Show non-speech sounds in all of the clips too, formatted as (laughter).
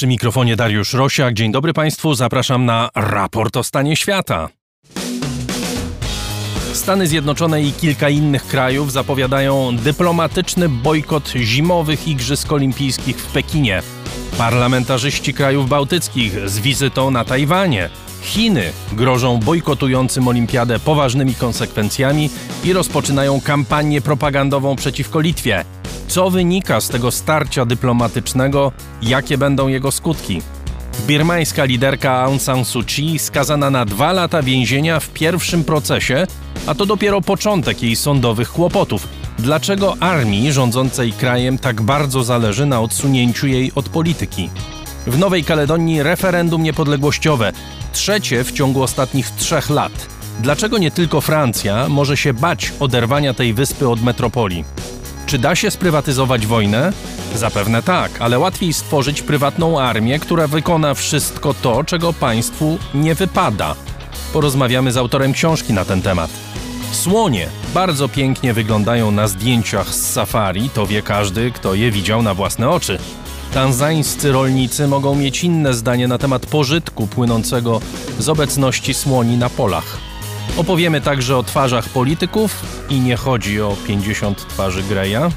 Przy mikrofonie Dariusz Rosiak. Dzień dobry Państwu. Zapraszam na raport o stanie świata. Stany Zjednoczone i kilka innych krajów zapowiadają dyplomatyczny bojkot zimowych Igrzysk Olimpijskich w Pekinie. Parlamentarzyści krajów bałtyckich z wizytą na Tajwanie. Chiny grożą bojkotującym olimpiadę poważnymi konsekwencjami i rozpoczynają kampanię propagandową przeciwko Litwie. Co wynika z tego starcia dyplomatycznego? Jakie będą jego skutki? Birmańska liderka Aung San Suu Kyi skazana na dwa lata więzienia w pierwszym procesie, a to dopiero początek jej sądowych kłopotów. Dlaczego armii rządzącej krajem tak bardzo zależy na odsunięciu jej od polityki? W Nowej Kaledonii referendum niepodległościowe, trzecie w ciągu ostatnich trzech lat. Dlaczego nie tylko Francja może się bać oderwania tej wyspy od metropolii? Czy da się sprywatyzować wojnę? Zapewne tak, ale łatwiej stworzyć prywatną armię, która wykona wszystko to, czego państwu nie wypada. Porozmawiamy z autorem książki na ten temat. Słonie bardzo pięknie wyglądają na zdjęciach z safari, to wie każdy, kto je widział na własne oczy. Tanzańscy rolnicy mogą mieć inne zdanie na temat pożytku płynącego z obecności słoni na polach. Opowiemy także o twarzach polityków i nie chodzi o 50 twarzy Greya.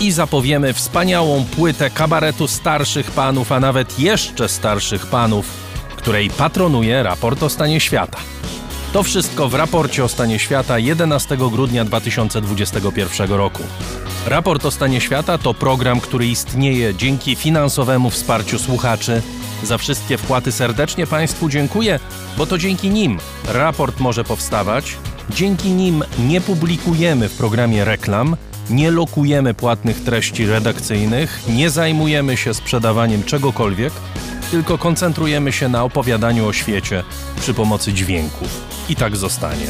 I zapowiemy wspaniałą płytę kabaretu starszych panów, a nawet jeszcze starszych panów, której patronuje raport o stanie świata. To wszystko w raporcie o stanie świata 11 grudnia 2021 roku. Raport o stanie świata to program, który istnieje dzięki finansowemu wsparciu słuchaczy. Za wszystkie wpłaty serdecznie Państwu dziękuję, bo to dzięki nim raport może powstawać. Dzięki nim nie publikujemy w programie reklam, nie lokujemy płatnych treści redakcyjnych, nie zajmujemy się sprzedawaniem czegokolwiek, tylko koncentrujemy się na opowiadaniu o świecie przy pomocy dźwięków. I tak zostanie.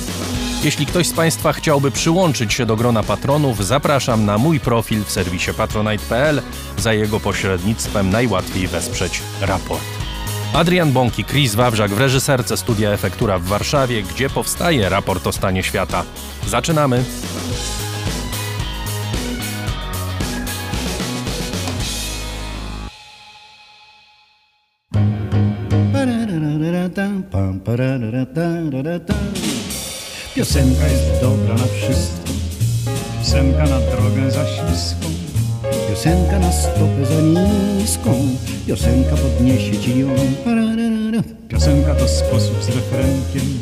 Jeśli ktoś z Państwa chciałby przyłączyć się do grona patronów, zapraszam na mój profil w serwisie patronite.pl. Za jego pośrednictwem najłatwiej wesprzeć raport. Adrian Bąki, Chris Wawrzak w reżyserce Studia Efektura w Warszawie, gdzie powstaje raport o stanie świata. Zaczynamy! Piosenka jest dobra na wszystko. Piosenka na drogę za śliską Piosenka na stopę za niską. Piosenka podniesie ci ją. Pararara. Piosenka to sposób z refrenkiem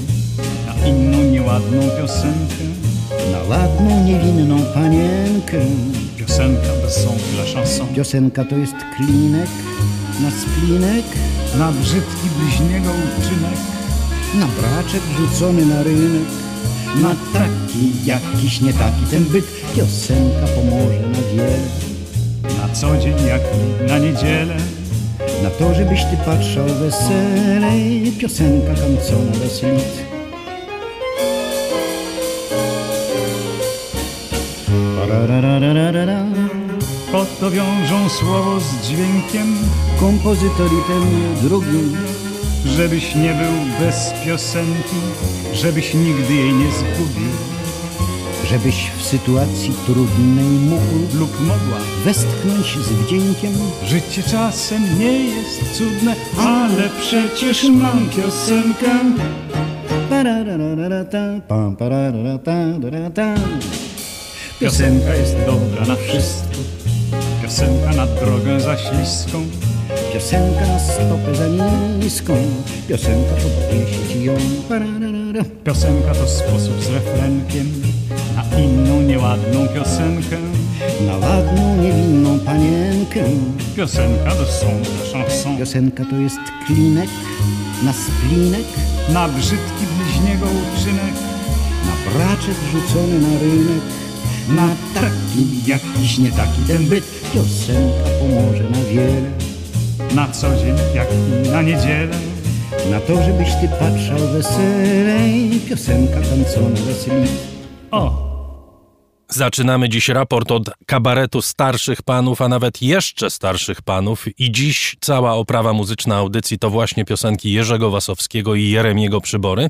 Na inną nieładną piosenkę Na ładną, niewinną panienkę. Piosenka to są dla chanson Piosenka to jest klinek Na splinek Na brzydki bliźniego uczynek Na braczek rzucony na rynek na taki, jakiś nie taki ten byt. Piosenka pomoże na wiele. Na co dzień jak na niedzielę. Na to, żebyś ty patrzał weselej. Piosenka kancona weselit. Po to wiążą słowo z dźwiękiem. Kompozytor i ten drugi Żebyś nie był bez piosenki, żebyś nigdy jej nie zgubił. Żebyś w sytuacji trudnej mógł lub mogła westchnąć z wdziękiem. Życie czasem nie jest cudne, ale przecież mam piosenkę. Piosenka jest dobra na wszystko. Piosenka na drogę za śliską. Piosenka na stopę za niską Piosenka podniesie ci ją pararara. Piosenka to sposób z refrenkiem Na inną nieładną piosenkę Na ładną, niewinną panienkę. Piosenka to są chanson Piosenka to jest klinek Na splinek Na brzydki bliźniego uczynek Na braczek rzucony na rynek. na taki jakiś nie taki ten byt. Piosenka pomoże na wiele na co dzień, jak i na niedzielę. Na to, żebyś ty patrzał weselej, piosenka tancona weseli. O! Zaczynamy dziś raport od kabaretu starszych panów, a nawet jeszcze starszych panów i dziś cała oprawa muzyczna audycji to właśnie piosenki Jerzego Wasowskiego i Jeremiego Przybory.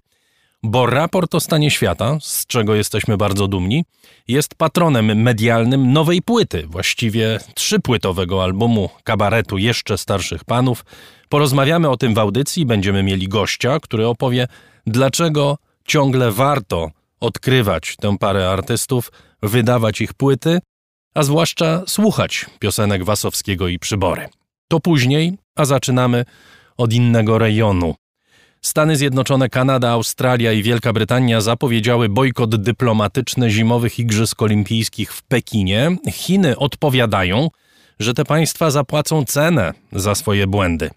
Bo raport o stanie świata, z czego jesteśmy bardzo dumni, jest patronem medialnym nowej płyty, właściwie trzypłytowego albumu kabaretu jeszcze starszych panów. Porozmawiamy o tym w audycji, będziemy mieli gościa, który opowie, dlaczego ciągle warto odkrywać tę parę artystów, wydawać ich płyty, a zwłaszcza słuchać piosenek Wasowskiego i Przybory. To później, a zaczynamy od innego rejonu. Stany Zjednoczone, Kanada, Australia i Wielka Brytania zapowiedziały bojkot dyplomatyczny zimowych Igrzysk Olimpijskich w Pekinie. Chiny odpowiadają, że te państwa zapłacą cenę za swoje błędy.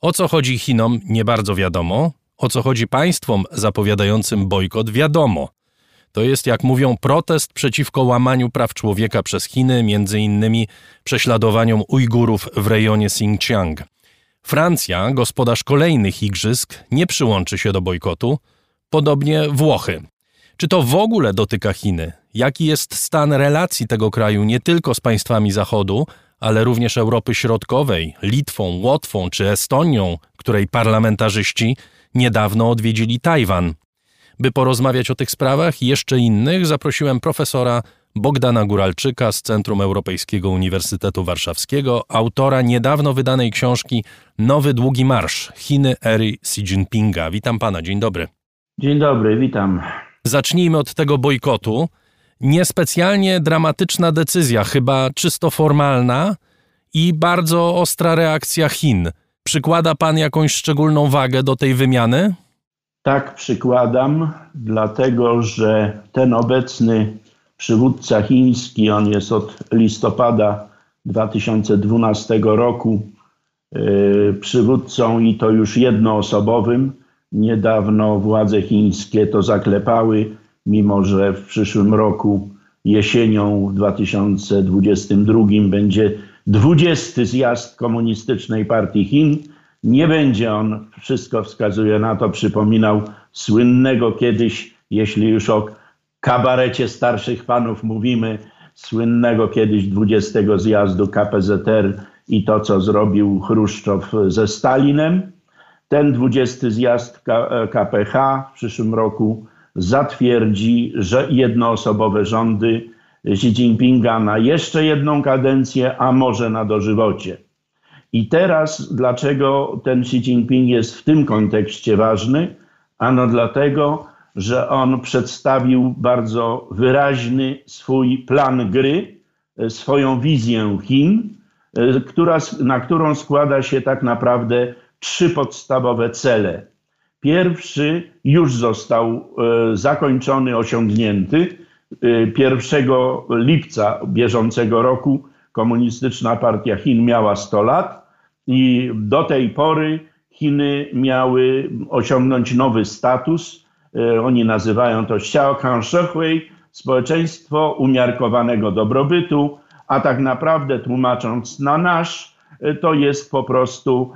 O co chodzi Chinom, nie bardzo wiadomo. O co chodzi państwom zapowiadającym bojkot, wiadomo. To jest, jak mówią, protest przeciwko łamaniu praw człowieka przez Chiny, między innymi prześladowaniom Ujgurów w rejonie Xinjiang. Francja, gospodarz kolejnych igrzysk, nie przyłączy się do bojkotu, podobnie Włochy. Czy to w ogóle dotyka Chiny? Jaki jest stan relacji tego kraju nie tylko z państwami Zachodu, ale również Europy Środkowej, Litwą, Łotwą czy Estonią, której parlamentarzyści niedawno odwiedzili Tajwan? By porozmawiać o tych sprawach i jeszcze innych, zaprosiłem profesora Bogdana Guralczyka z Centrum Europejskiego Uniwersytetu Warszawskiego, autora niedawno wydanej książki Nowy Długi Marsz Chiny ery Xi Jinpinga. Witam pana, dzień dobry. Dzień dobry, witam. Zacznijmy od tego bojkotu. Niespecjalnie dramatyczna decyzja, chyba czysto formalna i bardzo ostra reakcja Chin. Przykłada pan jakąś szczególną wagę do tej wymiany? Tak, przykładam, dlatego że ten obecny przywódca chiński, on jest od listopada 2012 roku yy, przywódcą i to już jednoosobowym. Niedawno władze chińskie to zaklepały, mimo że w przyszłym roku jesienią w 2022 będzie 20 zjazd Komunistycznej Partii Chin. Nie będzie on, wszystko wskazuje na to, przypominał słynnego kiedyś, jeśli już o kabarecie starszych panów mówimy, słynnego kiedyś 20 zjazdu KPZR i to, co zrobił Chruszczow ze Stalinem. Ten 20 zjazd KPH w przyszłym roku zatwierdzi że jednoosobowe rządy Xi Jinpinga na jeszcze jedną kadencję, a może na dożywocie. I teraz dlaczego ten Xi Jinping jest w tym kontekście ważny? Ano dlatego, że on przedstawił bardzo wyraźny swój plan gry, e, swoją wizję Chin, e, która, na którą składa się tak naprawdę trzy podstawowe cele. Pierwszy już został e, zakończony, osiągnięty. 1 lipca bieżącego roku Komunistyczna Partia Chin miała 100 lat i do tej pory Chiny miały osiągnąć nowy status oni nazywają to Xiaokan Shehui, społeczeństwo umiarkowanego dobrobytu, a tak naprawdę tłumacząc na nasz, e, to jest po prostu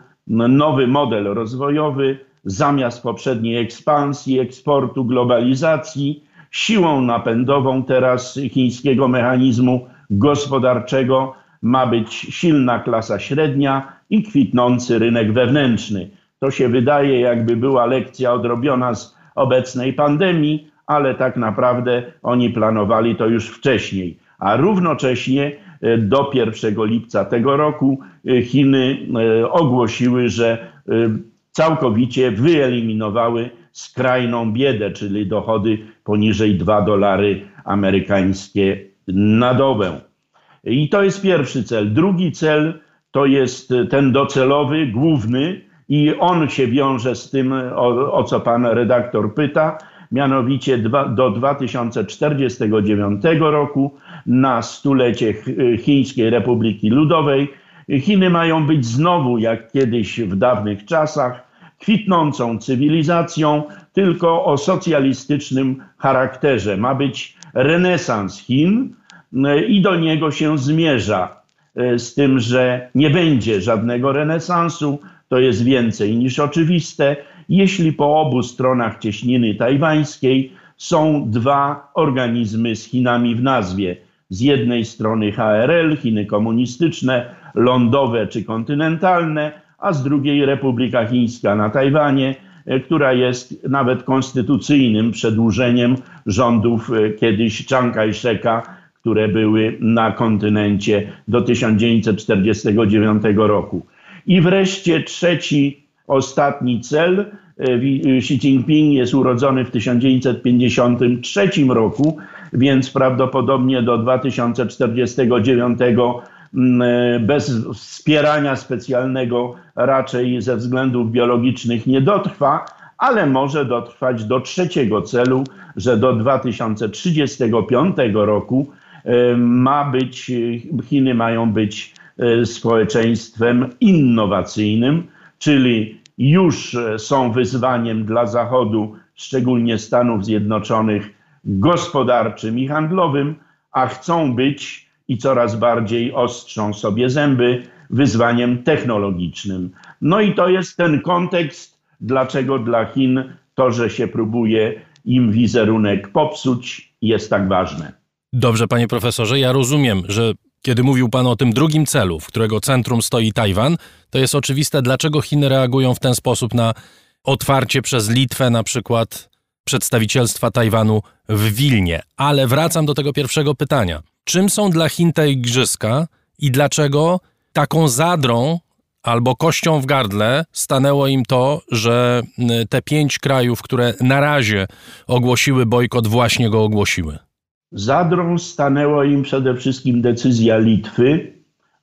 nowy model rozwojowy, zamiast poprzedniej ekspansji, eksportu, globalizacji, siłą napędową teraz chińskiego mechanizmu gospodarczego ma być silna klasa średnia i kwitnący rynek wewnętrzny. To się wydaje, jakby była lekcja odrobiona z obecnej pandemii, ale tak naprawdę oni planowali to już wcześniej. A równocześnie e, do 1 lipca tego roku e, Chiny e, ogłosiły, że całkowicie wyeliminowały skrajną biedę, czyli dochody poniżej 2 dolary amerykańskie na dobę. I to jest pierwszy cel. Drugi cel to jest ten docelowy, główny, i on się wiąże z tym, o, o co pan redaktor pyta, mianowicie do 2049 roku na stulecie Chińskiej Republiki Ludowej Chiny mają być znowu, jak kiedyś w dawnych czasach, kwitnącą cywilizacją, tylko o socjalistycznym charakterze. Ma być renesans Chin i do niego się zmierza. Z tym, że nie będzie żadnego renesansu, to jest więcej niż oczywiste, jeśli po obu stronach cieśniny tajwańskiej są dwa organizmy z Chinami w nazwie. Z jednej strony HRL, Chiny komunistyczne, lądowe czy kontynentalne, a z drugiej Republika Chińska na Tajwanie, która jest nawet konstytucyjnym przedłużeniem rządów kiedyś Chiang Kai-sheka, które były na kontynencie do 1949 roku. I wreszcie trzeci, ostatni cel. Xi Jinping jest urodzony w 1953 roku, więc prawdopodobnie do 2049 mm, bez wspierania specjalnego raczej ze względów biologicznych nie dotrwa, ale może dotrwać do trzeciego celu, że do 2035 roku ma być, Chiny mają być społeczeństwem innowacyjnym, czyli już e, są wyzwaniem dla Zachodu, szczególnie Stanów Zjednoczonych, gospodarczym i handlowym, a chcą być i coraz bardziej ostrzą sobie zęby wyzwaniem technologicznym. No i to jest ten kontekst, dlaczego dla Chin to, że się próbuje im wizerunek popsuć, jest tak ważne. Dobrze, panie profesorze, ja rozumiem, że kiedy mówił pan o tym drugim celu, w którego centrum stoi Tajwan, to jest oczywiste, dlaczego Chiny reagują w ten sposób na otwarcie przez Litwę na przykład przedstawicielstwa Tajwanu w Wilnie. Ale wracam do tego pierwszego pytania. Czym są dla Chin te igrzyska i dlaczego taką zadrą albo kością w gardle stanęło im to, że te pięć krajów, które na razie ogłosiły bojkot, właśnie go ogłosiły? Zadrą stanęło im przede wszystkim decyzja Litwy,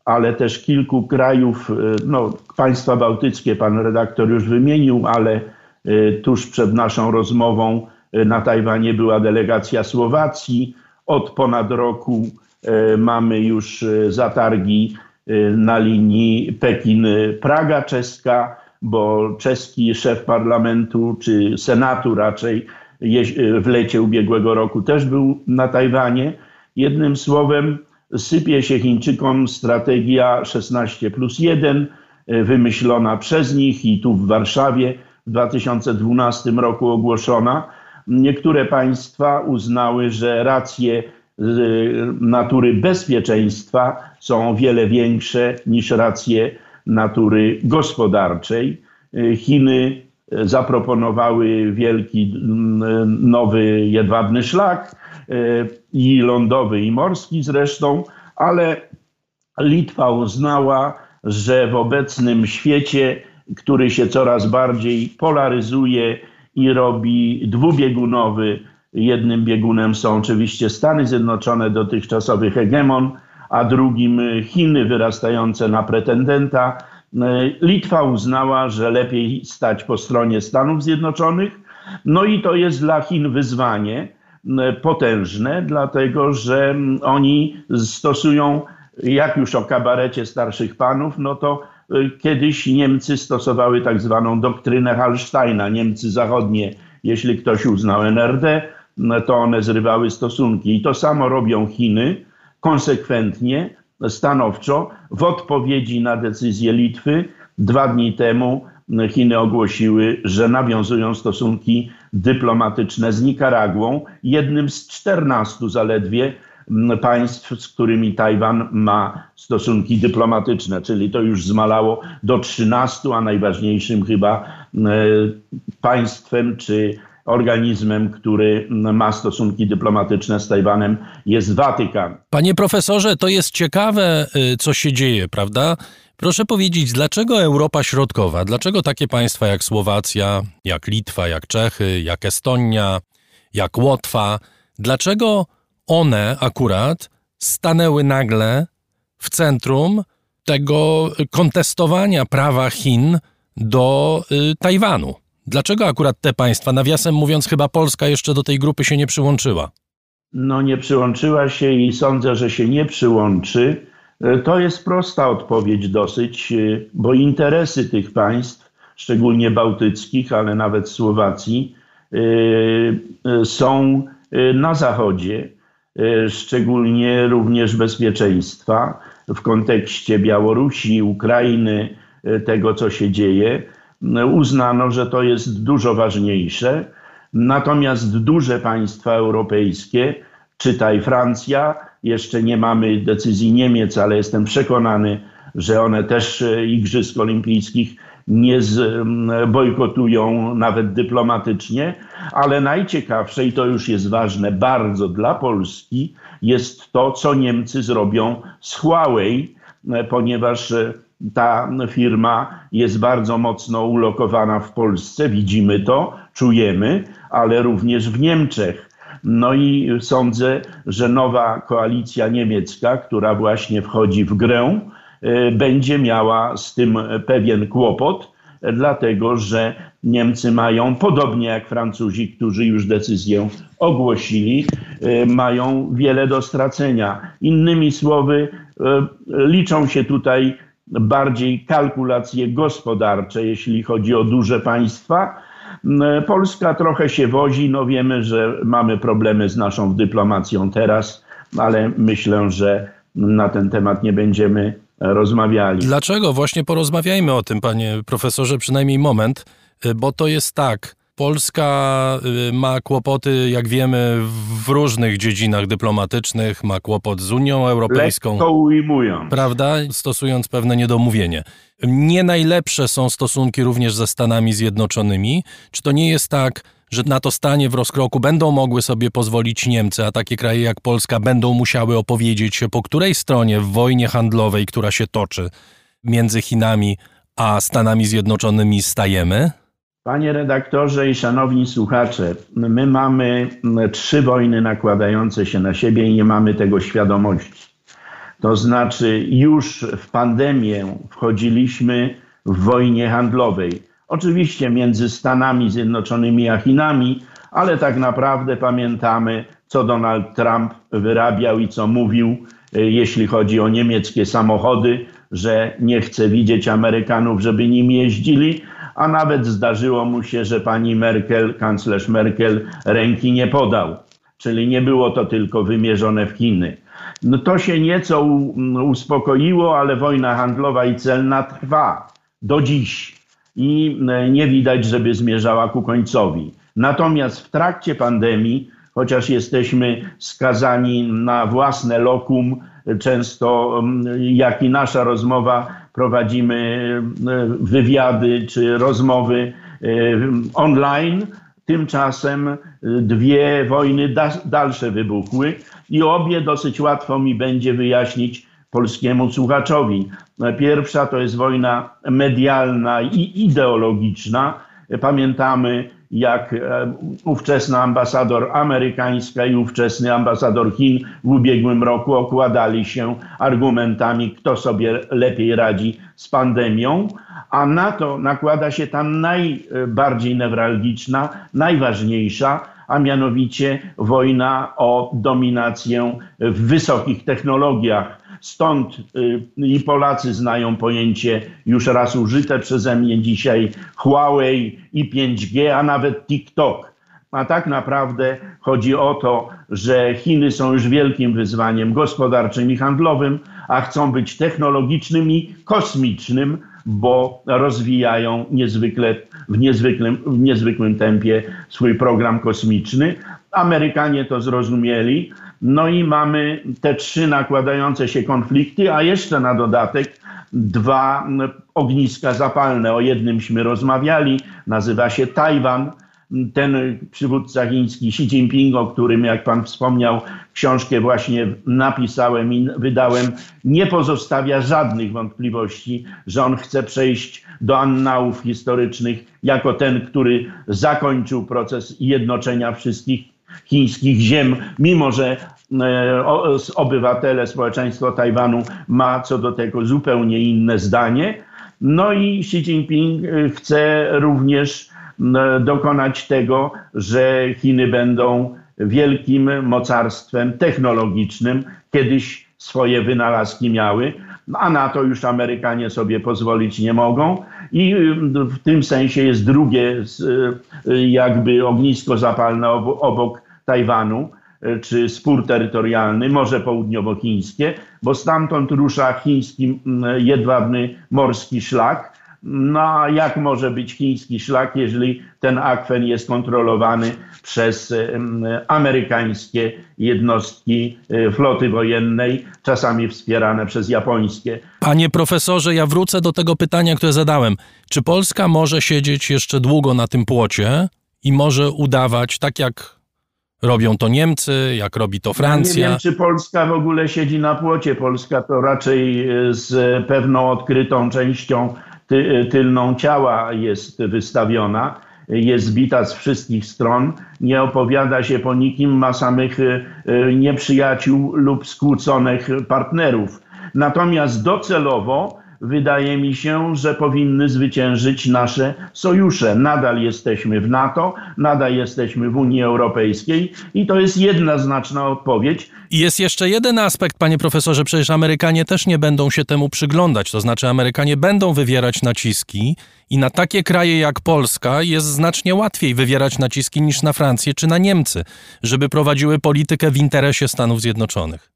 ale też kilku krajów, e, no, państwa bałtyckie pan redaktor już wymienił, ale e, tuż przed naszą rozmową e, na Tajwanie była delegacja Słowacji. Od ponad roku mamy już zatargi na linii Pekin-Praga czeska, bo czeski szef parlamentu czy senatu raczej w lecie ubiegłego roku też był na Tajwanie. Jednym słowem, sypie się Chińczykom strategia 16 plus 1, e, wymyślona przez nich i tu w Warszawie w 2012 roku ogłoszona. Niektóre państwa uznały, że racje e, natury bezpieczeństwa są o wiele większe niż racje natury gospodarczej. Chiny zaproponowały wielki nowy jedwabny szlak i lądowy, i morski zresztą, ale Litwa uznała, że w obecnym świecie, który się coraz bardziej polaryzuje i robi dwubiegunowy, jednym biegunem są oczywiście Stany Zjednoczone, dotychczasowy hegemon, a drugim Chiny wyrastające na pretendenta. Litwa uznała, że lepiej stać po stronie Stanów Zjednoczonych. No i to jest dla Chin wyzwanie, potężne, dlatego że oni stosują, jak już o kabarecie starszych panów, no to y, kiedyś Niemcy stosowały tak zwaną doktrynę Hallsteina. Niemcy zachodnie, jeśli ktoś uznał NRD, no to one zrywały stosunki. I to samo robią Chiny konsekwentnie, stanowczo. W odpowiedzi na decyzję Litwy dwa dni temu Chiny ogłosiły, że nawiązują stosunki dyplomatyczne z Nikaragłą, jednym z 14 zaledwie państw, z którymi Tajwan ma stosunki dyplomatyczne, czyli to już zmalało do 13, a najważniejszym chyba państwem czy organizmem, który ma stosunki dyplomatyczne z Tajwanem, jest Watykan. Panie profesorze, to jest ciekawe, y, co się dzieje, prawda? Proszę powiedzieć, dlaczego Europa Środkowa, dlaczego takie państwa jak Słowacja, jak Litwa, jak Czechy, jak Estonia, jak Łotwa, dlaczego one akurat stanęły nagle w centrum tego kontestowania prawa Chin do y, Tajwanu? Dlaczego akurat te państwa, nawiasem mówiąc, chyba Polska jeszcze do tej grupy się nie przyłączyła? No, nie przyłączyła się i sądzę, że się nie przyłączy E, to jest prosta odpowiedź dosyć, e, bo interesy tych państw, szczególnie bałtyckich, ale nawet Słowacji, e, są na Zachodzie, szczególnie również bezpieczeństwa w kontekście Białorusi, Ukrainy, tego co się dzieje. Uznano, że to jest dużo ważniejsze. Natomiast duże państwa europejskie, czytaj Francja, jeszcze nie mamy decyzji Niemiec, ale jestem przekonany, że one też Igrzysk Olimpijskich nie bojkotują nawet dyplomatycznie, ale najciekawsze, i to już jest ważne bardzo dla Polski, jest to, co Niemcy zrobią z Huawei, ponieważ ta firma jest bardzo mocno ulokowana w Polsce, widzimy to, czujemy, ale również w Niemczech. No i sądzę, że nowa koalicja niemiecka, która właśnie wchodzi w grę, e, będzie miała z tym pewien kłopot, dlatego że Niemcy mają, podobnie jak Francuzi, którzy już decyzję ogłosili, e, mają wiele do stracenia. Innymi słowy, e, liczą się tutaj bardziej kalkulacje gospodarcze, jeśli chodzi o duże państwa. Polska trochę się wozi, no wiemy, że mamy problemy z naszą dyplomacją teraz, ale myślę, że na ten temat nie będziemy rozmawiali. Dlaczego? Właśnie porozmawiajmy o tym, panie profesorze, przynajmniej moment, bo to jest tak. Polska y, ma kłopoty, jak wiemy, w różnych dziedzinach dyplomatycznych, ma kłopot z Unią Europejską. Lekko ujmując. Prawda? Stosując pewne niedomówienie. Nie najlepsze są stosunki również ze Stanami Zjednoczonymi. Czy to nie jest tak, że na to stanie w rozkroku będą mogły sobie pozwolić Niemcy, a takie kraje jak Polska będą musiały opowiedzieć się, po której stronie w wojnie handlowej, która się toczy między Chinami a Stanami Zjednoczonymi stajemy? Panie redaktorze i szanowni słuchacze, my mamy trzy wojny nakładające się na siebie i nie mamy tego świadomości. To znaczy, już w pandemię wchodziliśmy w wojnie handlowej. Oczywiście między Stanami Zjednoczonymi a Chinami, ale tak naprawdę pamiętamy, co Donald Trump wyrabiał i co mówił, e, jeśli chodzi o niemieckie samochody, że nie chce widzieć Amerykanów, żeby nim jeździli a nawet zdarzyło mu się, że pani Merkel, kanclerz Merkel ręki nie podał. Czyli nie było to tylko wymierzone w Chiny. No to się nieco uspokoiło, ale wojna handlowa i celna trwa do dziś i e, nie widać, żeby zmierzała ku końcowi. Natomiast w trakcie pandemii, chociaż jesteśmy skazani na własne lokum, często jak i nasza rozmowa prowadzimy e, wywiady czy rozmowy e, online. Tymczasem e, dwie wojny dalsze wybuchły i obie dosyć łatwo mi będzie wyjaśnić polskiemu słuchaczowi. Pierwsza to jest wojna medialna i ideologiczna. Pamiętamy jak e, ówczesna ambasador amerykańska i ówczesny ambasador Chin w ubiegłym roku okładali się argumentami, kto sobie lepiej radzi z pandemią, a na to nakłada się ta najbardziej newralgiczna, najważniejsza, a mianowicie wojna o dominację w wysokich technologiach Stąd y, i Polacy znają pojęcie już raz użyte przeze mnie dzisiaj Huawei i 5G, a nawet TikTok. A tak naprawdę chodzi o to, że Chiny są już wielkim wyzwaniem gospodarczym i handlowym, a chcą być technologicznym i kosmicznym, bo rozwijają niezwykle, w, niezwykłym, w niezwykłym tempie swój program kosmiczny. Amerykanie to zrozumieli, no i mamy te trzy nakładające się konflikty, a jeszcze na dodatek dwa ogniska zapalne. O jednymśmy rozmawiali, nazywa się Tajwan. Ten przywódca chiński Xi Jinping, o którym, jak pan wspomniał, książkę właśnie napisałem i wydałem, nie pozostawia żadnych wątpliwości, że on chce przejść do annałów historycznych jako ten, który zakończył proces jednoczenia wszystkich chińskich ziem, mimo że e, obywatele, społeczeństwo Tajwanu ma co do tego zupełnie inne zdanie. No i Xi Jinping e, chce również dokonać tego, że Chiny będą wielkim mocarstwem technologicznym. Kiedyś swoje wynalazki miały, a na to już Amerykanie sobie pozwolić nie mogą. I w tym sensie jest drugie e, jakby ognisko zapalne obok Tajwanu, e, czy spór terytorialny, Morze Południowochińskie, bo stamtąd rusza chiński jedwabny morski szlak, No a jak może być chiński szlak, jeżeli ten akwen jest kontrolowany przez amerykańskie jednostki e, floty wojennej, czasami wspierane przez japońskie. Panie profesorze, ja wrócę do tego pytania, które zadałem. Czy Polska może siedzieć jeszcze długo na tym płocie i może udawać, tak jak robią to Niemcy, jak robi to Francja? Ja nie wiem, czy Polska w ogóle siedzi na płocie. Polska to raczej e, z pewną odkrytą częścią ty, tylną ciała jest wystawiona, jest zbita z wszystkich stron, nie opowiada się po nikim, ma samych e, nieprzyjaciół lub skłóconych partnerów. Natomiast docelowo wydaje mi się, że powinny zwyciężyć nasze sojusze. Nadal jesteśmy w NATO, nadal jesteśmy w Unii Europejskiej i to jest jednoznaczna odpowiedź. I jest jeszcze jeden aspekt, panie profesorze, przecież Amerykanie też nie będą się temu przyglądać, to znaczy Amerykanie będą wywierać naciski i na takie kraje jak Polska jest znacznie łatwiej wywierać naciski niż na Francję czy na Niemcy, żeby prowadziły politykę w interesie Stanów Zjednoczonych.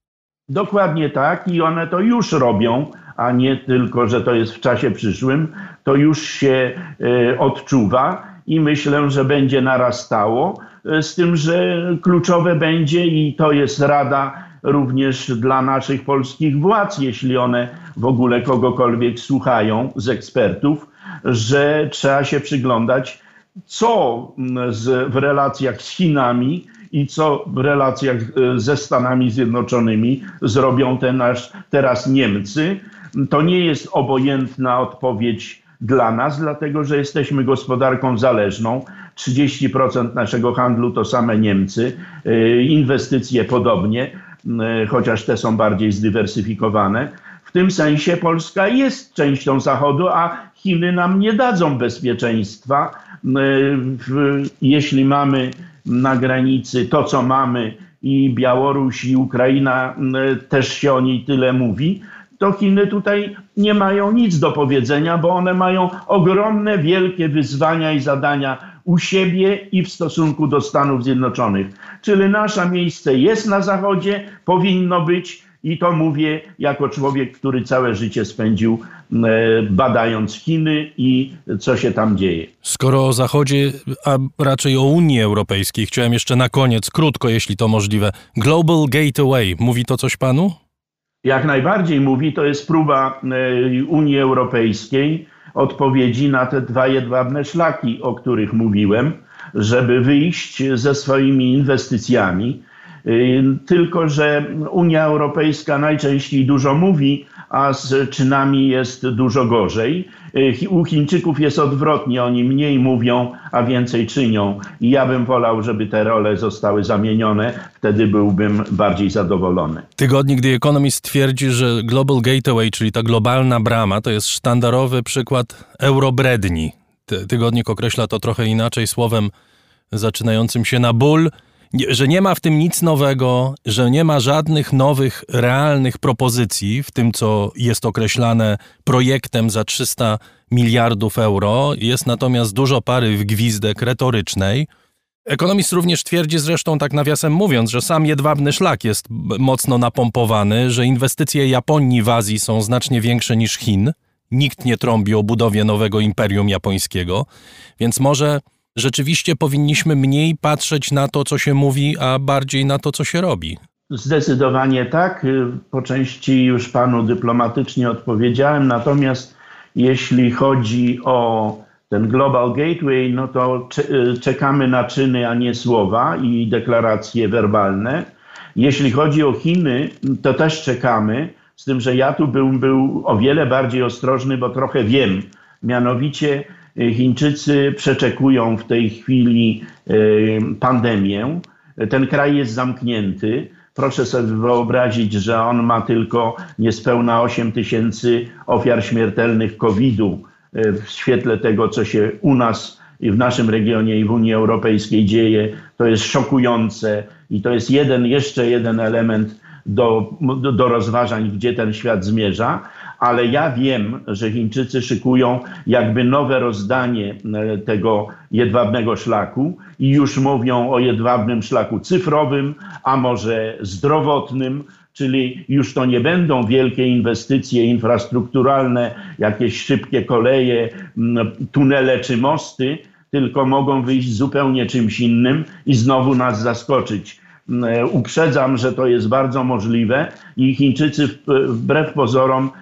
Dokładnie tak i one to już robią a nie tylko, że to jest w czasie przyszłym, to już się e, odczuwa i myślę, że będzie narastało. E, z tym, że kluczowe będzie i to jest rada również dla naszych polskich władz, jeśli one w ogóle kogokolwiek słuchają z ekspertów, że trzeba się przyglądać, co z, w relacjach z Chinami i co w relacjach e, ze Stanami Zjednoczonymi zrobią te nasz, teraz Niemcy to nie jest obojętna odpowiedź dla nas, dlatego że jesteśmy gospodarką zależną. 30% naszego handlu to same Niemcy, y, inwestycje podobnie, y, chociaż te są bardziej zdywersyfikowane. W tym sensie Polska jest częścią Zachodu, a Chiny nam nie dadzą bezpieczeństwa. Y, jeśli mamy na granicy to, co mamy, i Białoruś, i Ukraina też się o niej tyle mówi, to Chiny tutaj nie mają nic do powiedzenia, bo one mają ogromne, wielkie wyzwania i zadania u siebie i w stosunku do Stanów Zjednoczonych. Czyli nasze miejsce jest na Zachodzie, powinno być i to mówię jako człowiek, który całe życie spędził e, badając Chiny i co się tam dzieje. Skoro o Zachodzie, a raczej o Unii Europejskiej, chciałem jeszcze na koniec, krótko, jeśli to możliwe. Global Gateway, mówi to coś panu? Jak najbardziej mówi, to jest próba e, Unii Europejskiej odpowiedzi na te dwa jedwabne szlaki, o których mówiłem, żeby wyjść ze swoimi inwestycjami. E, tylko, że Unia Europejska najczęściej dużo mówi, a z czynami jest dużo gorzej. Y, u Chińczyków jest odwrotnie, oni mniej mówią, a więcej czynią. I ja bym wolał, żeby te role zostały zamienione, wtedy byłbym bardziej zadowolony. Tygodnik The Economist twierdzi, że Global Gateway, czyli ta globalna brama, to jest sztandarowy przykład eurobredni. Tygodnik określa to trochę inaczej słowem zaczynającym się na ból – że nie ma w tym nic nowego, że nie ma żadnych nowych, realnych propozycji w tym, co jest określane projektem za 300 miliardów euro. Jest natomiast dużo pary w gwizdek retorycznej. Ekonomist również twierdzi zresztą, tak nawiasem mówiąc, że sam jedwabny szlak jest mocno napompowany, że inwestycje Japonii w Azji są znacznie większe niż Chin. Nikt nie trąbi o budowie nowego imperium japońskiego, więc może rzeczywiście powinniśmy mniej patrzeć na to, co się mówi, a bardziej na to, co się robi. Zdecydowanie tak. Po części już panu dyplomatycznie odpowiedziałem. Natomiast jeśli chodzi o ten Global Gateway, no to czekamy na czyny, a nie słowa i deklaracje werbalne. Jeśli chodzi o Chiny, to też czekamy, z tym, że ja tu bym był o wiele bardziej ostrożny, bo trochę wiem. Mianowicie Chińczycy przeczekują w tej chwili e, pandemię. Ten kraj jest zamknięty. Proszę sobie wyobrazić, że on ma tylko niespełna 8 tysięcy ofiar śmiertelnych COVID-u. E, w świetle tego, co się u nas i w naszym regionie i w Unii Europejskiej dzieje, to jest szokujące i to jest jeden, jeszcze jeden element do, do rozważań, gdzie ten świat zmierza ale ja wiem, że Chińczycy szykują jakby nowe rozdanie e, tego jedwabnego szlaku i już mówią o jedwabnym szlaku cyfrowym, a może zdrowotnym, czyli już to nie będą wielkie inwestycje infrastrukturalne, jakieś szybkie koleje, tunele czy mosty, tylko mogą wyjść zupełnie czymś innym i znowu nas zaskoczyć. Uprzedzam, że to jest bardzo możliwe i Chińczycy wbrew pozorom e,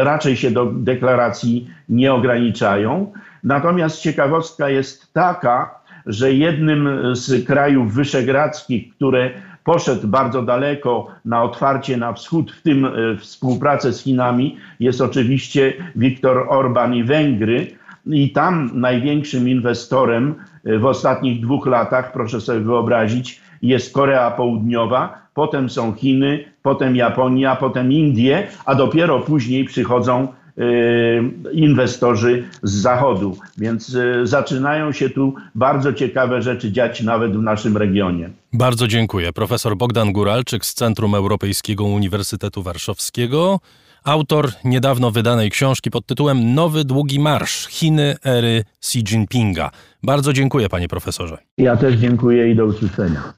raczej się do deklaracji nie ograniczają. Natomiast ciekawostka jest taka, że jednym z krajów wyszehradzkich, które poszedł bardzo daleko na otwarcie na wschód, w tym e, współpracę z Chinami, jest oczywiście Viktor Orban i Węgry. I tam największym inwestorem e, w ostatnich dwóch latach, proszę sobie wyobrazić, jest Korea Południowa, potem są Chiny, potem Japonia, potem Indie, a dopiero później przychodzą e, inwestorzy z zachodu. Więc zaczynają się tu bardzo ciekawe rzeczy dziać nawet w naszym regionie. Bardzo dziękuję. Profesor Bogdan Guralczyk z Centrum Europejskiego Uniwersytetu Warszawskiego, autor niedawno wydanej książki pod tytułem Nowy Długi Marsz Chiny ery Xi Jinpinga. Bardzo dziękuję, panie profesorze. Ja też dziękuję i do usłyszenia.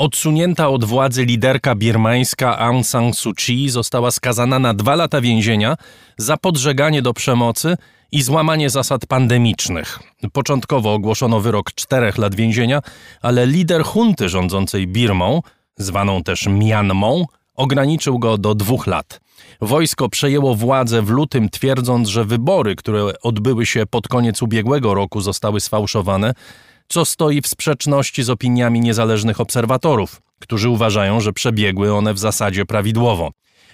Odsunięta od władzy liderka birmańska Aung San Suu Kyi została skazana na dwa lata więzienia za podżeganie do przemocy i złamanie zasad pandemicznych. Początkowo ogłoszono wyrok czterech lat więzienia, ale lider hunty rządzącej Birmą, zwaną też Mianmą, ograniczył go do dwóch lat. Wojsko przejęło władzę w lutym, twierdząc, że wybory, które odbyły się pod koniec ubiegłego roku, zostały sfałszowane, co stoi w sprzeczności z opiniami niezależnych obserwatorów, którzy uważają, że przebiegły one w zasadzie prawidłowo.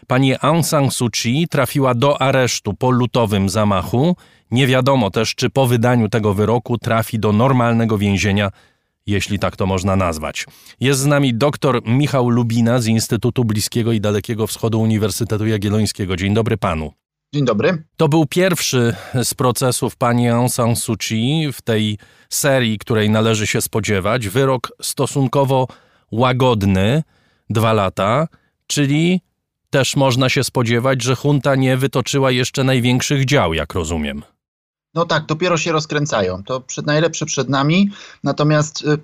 Pani Aung San Suu Kyi trafiła do aresztu po lutowym zamachu. Nie wiadomo też, czy po wydaniu tego wyroku trafi do normalnego więzienia, jeśli tak to można nazwać. Jest z nami dr Michał Lubina z Instytutu Bliskiego i Dalekiego Wschodu Uniwersytetu Jagiellońskiego. Dzień dobry panu. Dzień dobry. To był pierwszy z procesów pani Aung San Suu Kyi w tej serii, której należy się spodziewać. Wyrok stosunkowo łagodny, dwa lata, czyli też można się spodziewać, że junta nie wytoczyła jeszcze największych dział, jak rozumiem. No tak, dopiero się rozkręcają. To przed, najlepsze przed nami. Natomiast y,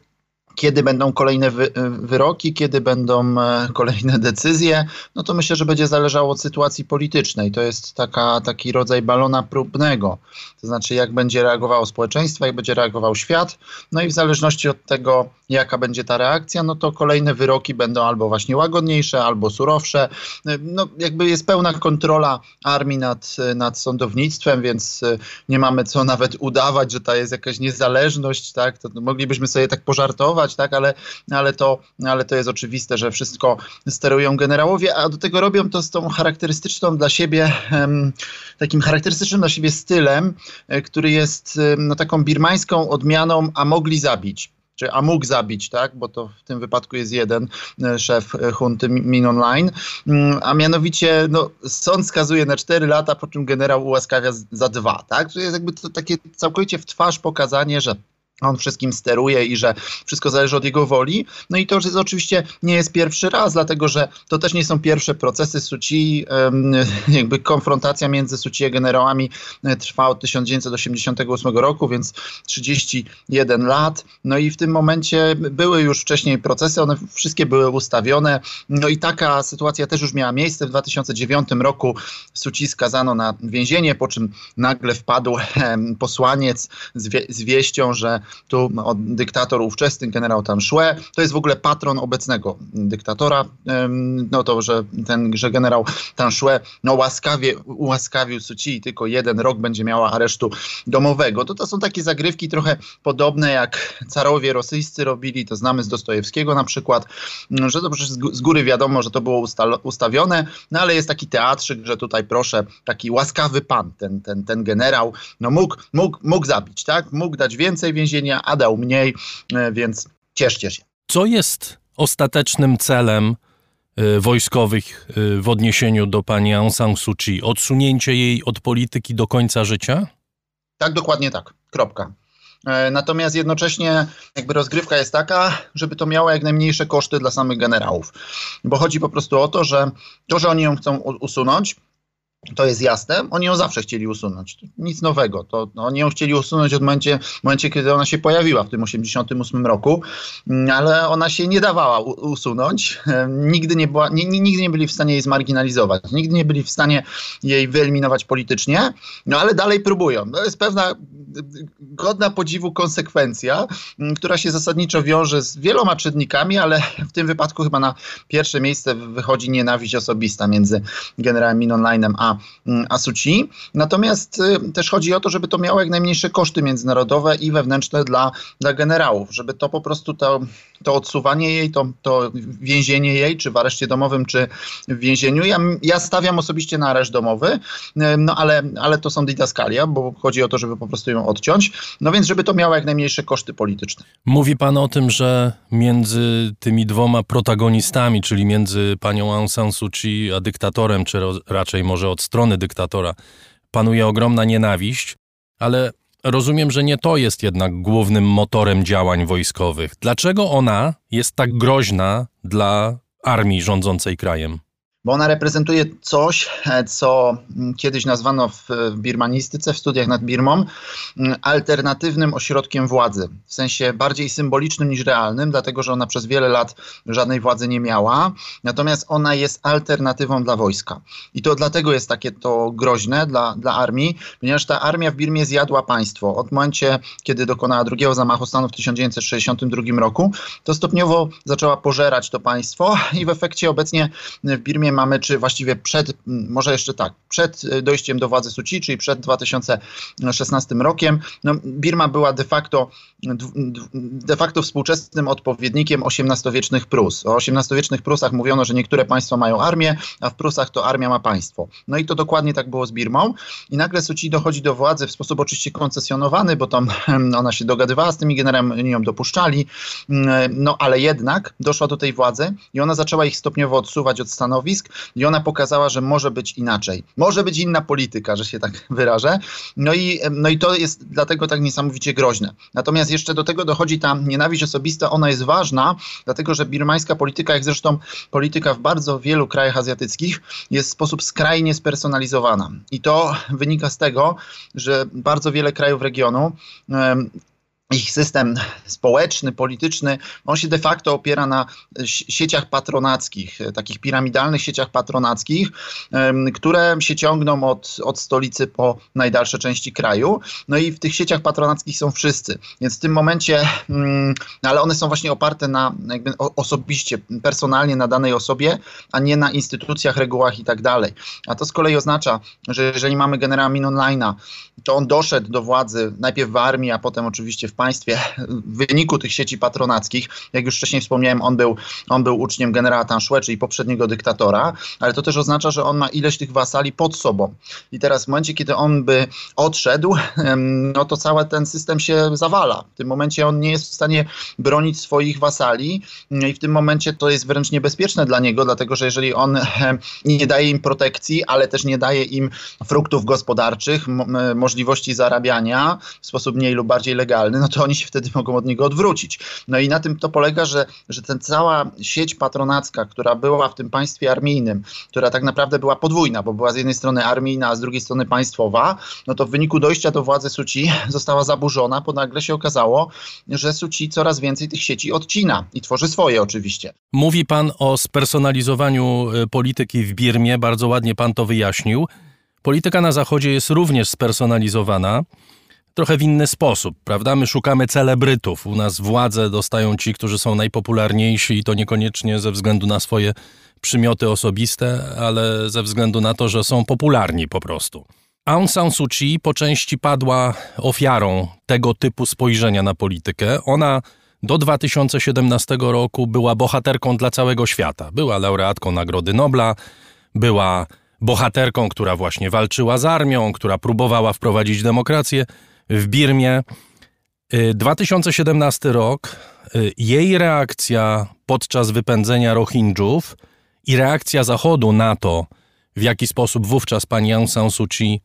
kiedy będą kolejne wy, wyroki, kiedy będą e, kolejne decyzje, no to myślę, że będzie zależało od sytuacji politycznej. To jest taka, taki rodzaj balona próbnego. To znaczy, jak będzie reagowało społeczeństwo, jak będzie reagował świat. No i w zależności od tego, jaka będzie ta reakcja, no to kolejne wyroki będą albo właśnie łagodniejsze, albo surowsze. E, no jakby jest pełna kontrola armii nad, nad sądownictwem, więc e, nie mamy co nawet udawać, że ta jest jakaś niezależność, tak? To moglibyśmy sobie tak pożartować, tak, ale, ale, to, ale to jest oczywiste, że wszystko sterują generałowie, a do tego robią to z tą charakterystyczną dla siebie, takim charakterystycznym dla siebie stylem, e, który jest no, taką birmańską odmianą, a mogli zabić czy a mógł zabić, tak? bo to w tym wypadku jest jeden e, szef e, hunty Min Online, mm, a mianowicie no, sąd skazuje na 4 lata, po czym generał ułaskawia za dwa. Tak? To jest jakby to takie całkowicie w twarz pokazanie, że on wszystkim steruje i że wszystko zależy od jego woli. No i to jest oczywiście nie jest pierwszy raz, dlatego że to też nie są pierwsze procesy Suci. (laughs) Jakby konfrontacja między Suci a generałami e, trwa od 1988 roku, więc 31 lat. No i w tym momencie były już wcześniej procesy, one wszystkie były ustawione. No i taka sytuacja też już miała miejsce. W 2009 roku Suci skazano na więzienie, po czym nagle wpadł (laughs) posłaniec z, wie z wieścią, że tu dyktator ówczesny, generał Tanszue, to jest w ogóle patron obecnego dyktatora, no to, że ten, że generał Tanszue no łaskawie, ułaskawił Suci i tylko jeden rok będzie miała aresztu domowego. To to są takie zagrywki trochę podobne jak carowie rosyjscy robili, to znamy z Dostojewskiego na przykład, że to z góry wiadomo, że to było ustawione, no ale jest taki teatrzyk, że tutaj proszę, taki łaskawy pan, ten, ten, ten generał, no mógł, mógł, mógł zabić, tak? Mógł dać więcej więzienia, a dał mniej, e, więc cieszcie się. Co jest ostatecznym celem y, wojskowych y, w odniesieniu do pani Aung San Suu Kyi? Odsunięcie jej od polityki do końca życia? Tak, dokładnie tak. Kropka. Natomiast jednocześnie jakby rozgrywka jest taka, żeby to miało jak najmniejsze koszty dla samych generałów. Bo chodzi po prostu o to, że to, że oni ją chcą usunąć, to jest jasne. Oni ją zawsze chcieli usunąć. Nic nowego. To, no, oni ją chcieli usunąć od momencie, momencie, kiedy ona się pojawiła w tym 88 roku, mm, ale ona się nie dawała usunąć. Nigdy nie, była, nie, nigdy nie byli w stanie jej zmarginalizować. Nigdy nie byli w stanie jej wyeliminować politycznie, no ale dalej próbują. To jest pewna godna podziwu konsekwencja, mm, która się zasadniczo wiąże z wieloma czynnikami, ale w tym wypadku chyba na pierwsze miejsce wychodzi nienawiść osobista między generałem Min Online'em a, mm, a Suci. Natomiast y, też chodzi o to, żeby to miało jak najmniejsze koszty międzynarodowe i wewnętrzne dla, dla generałów, żeby to po prostu to, to odsuwanie jej, to, to więzienie jej, czy w areszcie domowym, czy w więzieniu. Ja, ja stawiam osobiście na areszt domowy, no ale, ale to są didaskalia, bo chodzi o to, żeby po prostu ją odciąć. No więc, żeby to miało jak najmniejsze koszty polityczne. Mówi pan o tym, że między tymi dwoma protagonistami, czyli między panią Aung San Suu Kyi a dyktatorem, czy raczej może od strony dyktatora, panuje ogromna nienawiść, ale rozumiem, że nie to jest jednak głównym motorem działań wojskowych. Dlaczego ona jest tak groźna dla armii rządzącej krajem? Bo ona reprezentuje coś, co kiedyś nazwano w birmanistyce, w studiach nad Birmą, alternatywnym ośrodkiem władzy. W sensie bardziej symbolicznym niż realnym, dlatego że ona przez wiele lat żadnej władzy nie miała. Natomiast ona jest alternatywą dla wojska. I to dlatego jest takie to groźne dla, dla armii, ponieważ ta armia w Birmie zjadła państwo. Od momencie, kiedy dokonała drugiego zamachu stanu w 1962 roku, to stopniowo zaczęła pożerać to państwo i w efekcie obecnie w Birmie mamy, czy właściwie przed, może jeszcze tak, przed e, dojściem do władzy Suci, czyli przed 2016 rokiem, no, Birma była de facto, de facto współczesnym odpowiednikiem XVIII-wiecznych Prus. O XVIII-wiecznych Prusach mówiono, że niektóre państwa mają armię, a w Prusach to armia ma państwo. No i to dokładnie tak było z Birmą. I nagle Suci dochodzi do władzy w sposób oczywiście koncesjonowany, bo tam ona się dogadywała z tymi generałami, ją dopuszczali, no ale jednak doszła do tej władzy i ona zaczęła ich stopniowo odsuwać od stanowisk, i ona pokazała, że może być inaczej. Może być inna polityka, że się tak (laughs) wyrażę. No i, no i to jest dlatego tak niesamowicie groźne. Natomiast jeszcze do tego dochodzi ta nienawiść osobista, ona jest ważna, dlatego że birmańska polityka, jak zresztą polityka w bardzo wielu krajach azjatyckich, jest w sposób skrajnie spersonalizowana. I to wynika z tego, że bardzo wiele krajów regionu ich system społeczny, polityczny, on się de facto opiera na sieciach patronackich, takich piramidalnych sieciach patronackich, które się ciągną od, od stolicy po najdalsze części kraju. No i w tych sieciach patronackich są wszyscy. Więc w tym momencie, mm, ale one są właśnie oparte na jakby osobiście, personalnie na danej osobie, a nie na instytucjach, regułach i tak dalej. A to z kolei oznacza, że jeżeli mamy generała Min Online'a, to on doszedł do władzy najpierw w armii, a potem oczywiście w państwie w wyniku tych sieci patronackich. Jak już wcześniej wspomniałem, on był, on był uczniem generała Tanszue, czyli poprzedniego dyktatora, ale to też oznacza, że on ma ileś tych wasali pod sobą. I teraz w momencie, kiedy on by odszedł, no to cały ten system się zawala. W tym momencie on nie jest w stanie bronić swoich wasali no i w tym momencie to jest wręcz niebezpieczne dla niego, dlatego że jeżeli on nie daje im protekcji, ale też nie daje im fruktów gospodarczych, możliwości zarabiania w sposób mniej lub bardziej legalny, no to oni się wtedy mogą od niego odwrócić. No i na tym to polega, że, że ten cała sieć patronacka, która była w tym państwie armijnym, która tak naprawdę była podwójna, bo była z jednej strony armijna, a z drugiej strony państwowa, no to w wyniku dojścia do władzy Suci (laughs) została zaburzona, bo nagle się okazało, że Suci coraz więcej tych sieci odcina i tworzy swoje oczywiście. Mówi pan o spersonalizowaniu e, polityki w Birmie, bardzo ładnie pan to wyjaśnił. Polityka na Zachodzie jest również spersonalizowana trochę w inny sposób, prawda? My szukamy celebrytów. U nas władzę dostają ci, którzy są najpopularniejsi i to niekoniecznie ze względu na swoje przymioty osobiste, ale ze względu na to, że są popularni po prostu. Aung San Suu Kyi po części padła ofiarą tego typu spojrzenia na politykę. Ona do 2017 roku była bohaterką dla całego świata. Była laureatką Nagrody Nobla, była bohaterką, która właśnie walczyła z armią, która próbowała wprowadzić demokrację w Birmie. 2017 y, rok, y, jej reakcja podczas wypędzenia Rohingjów i reakcja Zachodu na to, w jaki sposób wówczas pani Aung San Suu Kyi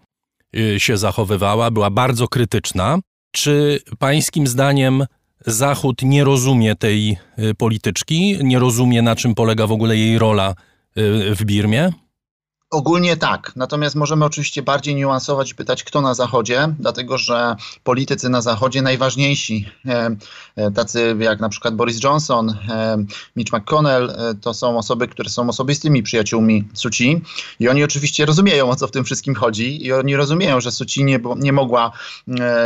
y, się zachowywała, była bardzo krytyczna. Czy pańskim zdaniem Zachód nie rozumie tej polityczki, nie rozumie na czym polega w ogóle jej rola w Birmie? Ogólnie tak, natomiast możemy oczywiście bardziej niuansować i pytać, kto na Zachodzie, dlatego że politycy na Zachodzie najważniejsi, e, e, tacy jak na przykład Boris Johnson, e, Mitch McConnell, to są osoby, które są osobistymi przyjaciółmi Suci i oni oczywiście rozumieją, o co w tym wszystkim chodzi i oni rozumieją, że Suci nie, nie mogła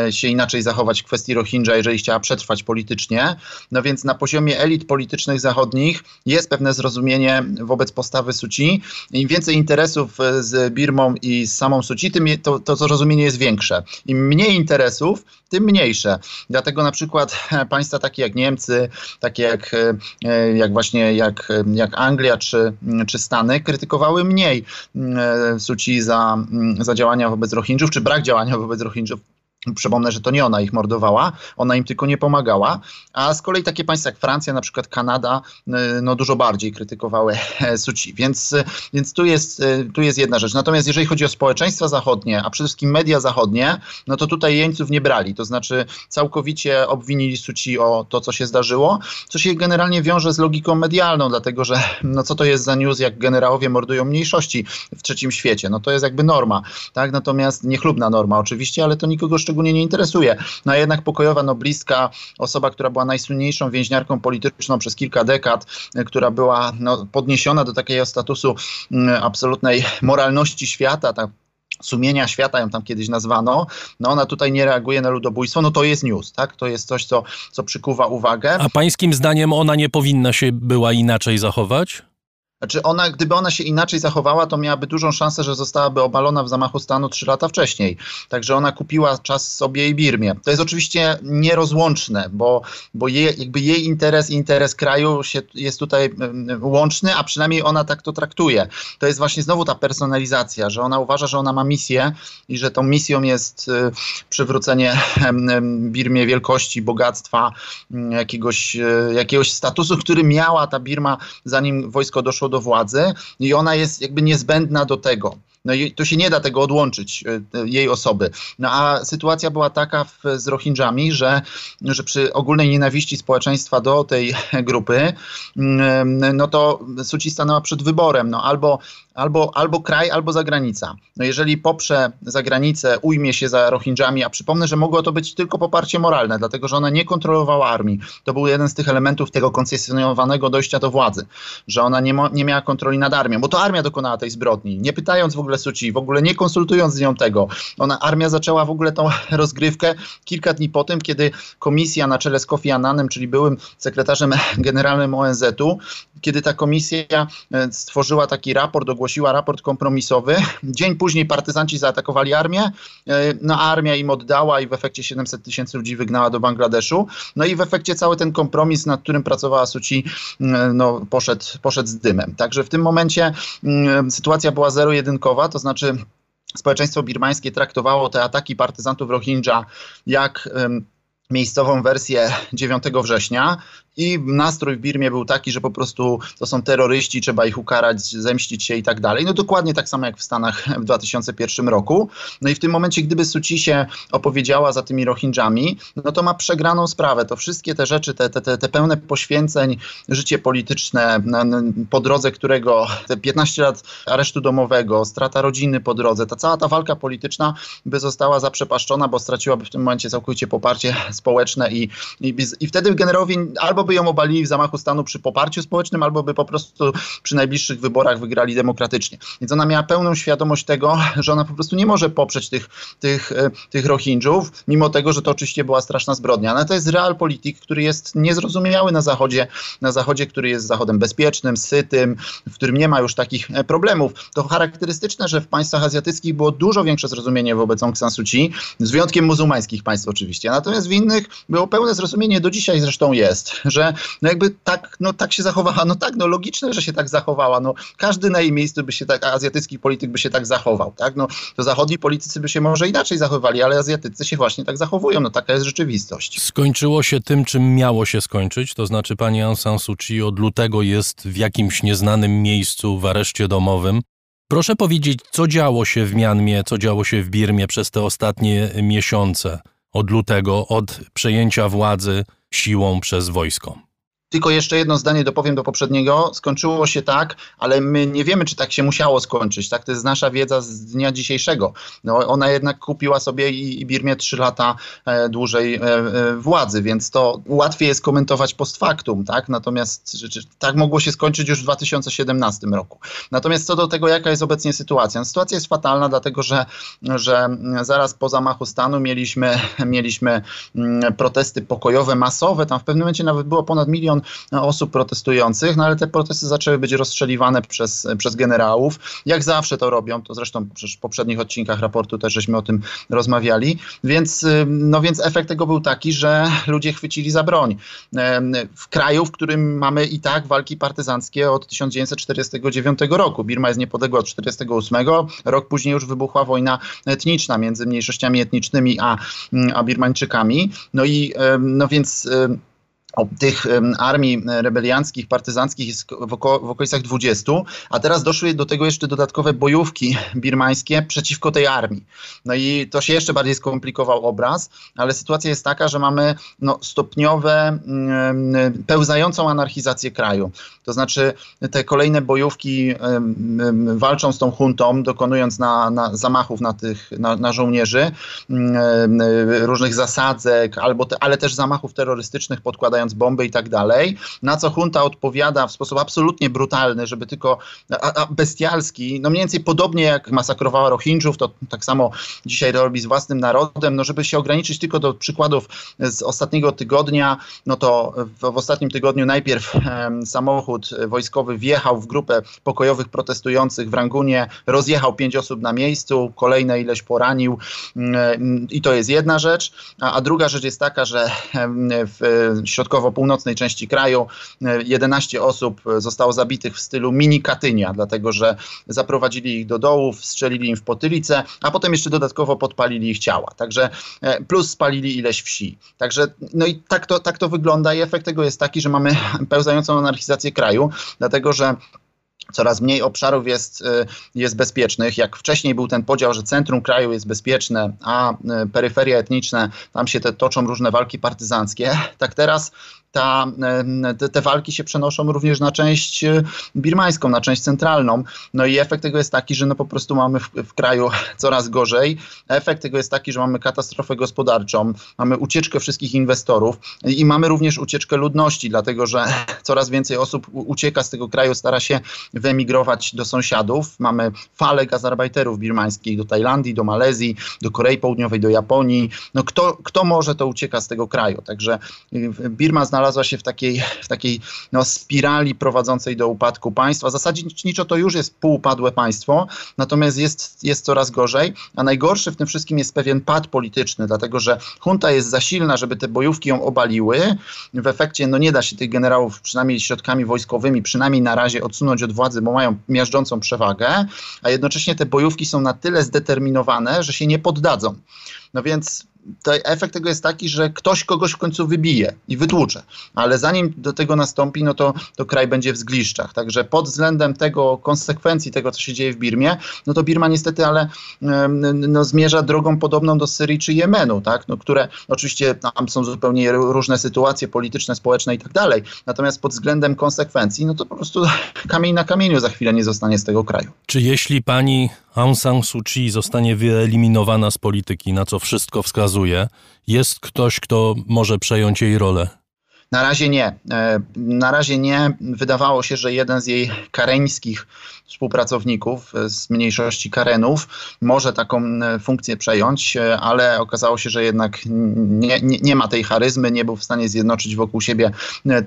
się inaczej zachować w kwestii Rohingya, jeżeli chciała przetrwać politycznie. No więc na poziomie elit politycznych zachodnich jest pewne zrozumienie wobec postawy Suci. Im więcej interesów interesów e, z Birmą i z samą Suci, tym to, to zrozumienie jest większe. Im mniej interesów, tym mniejsze. Dlatego na przykład e, państwa takie jak Niemcy, takie jak, e, jak właśnie jak, jak Anglia czy, czy Stany krytykowały mniej Suci za, za działania wobec Rohingjów, czy brak działania wobec Rohingjów Przypomnę, że to nie ona ich mordowała, ona im tylko nie pomagała, a z kolei takie państwa jak Francja, na przykład Kanada, y, no dużo bardziej krytykowały (laughs) Suci, więc, więc tu, jest, y, tu jest jedna rzecz. Natomiast jeżeli chodzi o społeczeństwa zachodnie, a przede wszystkim media zachodnie, no to tutaj jeńców nie brali, to znaczy całkowicie obwinili Suci o to, co się zdarzyło, co się generalnie wiąże z logiką medialną, dlatego że no co to jest za news, jak generałowie mordują mniejszości w trzecim świecie, no to jest jakby norma, tak, natomiast niechlubna norma oczywiście, ale to nikogo szczególnie szczególnie nie interesuje. No a jednak pokojowa noblistka, osoba, która była najsłynniejszą więźniarką polityczną przez kilka dekad, e, która była no, podniesiona do takiego statusu mm, absolutnej moralności świata, tak sumienia świata ją tam kiedyś nazwano, no ona tutaj nie reaguje na ludobójstwo, no to jest news, tak? To jest coś, co, co przykuwa uwagę. A pańskim zdaniem ona nie powinna się była inaczej zachować? Znaczy ona, gdyby ona się inaczej zachowała, to miałaby dużą szansę, że zostałaby obalona w zamachu stanu trzy lata wcześniej. Także ona kupiła czas sobie i Birmie. To jest oczywiście nierozłączne, bo, bo jej, jakby jej interes i interes kraju się, jest tutaj łączny, a przynajmniej ona tak to traktuje. To jest właśnie znowu ta personalizacja, że ona uważa, że ona ma misję i że tą misją jest y, przywrócenie Birmie wielkości, bogactwa, jakiegoś, y, jakiegoś statusu, który miała ta Birma, zanim wojsko doszło do władzy i ona jest jakby niezbędna do tego. No i to się nie da tego odłączyć, e, jej osoby. No a sytuacja była taka w, z Rohingjami, że, że przy ogólnej nienawiści społeczeństwa do tej (laughs) grupy, mm, no to Suci stanęła przed wyborem, no albo albo, albo kraj, albo zagranica. No jeżeli poprze zagranicę, ujmie się za Rohingjami, a przypomnę, że mogło to być tylko poparcie moralne, dlatego że ona nie kontrolowała armii. To był jeden z tych elementów tego koncesjonowanego dojścia do władzy, że ona nie, nie miała kontroli nad armią, bo to armia dokonała tej zbrodni, nie pytając w ogóle Suci, w ogóle nie konsultując z nią tego. Ona, armia zaczęła w ogóle tą (laughs) rozgrywkę kilka dni po tym, kiedy komisja na czele z Kofi Annanem, czyli byłym sekretarzem (laughs) generalnym ONZ-u, kiedy ta komisja e, stworzyła taki raport, ogłosiła raport kompromisowy. Dzień później partyzanci zaatakowali armię, e, no armia im oddała i w efekcie 700 tysięcy ludzi wygnała do Bangladeszu. No i w efekcie cały ten kompromis, nad którym pracowała Suci, mm, no, poszedł, poszedł z dymem. Także w tym momencie mm, sytuacja była zero-jedynkowa, to znaczy społeczeństwo birmańskie traktowało te ataki partyzantów Rohingya jak miejscową wersję 9 września i nastrój w Birmie był taki, że po prostu to są terroryści, trzeba ich ukarać, zemścić się i tak dalej. No dokładnie tak samo jak w Stanach w 2001 roku. No i w tym momencie, gdyby Suci się opowiedziała za tymi Rohingjami, no to ma przegraną sprawę. To wszystkie te rzeczy, te, te, te pełne poświęceń, życie polityczne, po drodze którego te 15 lat aresztu domowego, strata rodziny po drodze, ta cała ta walka polityczna by została zaprzepaszczona, bo straciłaby w tym momencie całkowicie poparcie społeczne i, i, i wtedy generowi albo albo by ją obalili w zamachu stanu przy poparciu społecznym, albo by po prostu przy najbliższych wyborach wygrali demokratycznie. Więc ona miała pełną świadomość tego, że ona po prostu nie może poprzeć tych, tych, e, tych Rohingjów, mimo tego, że to oczywiście była straszna zbrodnia. No to jest realpolitik, który jest niezrozumiały na Zachodzie, na Zachodzie, który jest Zachodem bezpiecznym, sytym, w którym nie ma już takich e, problemów. To charakterystyczne, że w państwach azjatyckich było dużo większe zrozumienie wobec Aung San Suu Kyi, z wyjątkiem muzułmańskich państw oczywiście. Natomiast w innych było pełne zrozumienie, do dzisiaj zresztą jest, że no jakby tak, no tak się zachowała, no tak, no logiczne, że się tak zachowała, no każdy na jej miejscu by się tak, azjatycki polityk by się tak zachował, tak, no to zachodni politycy by się może inaczej zachowywali, ale azjatycy się właśnie tak zachowują, no taka jest rzeczywistość. Skończyło się tym, czym miało się skończyć, to znaczy pani Aung San Suu Kyi od lutego jest w jakimś nieznanym miejscu w areszcie domowym. Proszę powiedzieć, co działo się w Mianmie, co działo się w Birmie przez te ostatnie miesiące od lutego, od przejęcia władzy siłą przez wojsko. Tylko jeszcze jedno zdanie dopowiem do poprzedniego. Skończyło się tak, ale my nie wiemy, czy tak się musiało skończyć. Tak? To jest nasza wiedza z dnia dzisiejszego. No, ona jednak kupiła sobie i, i Birmie trzy lata e, dłużej e, e, władzy, więc to łatwiej jest komentować post factum. Tak? Natomiast czy, czy, tak mogło się skończyć już w 2017 roku. Natomiast co do tego, jaka jest obecnie sytuacja. No, sytuacja jest fatalna, dlatego że, że zaraz po zamachu stanu mieliśmy, mieliśmy mm, protesty pokojowe, masowe. Tam w pewnym momencie nawet było ponad milion osób protestujących, no ale te protesty zaczęły być rozstrzeliwane przez, przez generałów. Jak zawsze to robią, to zresztą w poprzednich odcinkach raportu też żeśmy o tym rozmawiali, więc, no więc efekt tego był taki, że ludzie chwycili za broń. W kraju, w którym mamy i tak walki partyzanckie od 1949 roku. Birma jest niepodległa od 1948, rok później już wybuchła wojna etniczna między mniejszościami etnicznymi a, a Birmańczykami. No i no więc tych armii rebelianckich, partyzanckich jest w, oko w, okolicach 20, a teraz doszły do tego jeszcze dodatkowe bojówki birmańskie przeciwko tej armii. No i to się jeszcze bardziej skomplikował obraz, ale sytuacja jest taka, że mamy no, stopniowe, pełzającą anarchizację kraju. To znaczy te kolejne bojówki walczą z tą huntą, dokonując na, na zamachów na, tych, na, na żołnierzy, różnych zasadzek, albo te, ale też zamachów terrorystycznych podkładają podrzucając bomby i tak dalej, na co junta odpowiada w sposób absolutnie brutalny, żeby tylko, a, a bestialski, no mniej więcej podobnie jak masakrowała Rohingjów, to tak samo dzisiaj robi z własnym narodem, no żeby się ograniczyć tylko do przykładów z ostatniego tygodnia, no to w, w ostatnim tygodniu najpierw samochód wojskowy wjechał w grupę pokojowych protestujących w Rangunie, rozjechał pięć osób na miejscu, kolejne ileś poranił um, i to jest jedna rzecz, a, a druga rzecz jest taka, że w środku środkowo-północnej części kraju 11 e, osób zostało zabitych w stylu mini Katynia, dlatego że zaprowadzili ich do dołów, strzelili im w potylicę, a potem jeszcze dodatkowo podpalili ich ciała. Także e, plus spalili ileś wsi. Także no i tak to, tak to wygląda i efekt tego jest taki, że mamy pełzającą anarchizację kraju, dlatego że coraz mniej obszarów jest, y, jest bezpiecznych. Jak wcześniej był ten podział, że centrum kraju jest bezpieczne, a y, peryferia etniczne, tam się te, toczą różne walki partyzanckie, (laughs) tak teraz ta, te, te, walki się przenoszą również na część e, birmańską, na część centralną. No i efekt tego jest taki, że no po prostu mamy w, w kraju (laughs) coraz gorzej. Efekt tego jest taki, że mamy katastrofę gospodarczą, mamy ucieczkę wszystkich inwestorów i mamy również ucieczkę ludności, dlatego że (laughs) coraz więcej osób ucieka z tego kraju, stara się wyemigrować do sąsiadów. Mamy falę gazarbajterów birmańskich do Tajlandii, do Malezji, do Korei Południowej, do Japonii. No kto, kto może, to ucieka z tego kraju. Także Birma znalazła znalazła się w takiej, w takiej no, spirali prowadzącej do upadku państwa. Zasadniczo to już jest półupadłe państwo, natomiast jest, jest coraz gorzej, a najgorszy w tym wszystkim jest pewien pad polityczny, dlatego że junta jest za silna, żeby te bojówki ją obaliły. W efekcie no, nie da się tych generałów przynajmniej środkami wojskowymi, przynajmniej na razie odsunąć od władzy, bo mają miażdżącą przewagę, a jednocześnie te bojówki są na tyle zdeterminowane, że się nie poddadzą. No więc efekt tego jest taki, że ktoś kogoś w końcu wybije i wytłucze. Ale zanim do tego nastąpi, no to, to kraj będzie w zgliszczach. Także pod względem tego, konsekwencji tego, co się dzieje w Birmie, no to Birma niestety, ale no, zmierza drogą podobną do Syrii czy Jemenu, tak? no, które oczywiście tam są zupełnie różne sytuacje polityczne, społeczne i tak dalej. Natomiast pod względem konsekwencji, no to po prostu (laughs) kamień na kamieniu za chwilę nie zostanie z tego kraju. Czy jeśli pani Aung San Suu Kyi zostanie wyeliminowana z polityki, na co wszystko wskazuje, jest ktoś, kto może przejąć jej rolę? Na razie nie. E, na razie nie. Wydawało się, że jeden z jej kareńskich współpracowników z mniejszości Karenów może taką e, funkcję przejąć, e, ale okazało się, że jednak nie, nie, nie, ma tej charyzmy, nie był w stanie zjednoczyć wokół siebie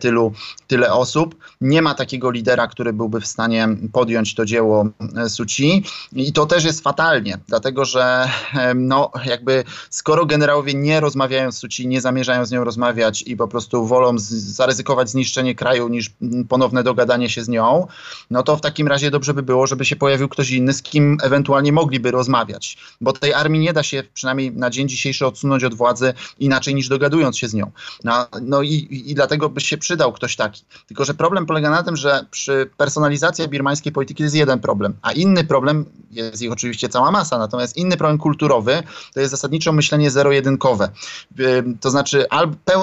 tylu, tyle osób. Nie ma takiego lidera, który byłby w stanie podjąć to dzieło Suci i to też jest fatalnie, dlatego że no jakby skoro generałowie nie rozmawiają z Suci, nie zamierzają z nią rozmawiać i po prostu wolą zaryzykować zniszczenie kraju niż ponowne dogadanie się z nią, no to w takim razie dobrze by było, żeby się pojawił ktoś inny, z kim ewentualnie mogliby rozmawiać. Bo tej armii nie da się przynajmniej na dzień dzisiejszy odsunąć od władzy inaczej niż dogadując się z nią. No, no i, i dlatego by się przydał ktoś taki. Tylko, że problem polega na tym, że przy personalizacji birmańskiej polityki jest jeden problem, a inny problem, jest ich oczywiście cała masa, natomiast inny problem kulturowy to jest zasadniczo myślenie zero-jedynkowe. To znaczy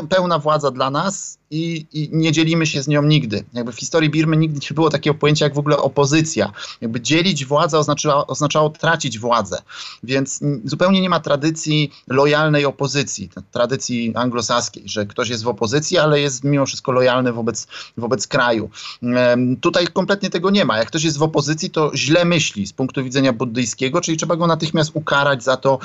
pełna władza dla nas i, i, nie dzielimy się z nią nigdy. Jakby w historii Birmy nigdy nie było takiego pojęcia jak w ogóle opozycja. Jakby dzielić władzę oznaczało, oznaczało tracić władzę. Więc zupełnie nie ma tradycji lojalnej opozycji, tradycji anglosaskiej, że ktoś jest w opozycji, ale jest mimo wszystko lojalny wobec, wobec kraju. Tutaj kompletnie tego nie ma. Jak ktoś jest w opozycji, to źle myśli z punktu widzenia buddyjskiego, czyli trzeba go natychmiast ukarać za to.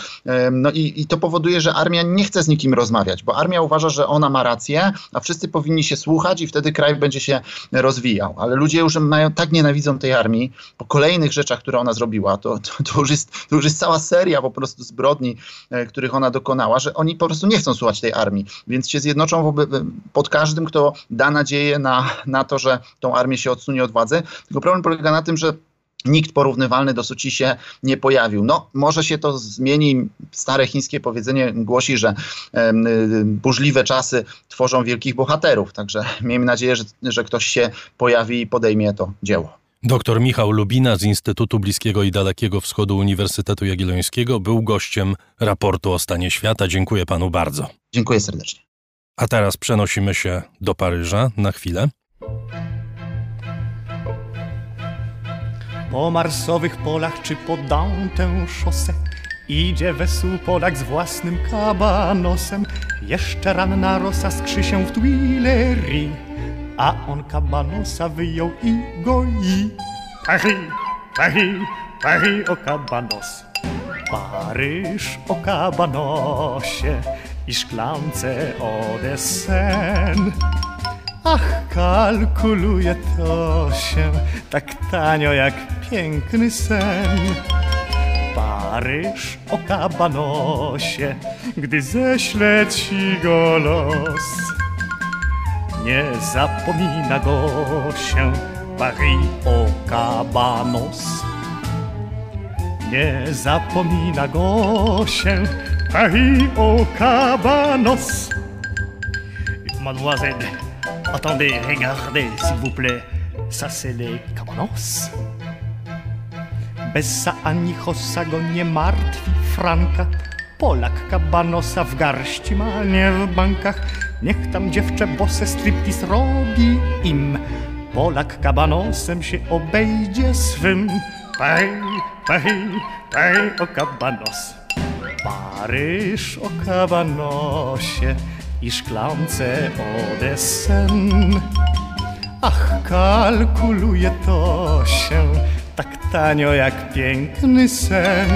No i, i to powoduje, że armia nie chce z nikim rozmawiać, bo armia uważa, że ona ma rację, a wszyscy powinni się słuchać i wtedy kraj będzie się rozwijał. Ale ludzie już mają, tak nienawidzą tej armii po kolejnych rzeczach, które ona zrobiła. To, to, to, już, jest, to już jest cała seria po prostu zbrodni, e, których ona dokonała, że oni po prostu nie chcą słuchać tej armii. Więc się zjednoczą wobec, pod każdym, kto da nadzieję na, na to, że tą armię się odsunie od władzy. Tylko problem polega na tym, że nikt porównywalny do Suci się nie pojawił. No, może się to zmieni. Stare chińskie powiedzenie głosi, że e, burzliwe czasy tworzą wielkich bohaterów. Także miejmy nadzieję, że, że ktoś się pojawi i podejmie to dzieło. Doktor Michał Lubina z Instytutu Bliskiego i Dalekiego Wschodu Uniwersytetu Jagiellońskiego był gościem raportu o stanie świata. Dziękuję panu bardzo. Dziękuję serdecznie. A teraz przenosimy się do Paryża na chwilę. Po marsowych polach czy po tę szosę. Idzie wesół Polak z własnym kabanosem. Jeszcze ranna rosa skrzy się w Tuileries A on kabanosa wyjął i goi Paris, Paris, Paris o kabanos. Paryż o kabanosie i szklance o desen Ach, kalkuluje to się tak tanio jak piękny sen. Paryż o kabanosie, gdy ześle ci go los. Nie zapomina go się Paris o kabanos. Nie zapomina go się Paris o kabanos. Mademoiselle, Attendez, regardez, s'il vous plaît. Ça, c'est les cabanos. Bessa ani hossa go nie martwi franka. Polak kabanosa w garści ma, nie w bankach. Niech tam dziewczę bose striptease robi im. Polak kabanosem się obejdzie swym. Paj, paj, paj o kabanos. Paryż o kabanosie i szklance odesen. Ach, kalkuluje to się tak tanio jak piękny sen.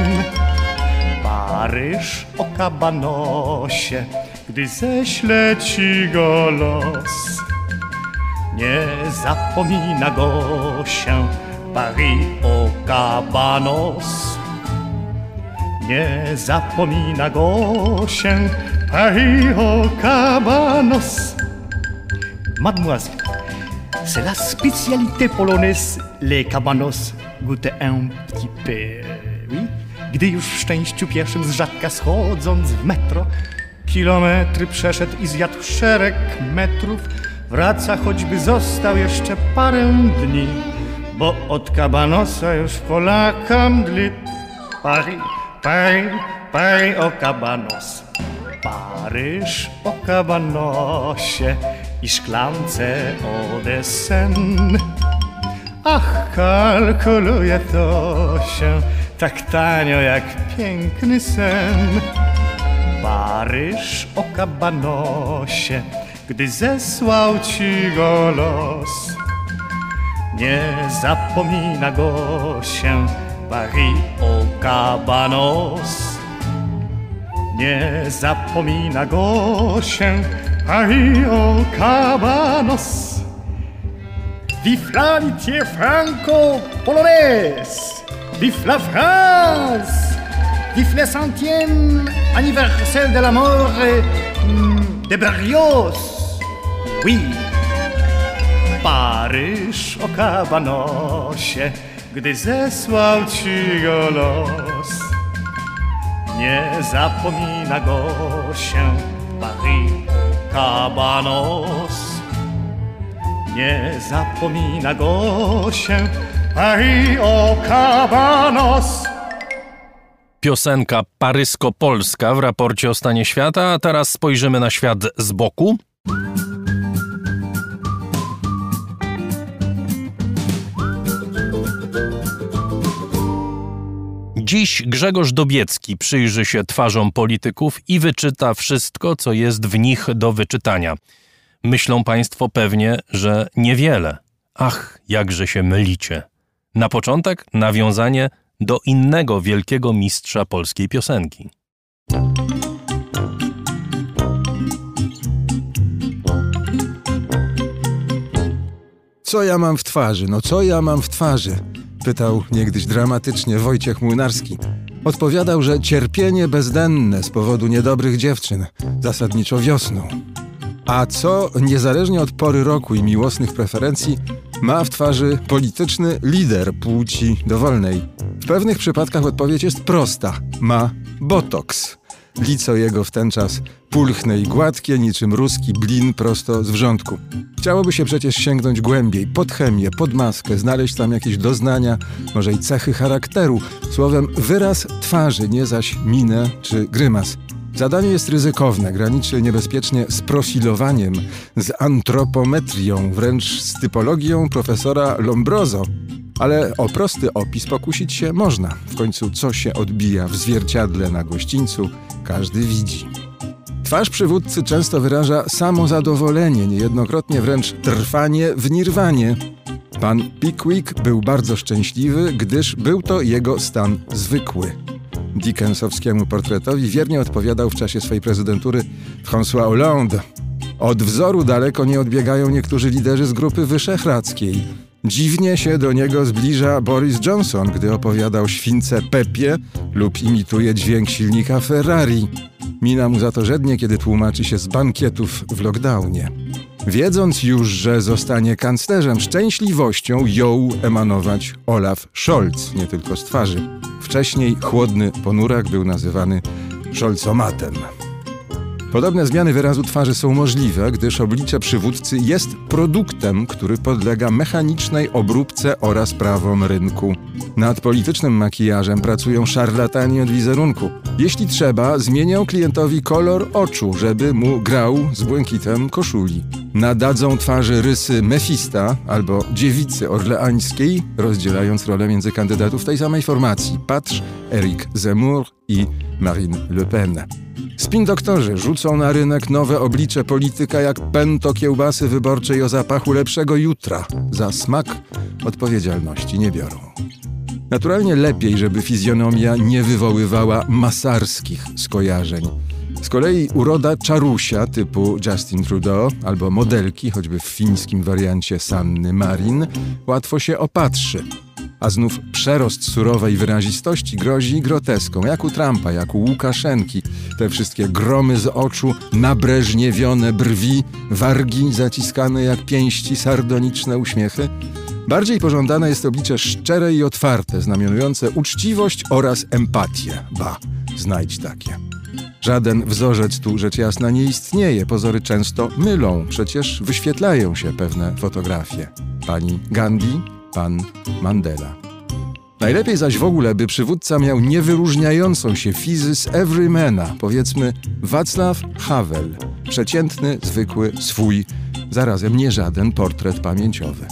Paryż o kabanosie, gdy ześle ci go los. Nie zapomina go się Paris o kabanos. Nie zapomina go się Paris au cabanos. Mademoiselle, c'est la spécialité polonaise, les cabanos goûtent un petit peu, oui. Gdy już w szczęściu pieszym z rzadka schodząc w metro, kilometry przeszedł i zjadł szereg metrów, wraca choćby został jeszcze parę dni, bo od kabanosa już Polaka mdli. Paris, Paris, Paris o kabanos. Paryż o kabanosie i szklance o desen. Ach, kalkuluje to się tak tanio jak piękny sen. Paryż o kabanosie, gdy zesłał ci go los. Nie zapomina go się Paris o kabanos. Nie zapomina go się Pario Cabanos. Vive l'amitié franco-polonaise! Vive la France! Vive le centième anniversaire de la mort mm, de Berrios! Oui! Paryż o kabanosie, gdy zesłał ci go los. Nie zapomina go się Paris Cabanos. Nie zapomina go się Paris Cabanos. Piosenka parysko-polska w raporcie o stanie świata, a teraz spojrzymy na świat z boku. Dziś Grzegorz Dobiecki przyjrzy się twarzom polityków i wyczyta wszystko, co jest w nich do wyczytania. Myślą Państwo pewnie, że niewiele. Ach, jakże się mylicie. Na początek nawiązanie do innego wielkiego mistrza polskiej piosenki. Co ja mam w twarzy? No co ja mam w twarzy? Pytał niegdyś dramatycznie Wojciech Młynarski. Odpowiadał, że cierpienie bezdenne z powodu niedobrych dziewczyn, zasadniczo wiosną. A co, niezależnie od pory roku i miłosnych preferencji, ma w twarzy polityczny lider płci dowolnej? W pewnych przypadkach odpowiedź jest prosta. Ma botoks. Lico jego w ten czas pulchne i gładkie, niczym ruski blin prosto z wrzątku. Chciałoby się przecież sięgnąć głębiej, pod chemię, pod maskę, znaleźć tam jakieś doznania, może i cechy charakteru, słowem wyraz twarzy, nie zaś minę czy grymas. Zadanie jest ryzykowne, graniczy niebezpiecznie z profilowaniem, z antropometrią, wręcz z typologią profesora Lombroso. Ale o prosty opis pokusić się można. W końcu co się odbija w zwierciadle na gościńcu, każdy widzi. Twarz przywódcy często wyraża samozadowolenie, niejednokrotnie wręcz trwanie w nirwanie. Pan Pickwick był bardzo szczęśliwy, gdyż był to jego stan zwykły. Dickensowskiemu portretowi wiernie odpowiadał w czasie swojej prezydentury François Hollande. Od wzoru daleko nie odbiegają niektórzy liderzy z grupy wyszehradzkiej. Dziwnie się do niego zbliża Boris Johnson, gdy opowiadał śwince Pepie lub imituje dźwięk silnika Ferrari. Mina mu za to żednie, kiedy tłumaczy się z bankietów w lockdownie. Wiedząc już, że zostanie kanclerzem, szczęśliwością jął emanować Olaf Scholz, nie tylko z twarzy. Wcześniej chłodny ponurak był nazywany Scholzomatem. Podobne zmiany wyrazu twarzy są możliwe, gdyż oblicze przywódcy jest produktem, który podlega mechanicznej obróbce oraz prawom rynku. Nad politycznym makijażem pracują szarlatani od wizerunku. Jeśli trzeba, zmienią klientowi kolor oczu, żeby mu grał z błękitem koszuli. Nadadzą twarzy rysy Mefista albo dziewicy orleańskiej, rozdzielając rolę między kandydatów tej samej formacji. Patrz, Eric Zemmour i Marine Le Pen. Spin-doktorzy rzucą na rynek nowe oblicze polityka jak pęto kiełbasy wyborczej o zapachu lepszego jutra. Za smak odpowiedzialności nie biorą. Naturalnie lepiej, żeby fizjonomia nie wywoływała masarskich skojarzeń. Z kolei uroda czarusia typu Justin Trudeau albo modelki, choćby w fińskim wariancie Sanny Marin, łatwo się opatrzy. A znów przerost surowej wyrazistości grozi groteską, jak u Trumpa, jak u Łukaszenki. Te wszystkie gromy z oczu, nabreżniewione brwi, wargi zaciskane jak pięści, sardoniczne uśmiechy. Bardziej pożądane jest oblicze szczere i otwarte, znamionujące uczciwość oraz empatię. Ba, znajdź takie. Żaden wzorzec tu rzecz jasna nie istnieje. Pozory często mylą, przecież wyświetlają się pewne fotografie. Pani Gandhi, pan Mandela. Najlepiej zaś w ogóle, by przywódca miał niewyróżniającą się fizy z everymana, powiedzmy Wacław Havel, przeciętny, zwykły, swój, zarazem nie żaden portret pamięciowy.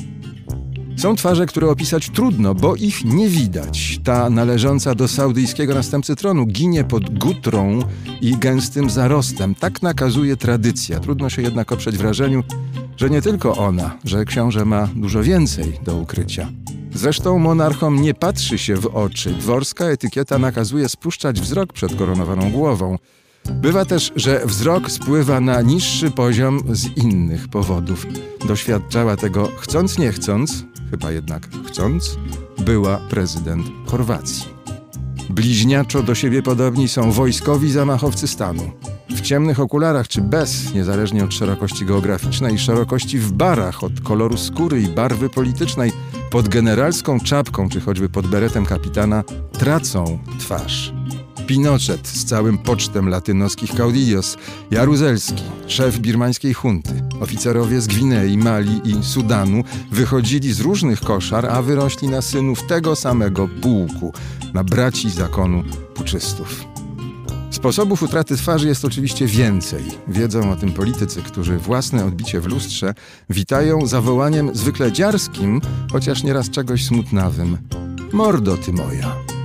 Są twarze, które opisać trudno, bo ich nie widać. Ta należąca do saudyjskiego następcy tronu ginie pod gutrą i gęstym zarostem. Tak nakazuje tradycja. Trudno się jednak oprzeć wrażeniu, że nie tylko ona, że książę ma dużo więcej do ukrycia. Zresztą monarchom nie patrzy się w oczy. Dworska etykieta nakazuje spuszczać wzrok przed koronowaną głową. Bywa też, że wzrok spływa na niższy poziom z innych powodów. Doświadczała tego chcąc nie chcąc, chyba jednak chcąc, była prezydent Chorwacji. Bliźniaczo do siebie podobni są wojskowi zamachowcy stanu. W ciemnych okularach czy bez, niezależnie od szerokości geograficznej i szerokości w barach, od koloru skóry i barwy politycznej, pod generalską czapką czy choćby pod beretem kapitana, tracą twarz. Pinochet z całym pocztem latynoskich caudillos, Jaruzelski, szef birmańskiej hunty, oficerowie z Gwinei, Mali i Sudanu wychodzili z różnych koszar, a wyrośli na synów tego samego pułku, na braci zakonu puczystów. Sposobów utraty twarzy jest oczywiście więcej. Wiedzą o tym politycy, którzy własne odbicie w lustrze witają zawołaniem zwykle dziarskim, chociaż nieraz czegoś smutnawym. Mordo ty moja.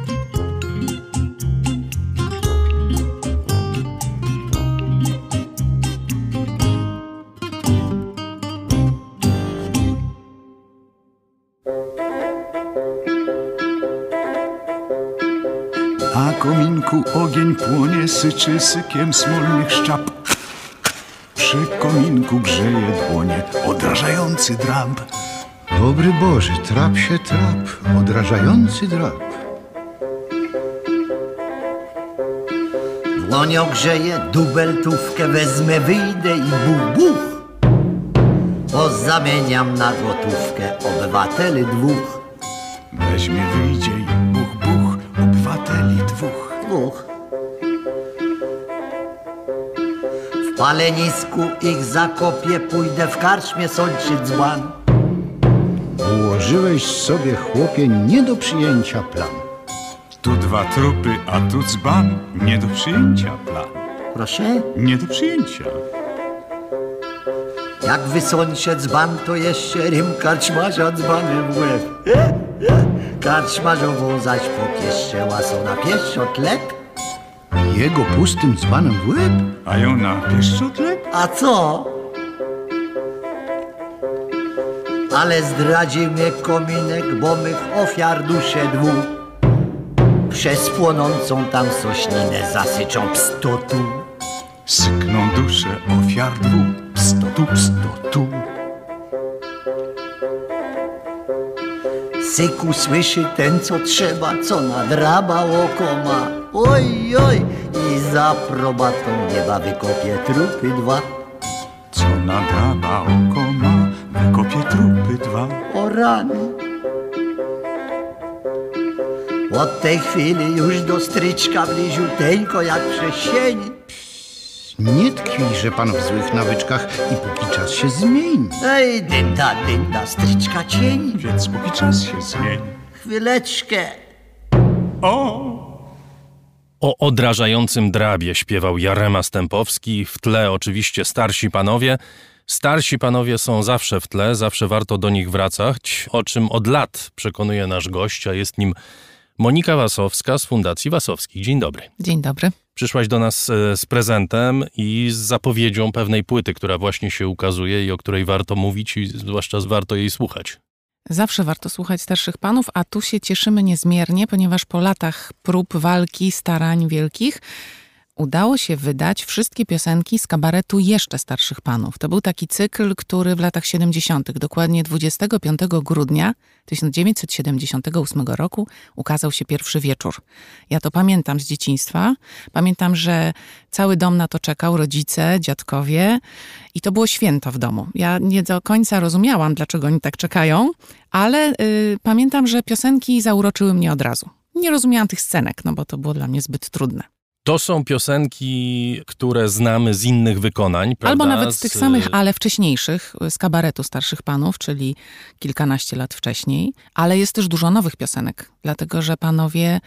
Ogień płonie, syczy sykiem smolnych szczap. Przy kominku grzeje dłonie odrażający drab. Dobry Boże, trap się trap, odrażający drap. Dłoń ogrzeje, dubeltówkę wezmę, wyjdę i buch, buch. Pozamieniam na gotówkę obywateli dwóch. Weźmie, wyjdzie palenisku ich zakopię, pójdę w karczmie sączy dzban. Ułożyłeś sobie, chłopie, nie do przyjęcia plan. Tu dwa trupy, a tu dzban. Nie do przyjęcia plan. Proszę? Nie do przyjęcia. Jak wysącie dzban, to jeszcze rym karczmarza dzbanem w łeb. Karczmarzową zaś popieszcze łasą na pieszczotlep. Jego pustym dzbanem w łeb? A ją na pieszczotlep? A co? Ale zdradzi mnie kominek, bo mych ofiar duszę dwóch. Przez płonącą tam sośninę zasyczą pstotu. Sykną dusze ofiar dwóch. Pstotu, pstotu. Syku słyszy ten, co trzeba, co nadraba oko ma. Oj, oj, i za probatą nieba wykopie trupy dwa. Co nadraba oko ma, wykopie trupy dwa. O rany. Od tej chwili już do stryczka bliziuteńko jak przez sień. Nie tkwijże pan w złych nawyczkach i póki czas się zmieni. Ej, dynda, dynda, stryczka cień. Więc póki czas się zmieni. Chwileczkę. O! O odrażającym drabie śpiewał Jarema Stępowski, w tle oczywiście starsi panowie. Starsi panowie są zawsze w tle, zawsze warto do nich wracać, o czym od lat przekonuje nasz gość, a jest nim Monika Wasowska z Fundacji Wasowski. Dzień dobry. Dzień dobry. Przyszłaś do nas e, z prezentem i z zapowiedzią pewnej płyty, która właśnie się ukazuje i o której warto mówić i zwłaszcza warto jej słuchać. Zawsze warto słuchać starszych panów, a tu się cieszymy niezmiernie, ponieważ po latach prób, walki, starań wielkich udało się wydać wszystkie piosenki z kabaretu jeszcze starszych panów. To był taki cykl, który w latach 70., dokładnie 25 grudnia 1978 roku ukazał się pierwszy wieczór. Ja to pamiętam z dzieciństwa. Pamiętam, że cały dom na to czekał, rodzice, dziadkowie i to było święto w domu. Ja nie do końca rozumiałam, dlaczego oni tak czekają, ale y, pamiętam, że piosenki zauroczyły mnie od razu. Nie rozumiałam tych scenek, no bo to było dla mnie zbyt trudne. To są piosenki, które znamy z innych wykonań, prawda? Albo nawet z tych samych, ale wcześniejszych, z kabaretu starszych panów, czyli kilkanaście lat wcześniej. Ale jest też dużo nowych piosenek, dlatego że panowie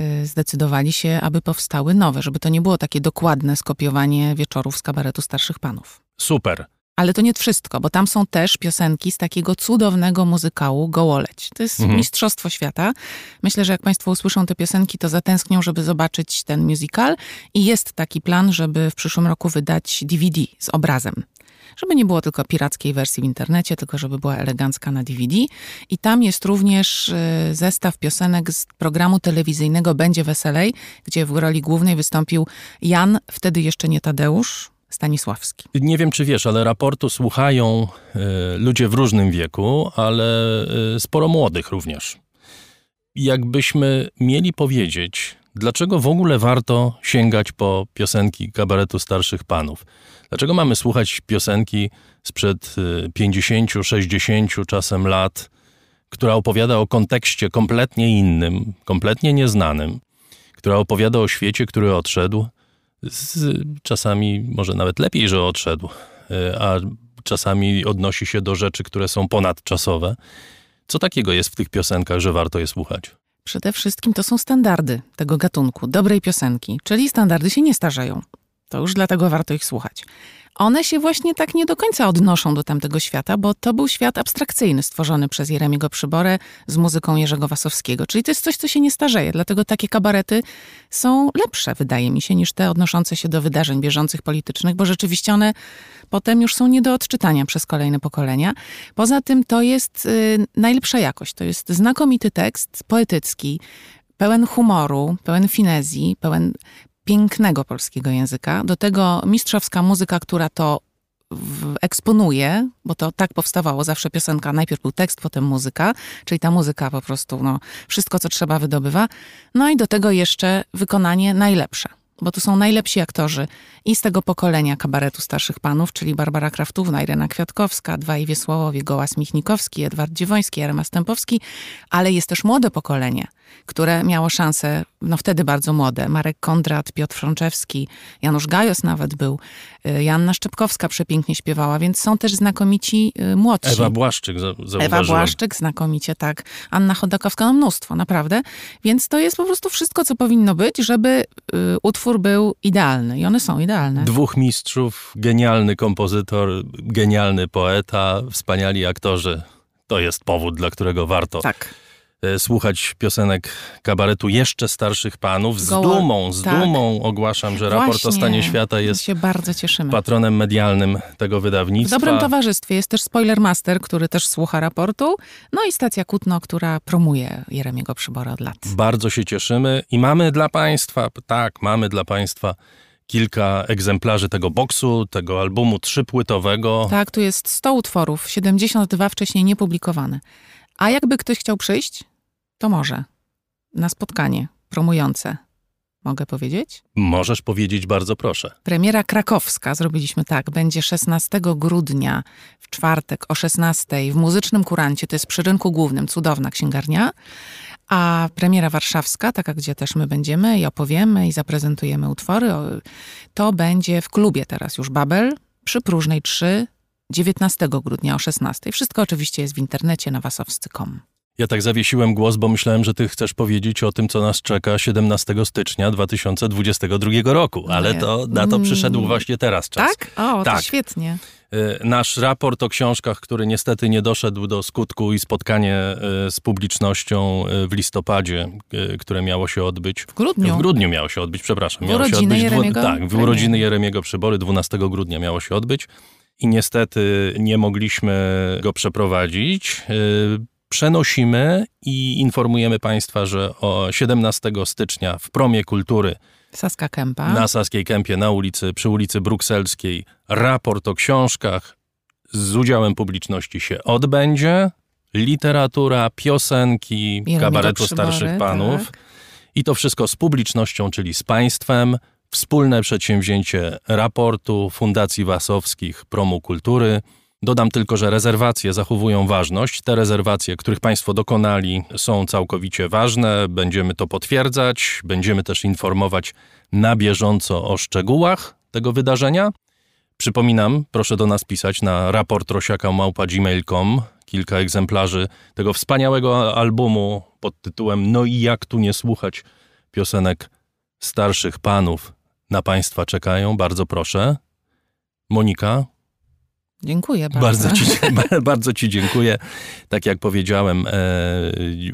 y, zdecydowali się, aby powstały nowe, żeby to nie było takie dokładne skopiowanie wieczorów z kabaretu starszych panów. Super. Ale to nie wszystko, bo tam są też piosenki z takiego cudownego muzykału Gołoleć. To jest Mhm. mistrzostwo świata. Myślę, że jak Państwo usłyszą te piosenki, to zatęsknią, żeby zobaczyć ten musical. I jest taki plan, żeby w przyszłym roku wydać DVD z obrazem. Żeby nie było tylko pirackiej wersji w internecie, tylko żeby była elegancka na DVD. I tam jest również y, zestaw piosenek z programu telewizyjnego Będzie Weselej, gdzie w roli głównej wystąpił Jan, wtedy jeszcze nie Tadeusz, Stanisławski. Nie wiem, czy wiesz, ale raportu słuchają y, ludzie w różnym wieku, ale y, sporo młodych również. Jakbyśmy mieli powiedzieć, dlaczego w ogóle warto sięgać po piosenki kabaretu starszych panów? Dlaczego mamy słuchać piosenki sprzed y, 50, 60 czasem lat, która opowiada o kontekście kompletnie innym, kompletnie nieznanym, która opowiada o świecie, który odszedł, z, czasami może nawet lepiej, że odszedł, y, a czasami odnosi się do rzeczy, które są ponadczasowe. Co takiego jest w tych piosenkach, że warto je słuchać? Przede wszystkim to są standardy tego gatunku, dobrej piosenki, czyli standardy się nie starzeją. To już dlatego warto ich słuchać. One się właśnie tak nie do końca odnoszą do tamtego świata, bo to był świat abstrakcyjny stworzony przez Jeremiego Przyborę z muzyką Jerzego Wasowskiego. Czyli to jest coś, co się nie starzeje. Dlatego takie kabarety są lepsze, wydaje mi się, niż te odnoszące się do wydarzeń bieżących politycznych, bo rzeczywiście one potem już są nie do odczytania przez kolejne pokolenia. Poza tym to jest y, najlepsza jakość. To jest znakomity tekst, poetycki, pełen humoru, pełen finezji, pełen pięknego polskiego języka. Do tego mistrzowska muzyka, która to eksponuje, bo to tak powstawało zawsze piosenka, najpierw był tekst, potem muzyka, czyli ta muzyka po prostu, no, wszystko co trzeba wydobywa. No i do tego jeszcze wykonanie najlepsze, bo tu są najlepsi aktorzy i z tego pokolenia kabaretu starszych panów, czyli Barbara Kraftówna, Irena Kwiatkowska, dwaj Wiesławowie, Gołas Michnikowski, Edward Dziwoński, Jarema Stępowski, ale jest też młode pokolenie, które miało szansę, no wtedy bardzo młode, Marek Kondrat, Piotr Frączewski, Janusz Gajos nawet był, y, Joanna Szczepkowska przepięknie śpiewała, więc są też znakomici y, młodsi. Ewa Błaszczyk, za- zauważyłem. Ewa Błaszczyk, znakomicie, tak. Anna Chodakowska, no mnóstwo, naprawdę. Więc to jest po prostu wszystko, co powinno być, żeby y, utwór był idealny. I one są idealne. Dwóch mistrzów, genialny kompozytor, genialny poeta, wspaniali aktorzy. To jest powód, dla którego warto Tak. E, słuchać piosenek kabaretu jeszcze starszych panów. Z Goła- dumą, z tak. dumą ogłaszam, że raport Właśnie. o stanie świata jest się bardzo cieszymy. patronem medialnym tego W wydawnictwa. dobrym towarzystwie jest też Spoiler Master, który też słucha raportu, no i stacja Kutno, która promuje Jeremiego Przybora od lat. Bardzo się cieszymy i mamy dla Państwa, tak, mamy dla Państwa kilka egzemplarzy tego boksu, tego albumu trzypłytowego. Tak, tu jest 100 utworów, 72 wcześniej niepublikowane. A jakby ktoś chciał przyjść, to może. Na spotkanie promujące. Mogę powiedzieć? Możesz powiedzieć bardzo proszę. Premiera krakowska zrobiliśmy tak. Będzie 16 grudnia w czwartek o 16 w muzycznym kurancie. To jest przy rynku głównym, cudowna księgarnia. A premiera warszawska, taka gdzie też my będziemy i opowiemy i zaprezentujemy utwory, to będzie w klubie teraz już Babel przy Próżnej 3 19 grudnia o 16. Wszystko oczywiście jest w internecie na wasowscy.com. Ja tak zawiesiłem głos, bo myślałem, że ty chcesz powiedzieć o tym, co nas czeka 17 stycznia 2022 roku, ale Nie. to na to przyszedł Mm. właśnie teraz czas. Tak? O, to Tak. świetnie. Y, Nasz raport o książkach, który niestety nie doszedł do skutku i spotkanie y, z publicznością y, w listopadzie, które miało się odbyć. W grudniu. W grudniu miało się odbyć, przepraszam. W miało się urodziny odbyć Jeremiego Tak, w Premiery. urodziny Jeremiego Przybory 12 grudnia miało się odbyć i niestety nie mogliśmy go przeprowadzić. Przenosimy i informujemy Państwa, że o 17 stycznia w Promie Kultury Saska Kępa. na Saskiej Kępie na ulicy, przy ulicy Brukselskiej raport o książkach z udziałem publiczności się odbędzie. Literatura, piosenki, kabaretu starszych panów. tak. I to wszystko z publicznością, czyli z państwem. Wspólne przedsięwzięcie raportu Fundacji Wasowskich Promu Kultury. Dodam tylko, że rezerwacje zachowują ważność. Te rezerwacje, których Państwo dokonali, są całkowicie ważne. Będziemy to potwierdzać. Będziemy też informować na bieżąco o szczegółach tego wydarzenia. Przypominam, proszę do nas pisać na raportrosiaka.gmail.com kilka egzemplarzy tego wspaniałego albumu pod tytułem No i jak tu nie słuchać piosenek starszych panów na Państwa czekają. Bardzo proszę. Monika, Dziękuję bardzo. bardzo ci, (laughs) (laughs) bardzo ci dziękuję. Tak jak powiedziałem, e,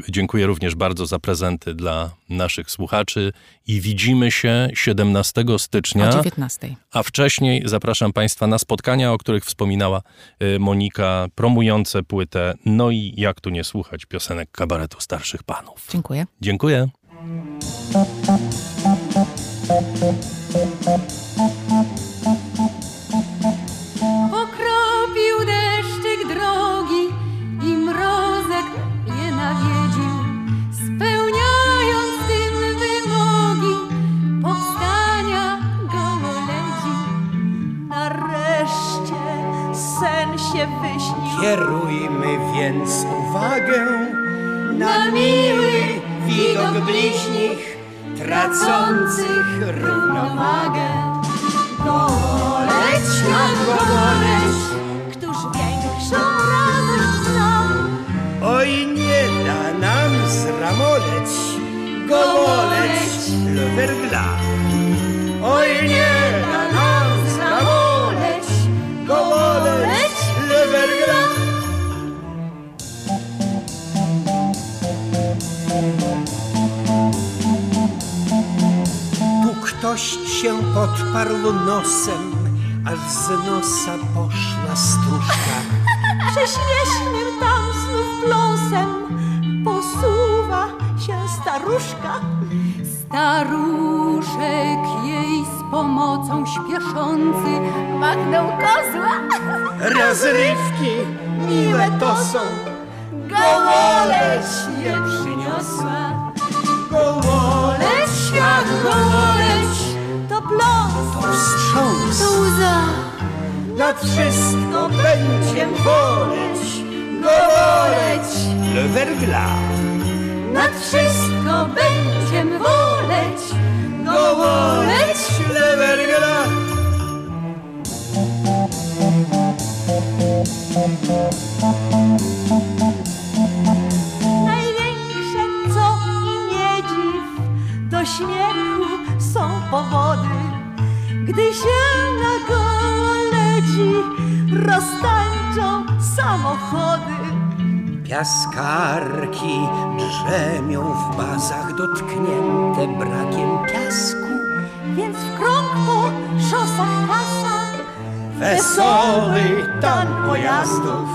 dziękuję również bardzo za prezenty dla naszych słuchaczy i widzimy się 17 stycznia. O 19. A wcześniej zapraszam Państwa na spotkania, o których wspominała y, Monika, promujące płytę No i jak tu nie słuchać piosenek kabaretu starszych panów. Dziękuję. Dziękuję. Więc uwagę Na miły widok bliźnich, tracących równowagę. Goleć na goleć, któż większą radość zna? Oj, nie da nam zramoleć, gołoleć lwergla. Oj, nie ktoś się podparł nosem, aż z nosa poszła stróżka. (laughs) Prześmiesznym tam znów pląsem posuwa się się staruszka. Staruszek jej z pomocą śpieszący machnął kozła. (laughs) Rozrywki miłe to są, Gołoleć je przyniosła. Gołoleć, świat gołoleć, to wstrząs. to łza. Nad wszystko będzie woleć, gołoleć, le verglas. Nad wszystko będziem woleć, gołoleć. Le verglas. Największe co i nie dziw, do śmiechu powody, gdy się na gołoleci roztańczą samochody. Piaskarki drzemią w bazach dotknięte brakiem piasku. Więc w krąg po szosach pasa Wesoły tan pojazdów.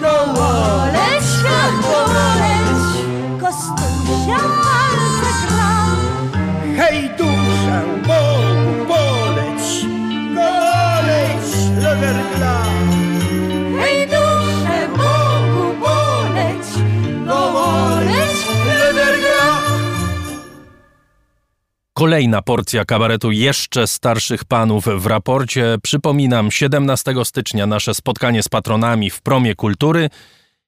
Gołoleć, gołoleć, kostusia palce gra. Hej duszę, Bogu poleć, goleć, le verglas. Hej duszę Bogu boleć, gołoleć, Le verglas. Kolejna porcja kabaretu jeszcze starszych panów w raporcie. Przypominam, 17 stycznia nasze spotkanie z patronami w Promie Kultury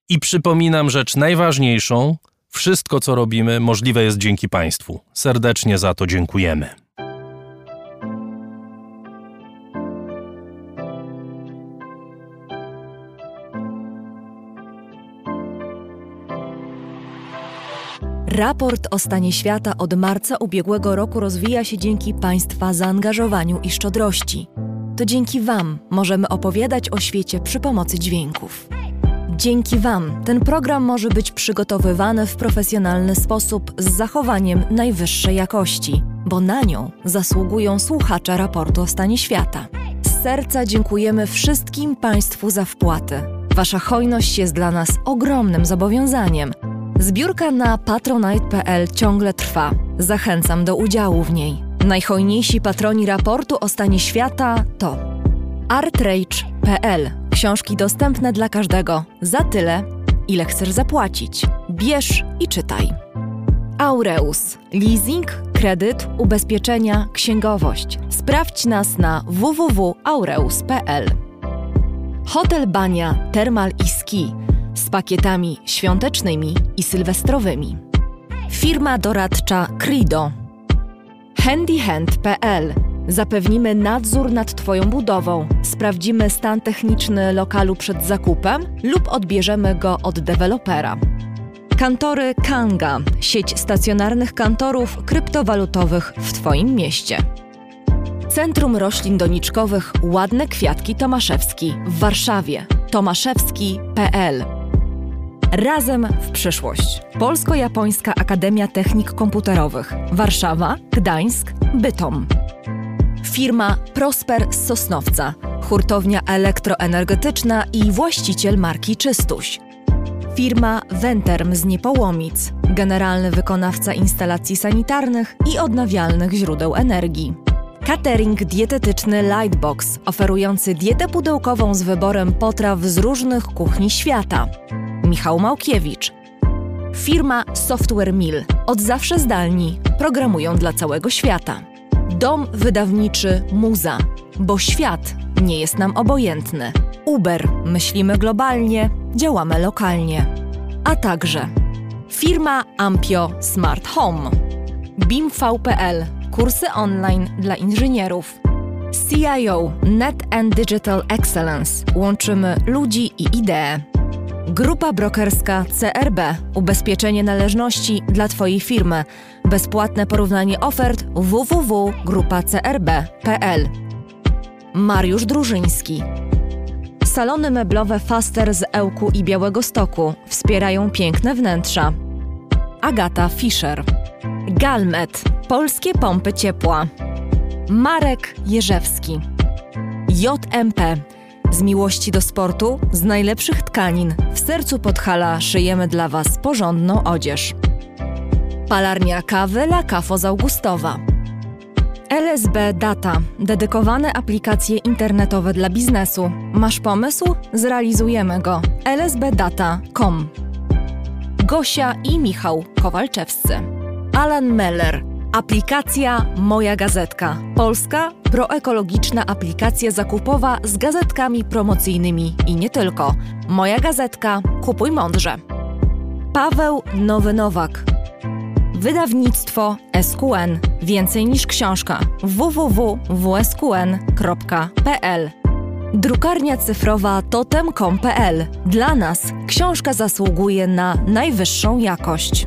i przypominam rzecz najważniejszą. Wszystko, co robimy, możliwe jest dzięki Państwu. Serdecznie za to dziękujemy. Raport o stanie świata od marca ubiegłego roku rozwija się dzięki Państwa zaangażowaniu i szczodrości. To dzięki Wam możemy opowiadać o świecie przy pomocy dźwięków. Dzięki Wam ten program może być przygotowywany w profesjonalny sposób z zachowaniem najwyższej jakości, bo na nią zasługują słuchacze raportu o stanie świata. Z serca dziękujemy wszystkim Państwu za wpłaty. Wasza hojność jest dla nas ogromnym zobowiązaniem. Zbiórka na patronite.pl ciągle trwa. Zachęcam do udziału w niej. Najhojniejsi patroni raportu o stanie świata to Książki dostępne dla każdego za tyle, ile chcesz zapłacić. Bierz i czytaj. Aureus. Leasing, kredyt, ubezpieczenia, księgowość. Sprawdź nas na www.aureus.pl. Hotel Bania, Termal i Ski z pakietami świątecznymi i sylwestrowymi. Firma doradcza Crido. handyhand.pl Zapewnimy nadzór nad Twoją budową, sprawdzimy stan techniczny lokalu przed zakupem lub odbierzemy go od dewelopera. Kantory Kanga, sieć stacjonarnych kantorów kryptowalutowych w Twoim mieście. Centrum Roślin Doniczkowych Ładne Kwiatki Tomaszewski w Warszawie. tomaszewski.pl Razem w przyszłość. Polsko-Japońska Akademia Technik Komputerowych. Warszawa, Gdańsk, Bytom. Firma Prosper z Sosnowca, hurtownia elektroenergetyczna i właściciel marki Czystuś. Firma Venterm z Niepołomic, generalny wykonawca instalacji sanitarnych i odnawialnych źródeł energii. Catering dietetyczny Lightbox, oferujący dietę pudełkową z wyborem potraw z różnych kuchni świata. Michał Małkiewicz. Firma Software Mill. Od zawsze zdalni. Programują dla całego świata. Dom wydawniczy Muza. Bo świat nie jest nam obojętny. Uber. Myślimy globalnie, działamy lokalnie. A także firma Ampio Smart Home. BIMV.pl. Kursy online dla inżynierów. CIO Net and Digital Excellence. Łączymy ludzi i idee. Grupa brokerska CRB. Ubezpieczenie należności dla Twojej firmy. Bezpłatne porównanie ofert www.grupacrb.pl. Mariusz Drużyński. Salony meblowe Faster z Ełku i Białego Stoku wspierają piękne wnętrza. Agata Fischer. Galmet. Polskie pompy ciepła. Marek Jerzewski. JMP. Z miłości do sportu, z najlepszych tkanin, w sercu Podhala szyjemy dla Was porządną odzież. Palarnia kawy La Cafo z Augustowa. LSB Data dedykowane aplikacje internetowe dla biznesu. Masz pomysł? Zrealizujemy go. lsbdata.com Gosia i Michał Kowalczewscy. Alan Meller. Aplikacja Moja Gazetka. Polska proekologiczna aplikacja zakupowa z gazetkami promocyjnymi i nie tylko. Moja Gazetka. Kupuj mądrze. Paweł Nowy Nowak. Wydawnictwo SQN. Więcej niż książka. www.wsqn.pl Drukarnia cyfrowa totem.com.pl. Dla nas książka zasługuje na najwyższą jakość.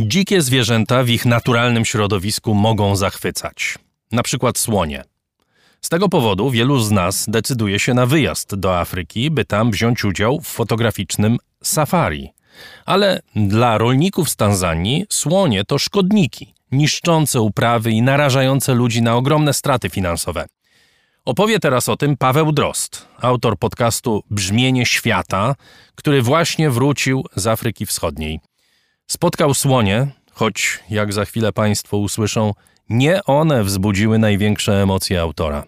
Dzikie zwierzęta w ich naturalnym środowisku mogą zachwycać, na przykład słonie. Z tego powodu wielu z nas decyduje się na wyjazd do Afryki, by tam wziąć udział w fotograficznym safari. Ale dla rolników z Tanzanii słonie to szkodniki, niszczące uprawy i narażające ludzi na ogromne straty finansowe. Opowie teraz o tym Paweł Drost, autor podcastu Brzmienie Świata, który właśnie wrócił z Afryki Wschodniej. Spotkał słonie, choć jak za chwilę Państwo usłyszą, nie one wzbudziły największe emocje autora.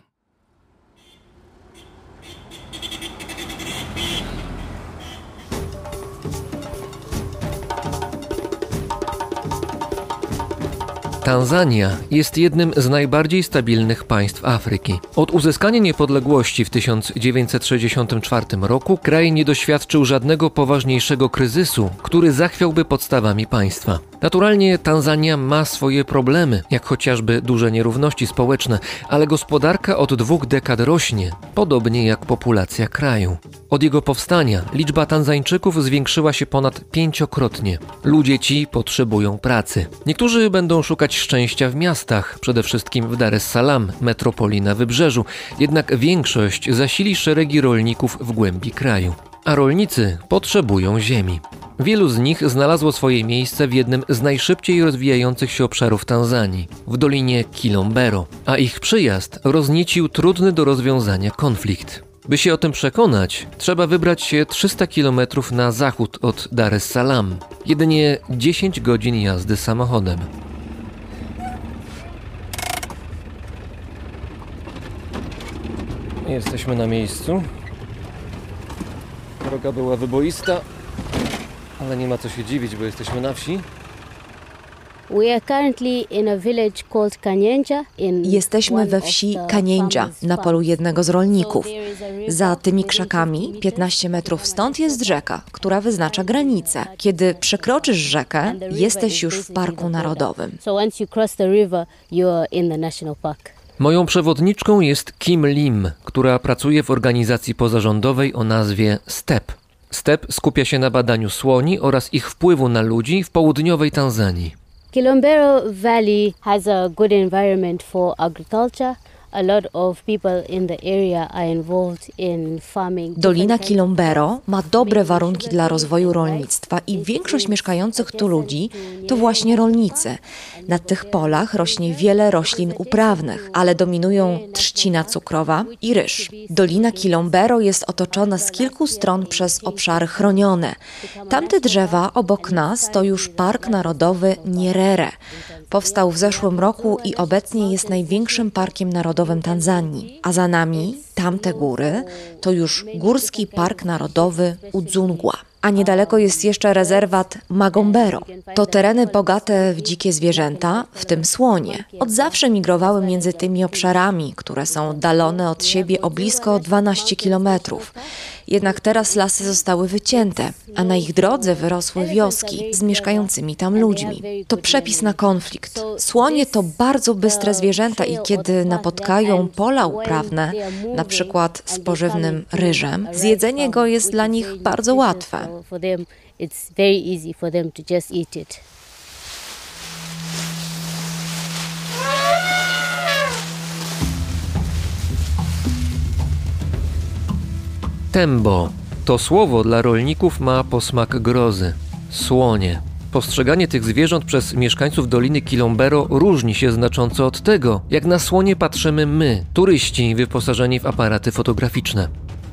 Tanzania jest jednym z najbardziej stabilnych państw Afryki. Od uzyskania niepodległości w 1964 roku kraj nie doświadczył żadnego poważniejszego kryzysu, który zachwiałby podstawami państwa. Naturalnie Tanzania ma swoje problemy, jak chociażby duże nierówności społeczne, ale gospodarka od dwóch dekad rośnie, podobnie jak populacja kraju. Od jego powstania liczba Tanzańczyków zwiększyła się ponad pięciokrotnie. Ludzie ci potrzebują pracy. Niektórzy będą szukać szczęścia w miastach, przede wszystkim w Dar es Salaam, metropolii na wybrzeżu, jednak większość zasili szeregi rolników w głębi kraju. A rolnicy potrzebują ziemi. Wielu z nich znalazło swoje miejsce w jednym z najszybciej rozwijających się obszarów Tanzanii, w dolinie Kilombero, a ich przyjazd rozniecił trudny do rozwiązania konflikt. By się o tym przekonać, trzeba wybrać się 300 km na zachód od Dar es Salaam, jedynie 10 godzin jazdy samochodem. Jesteśmy na miejscu. Droga była wyboista, ale nie ma co się dziwić, bo jesteśmy na wsi. Jesteśmy we wsi Kaniędzia, na polu jednego z rolników. Za tymi krzakami, 15 metrów stąd, jest rzeka, która wyznacza granicę. Kiedy przekroczysz rzekę, jesteś już w Parku Narodowym. Moją przewodniczką jest Kim Lim, która pracuje w organizacji pozarządowej o nazwie STEP. STEP skupia się na badaniu słoni oraz ich wpływu na ludzi w południowej Tanzanii. Kilombero Valley has a good environment for agriculture. Dolina Kilombero ma dobre warunki dla rozwoju rolnictwa i większość mieszkających tu ludzi to właśnie rolnicy. Na tych polach rośnie wiele roślin uprawnych, ale dominują trzcina cukrowa i ryż. Dolina Kilombero jest otoczona z kilku stron przez obszary chronione. Tamte drzewa obok nas to już Park Narodowy Nyerere. Powstał w zeszłym roku i obecnie jest największym parkiem narodowym Tanzanii. A za nami, tamte góry, to już Górski Park Narodowy Udzungwa. A niedaleko jest jeszcze rezerwat Magombero. To tereny bogate w dzikie zwierzęta, w tym słonie. Od zawsze migrowały między tymi obszarami, które są oddalone od siebie o blisko 12 kilometrów. Jednak teraz lasy zostały wycięte, a na ich drodze wyrosły wioski z mieszkającymi tam ludźmi. To przepis na konflikt. Słonie to bardzo bystre zwierzęta i kiedy napotkają pola uprawne, na przykład z pożywnym ryżem, zjedzenie go jest dla nich bardzo łatwe. It's very easy for them to just eat it. Tembo. To słowo dla rolników ma posmak grozy. Słonie. Postrzeganie tych zwierząt przez mieszkańców Doliny Kilombero różni się znacząco od tego, jak na słonie patrzymy my, turyści wyposażeni w aparaty fotograficzne.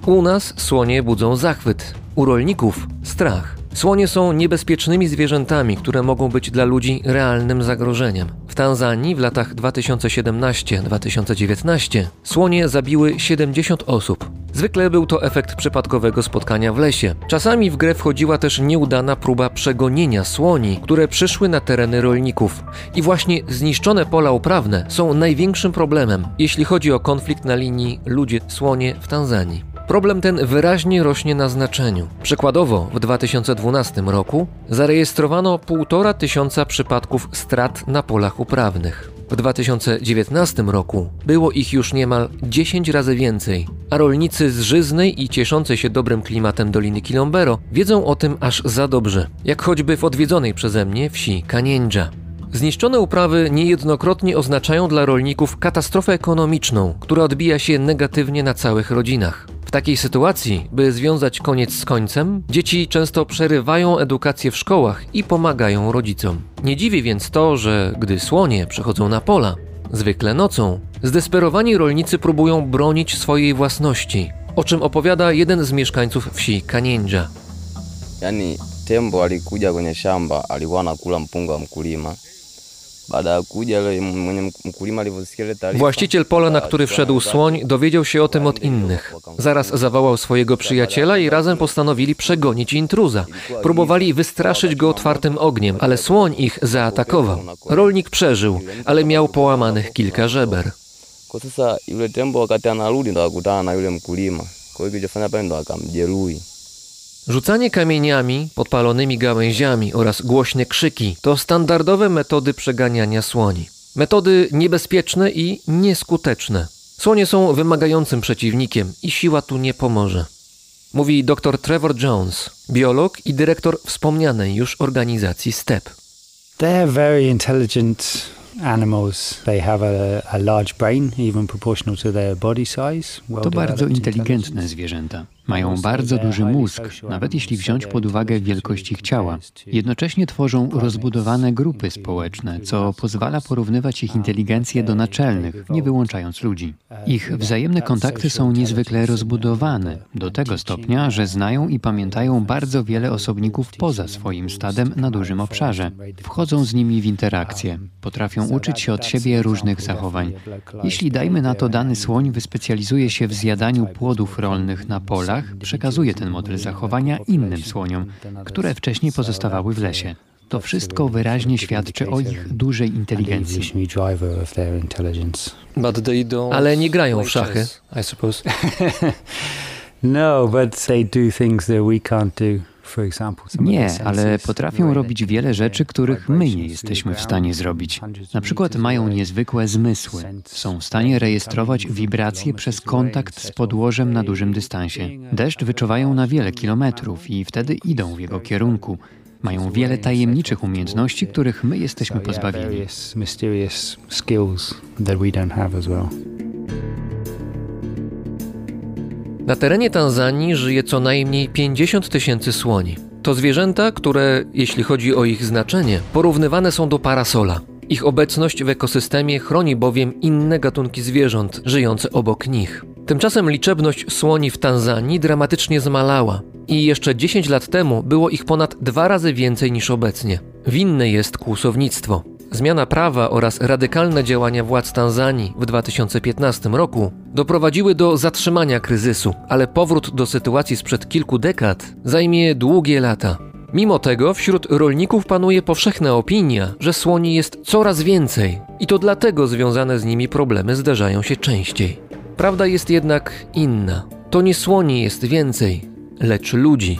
U nas słonie budzą zachwyt, u rolników strach. Słonie są niebezpiecznymi zwierzętami, które mogą być dla ludzi realnym zagrożeniem. W Tanzanii w latach 2017-2019 słonie zabiły 70 osób. Zwykle był to efekt przypadkowego spotkania w lesie. Czasami w grę wchodziła też nieudana próba przegonienia słoni, które przyszły na tereny rolników. I właśnie zniszczone pola uprawne są największym problemem, jeśli chodzi o konflikt na linii ludzie-słonie w Tanzanii. Problem ten wyraźnie rośnie na znaczeniu. Przykładowo w 2012 roku zarejestrowano 1,5 tysiąca przypadków strat na polach uprawnych. W 2019 roku było ich już niemal 10 razy więcej, a rolnicy z żyznej i cieszącej się dobrym klimatem Doliny Kilombero wiedzą o tym aż za dobrze, jak choćby w odwiedzonej przeze mnie wsi Kaniędzia. Zniszczone uprawy niejednokrotnie oznaczają dla rolników katastrofę ekonomiczną, która odbija się negatywnie na całych rodzinach. W takiej sytuacji, by związać koniec z końcem, dzieci często przerywają edukację w szkołach i pomagają rodzicom. Nie dziwi więc to, że gdy słonie przechodzą na pola, zwykle nocą, zdesperowani rolnicy próbują bronić swojej własności, o czym opowiada jeden z mieszkańców wsi Kaniędzia. Yani tembo alikuja kwenye alikuwa mpunga mkulima baada ya kuja mwenye mkulima alivyosikia ile taarifa. Właściciel pola, na który wszedł słoń, dowiedział się o tym od innych. Zaraz zawołał swojego przyjaciela i razem postanowili przegonić intruza. Próbowali wystraszyć go otwartym ogniem, ale słoń ich zaatakował. Rolnik przeżył, ale miał połamanych kilka żeber. Kwa sasa yule tembo wakati anarudi ndo akutana na yule mkulima, kwa hiyo kilichofanya pale ndo akamjeruhi. Rzucanie kamieniami, podpalonymi gałęziami oraz głośne krzyki to standardowe metody przeganiania słoni. Metody niebezpieczne i nieskuteczne. Słonie są wymagającym przeciwnikiem i siła tu nie pomoże. Mówi dr Trevor Jones, biolog i dyrektor wspomnianej już organizacji STEP. They're very intelligent animals. They have a, a large brain, even proportional to their body size. To bardzo inteligentne zwierzęta. Mają bardzo duży mózg, nawet jeśli wziąć pod uwagę wielkość ich ciała. Jednocześnie tworzą rozbudowane grupy społeczne, co pozwala porównywać ich inteligencję do naczelnych, nie wyłączając ludzi. Ich wzajemne kontakty są niezwykle rozbudowane, do tego stopnia, że znają i pamiętają bardzo wiele osobników poza swoim stadem na dużym obszarze. Wchodzą z nimi w interakcje, potrafią uczyć się od siebie różnych zachowań. Jeśli dajmy na to dany słoń wyspecjalizuje się w zjadaniu płodów rolnych na polach, przekazuje ten model zachowania innym słoniom, które wcześniej pozostawały w lesie. To wszystko wyraźnie świadczy o ich dużej inteligencji. Ale nie grają w szachy, I (laughs) suppose. no, but they do things that we can't do. Nie, ale potrafią robić wiele rzeczy, których my nie jesteśmy w stanie zrobić. Na przykład mają niezwykłe zmysły. Są w stanie rejestrować wibracje przez kontakt z podłożem na dużym dystansie. Deszcz wyczuwają na wiele kilometrów i wtedy idą w jego kierunku. Mają wiele tajemniczych umiejętności, których my jesteśmy pozbawieni. Na terenie Tanzanii żyje co najmniej 50 tysięcy słoni. To zwierzęta, które, jeśli chodzi o ich znaczenie, porównywane są do parasola. Ich obecność w ekosystemie chroni bowiem inne gatunki zwierząt żyjące obok nich. Tymczasem liczebność słoni w Tanzanii dramatycznie zmalała i jeszcze 10 lat temu było ich ponad dwa razy więcej niż obecnie. Winne jest kłusownictwo. Zmiana prawa oraz radykalne działania władz Tanzanii w 2015 roku doprowadziły do zatrzymania kryzysu, ale powrót do sytuacji sprzed kilku dekad zajmie długie lata. Mimo tego wśród rolników panuje powszechna opinia, że słoni jest coraz więcej i to dlatego związane z nimi problemy zdarzają się częściej. Prawda jest jednak inna. To nie słoni jest więcej, lecz ludzi.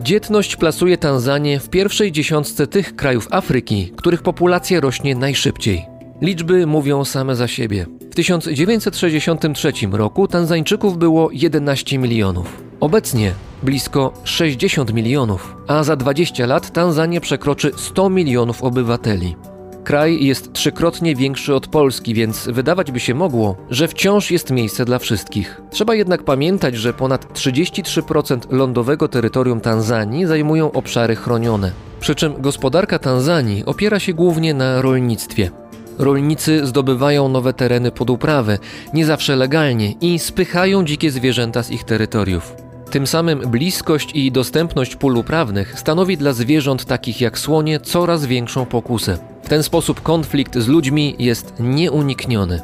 Dzietność plasuje Tanzanię w pierwszej dziesiątce tych krajów Afryki, których populacja rośnie najszybciej. Liczby mówią same za siebie. W 1963 roku Tanzańczyków było 11 milionów. Obecnie blisko 60 milionów, a za 20 lat Tanzania przekroczy 100 milionów obywateli. Kraj jest trzykrotnie większy od Polski, więc wydawać by się mogło, że wciąż jest miejsce dla wszystkich. Trzeba jednak pamiętać, że ponad 33% lądowego terytorium Tanzanii zajmują obszary chronione. Przy czym gospodarka Tanzanii opiera się głównie na rolnictwie. Rolnicy zdobywają nowe tereny pod uprawę, nie zawsze legalnie, i spychają dzikie zwierzęta z ich terytoriów. Tym samym bliskość i dostępność pól uprawnych stanowi dla zwierząt takich jak słonie coraz większą pokusę. W ten sposób konflikt z ludźmi jest nieunikniony.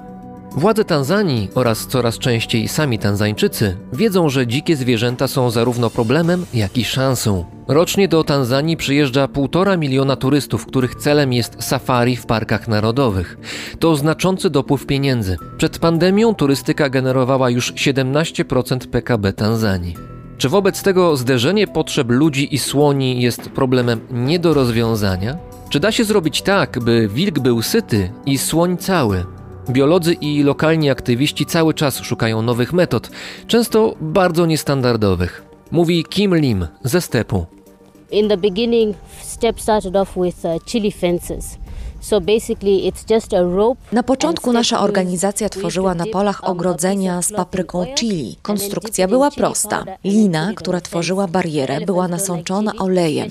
Władze Tanzanii oraz coraz częściej sami Tanzańczycy wiedzą, że dzikie zwierzęta są zarówno problemem, jak i szansą. Rocznie do Tanzanii przyjeżdża półtora miliona turystów, których celem jest safari w parkach narodowych. To znaczący dopływ pieniędzy. Przed pandemią turystyka generowała już 17% PKB Tanzanii. Czy wobec tego zderzenie potrzeb ludzi i słoni jest problemem nie do rozwiązania? Czy da się zrobić tak, by wilk był syty i słoń cały? Biolodzy i lokalni aktywiści cały czas szukają nowych metod, często bardzo niestandardowych. Mówi Kim Lim ze stepu. In the beginning, step started off with uh, chili fences. Na początku nasza organizacja tworzyła na polach ogrodzenia z papryką chili. Konstrukcja była prosta. Lina, która tworzyła barierę, była nasączona olejem,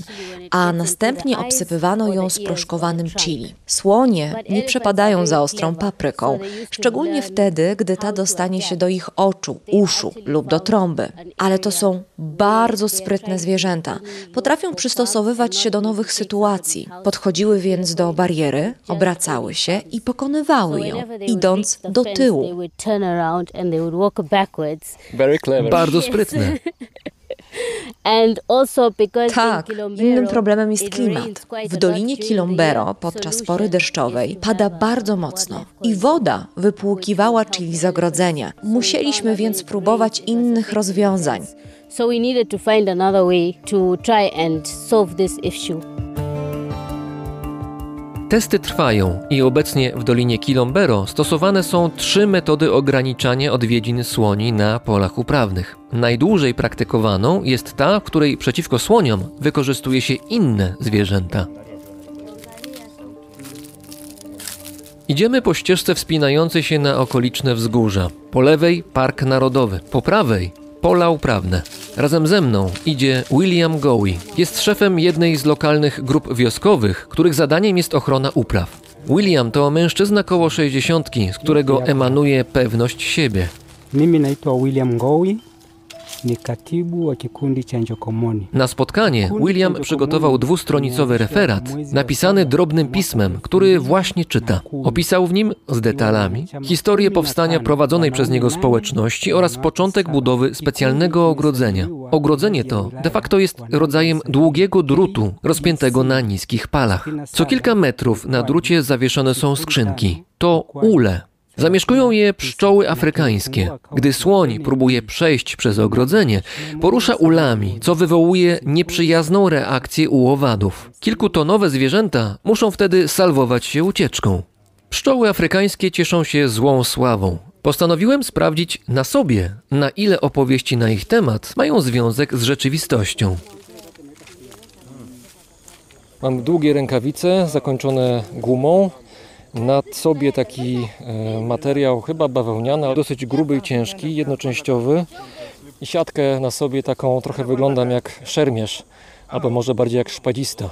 a następnie obsypywano ją sproszkowanym chili. Słonie nie przepadają za ostrą papryką, szczególnie wtedy, gdy ta dostanie się do ich oczu, uszu lub do trąby. Ale to są bardzo sprytne zwierzęta. Potrafią przystosowywać się do nowych sytuacji. Podchodziły więc do bariery, obracały się i pokonywały ją, idąc do tyłu. Bardzo sprytne. (laughs) Tak, innym problemem jest klimat. W Dolinie Kilombero podczas pory deszczowej pada bardzo mocno i woda wypłukiwała chili z ogrodzenia. Musieliśmy więc próbować innych rozwiązań. So we needed to find another way to try and solve this issue. Testy trwają i obecnie w Dolinie Kilombero stosowane są trzy metody ograniczania odwiedzin słoni na polach uprawnych. Najdłużej praktykowaną jest ta, w której przeciwko słoniom wykorzystuje się inne zwierzęta. Idziemy po ścieżce wspinającej się na okoliczne wzgórza. Po lewej Park Narodowy, po prawej pola uprawne. Razem ze mną idzie William Gowie. Jest szefem jednej z lokalnych grup wioskowych, których zadaniem jest ochrona upraw. William to mężczyzna koło 60, z którego emanuje pewność siebie. Mimi naitwa William Gowie ni katibu wa kikundi cha Njokomoni. Na spotkanie William przygotował dwustronicowy referat napisany drobnym pismem, który właśnie czyta. Opisał w nim z detalami historię powstania prowadzonej przez niego społeczności oraz początek budowy specjalnego ogrodzenia. Ogrodzenie to de facto jest rodzajem długiego drutu rozpiętego na niskich palach. Co kilka metrów na drucie zawieszone są skrzynki. To ule, Zamieszkują je pszczoły afrykańskie. Gdy słoń próbuje przejść przez ogrodzenie, porusza ulami, co wywołuje nieprzyjazną reakcję u owadów. Kilkutonowe zwierzęta muszą wtedy salwować się ucieczką. Pszczoły afrykańskie cieszą się złą sławą. Postanowiłem sprawdzić na sobie, na ile opowieści na ich temat mają związek z rzeczywistością. Mam długie rękawice zakończone gumą, na sobie taki e, materiał, chyba bawełniany, ale dosyć gruby i ciężki, jednoczęściowy. I siatkę na sobie taką trochę wyglądam jak szermierz, albo może bardziej jak szpadzista.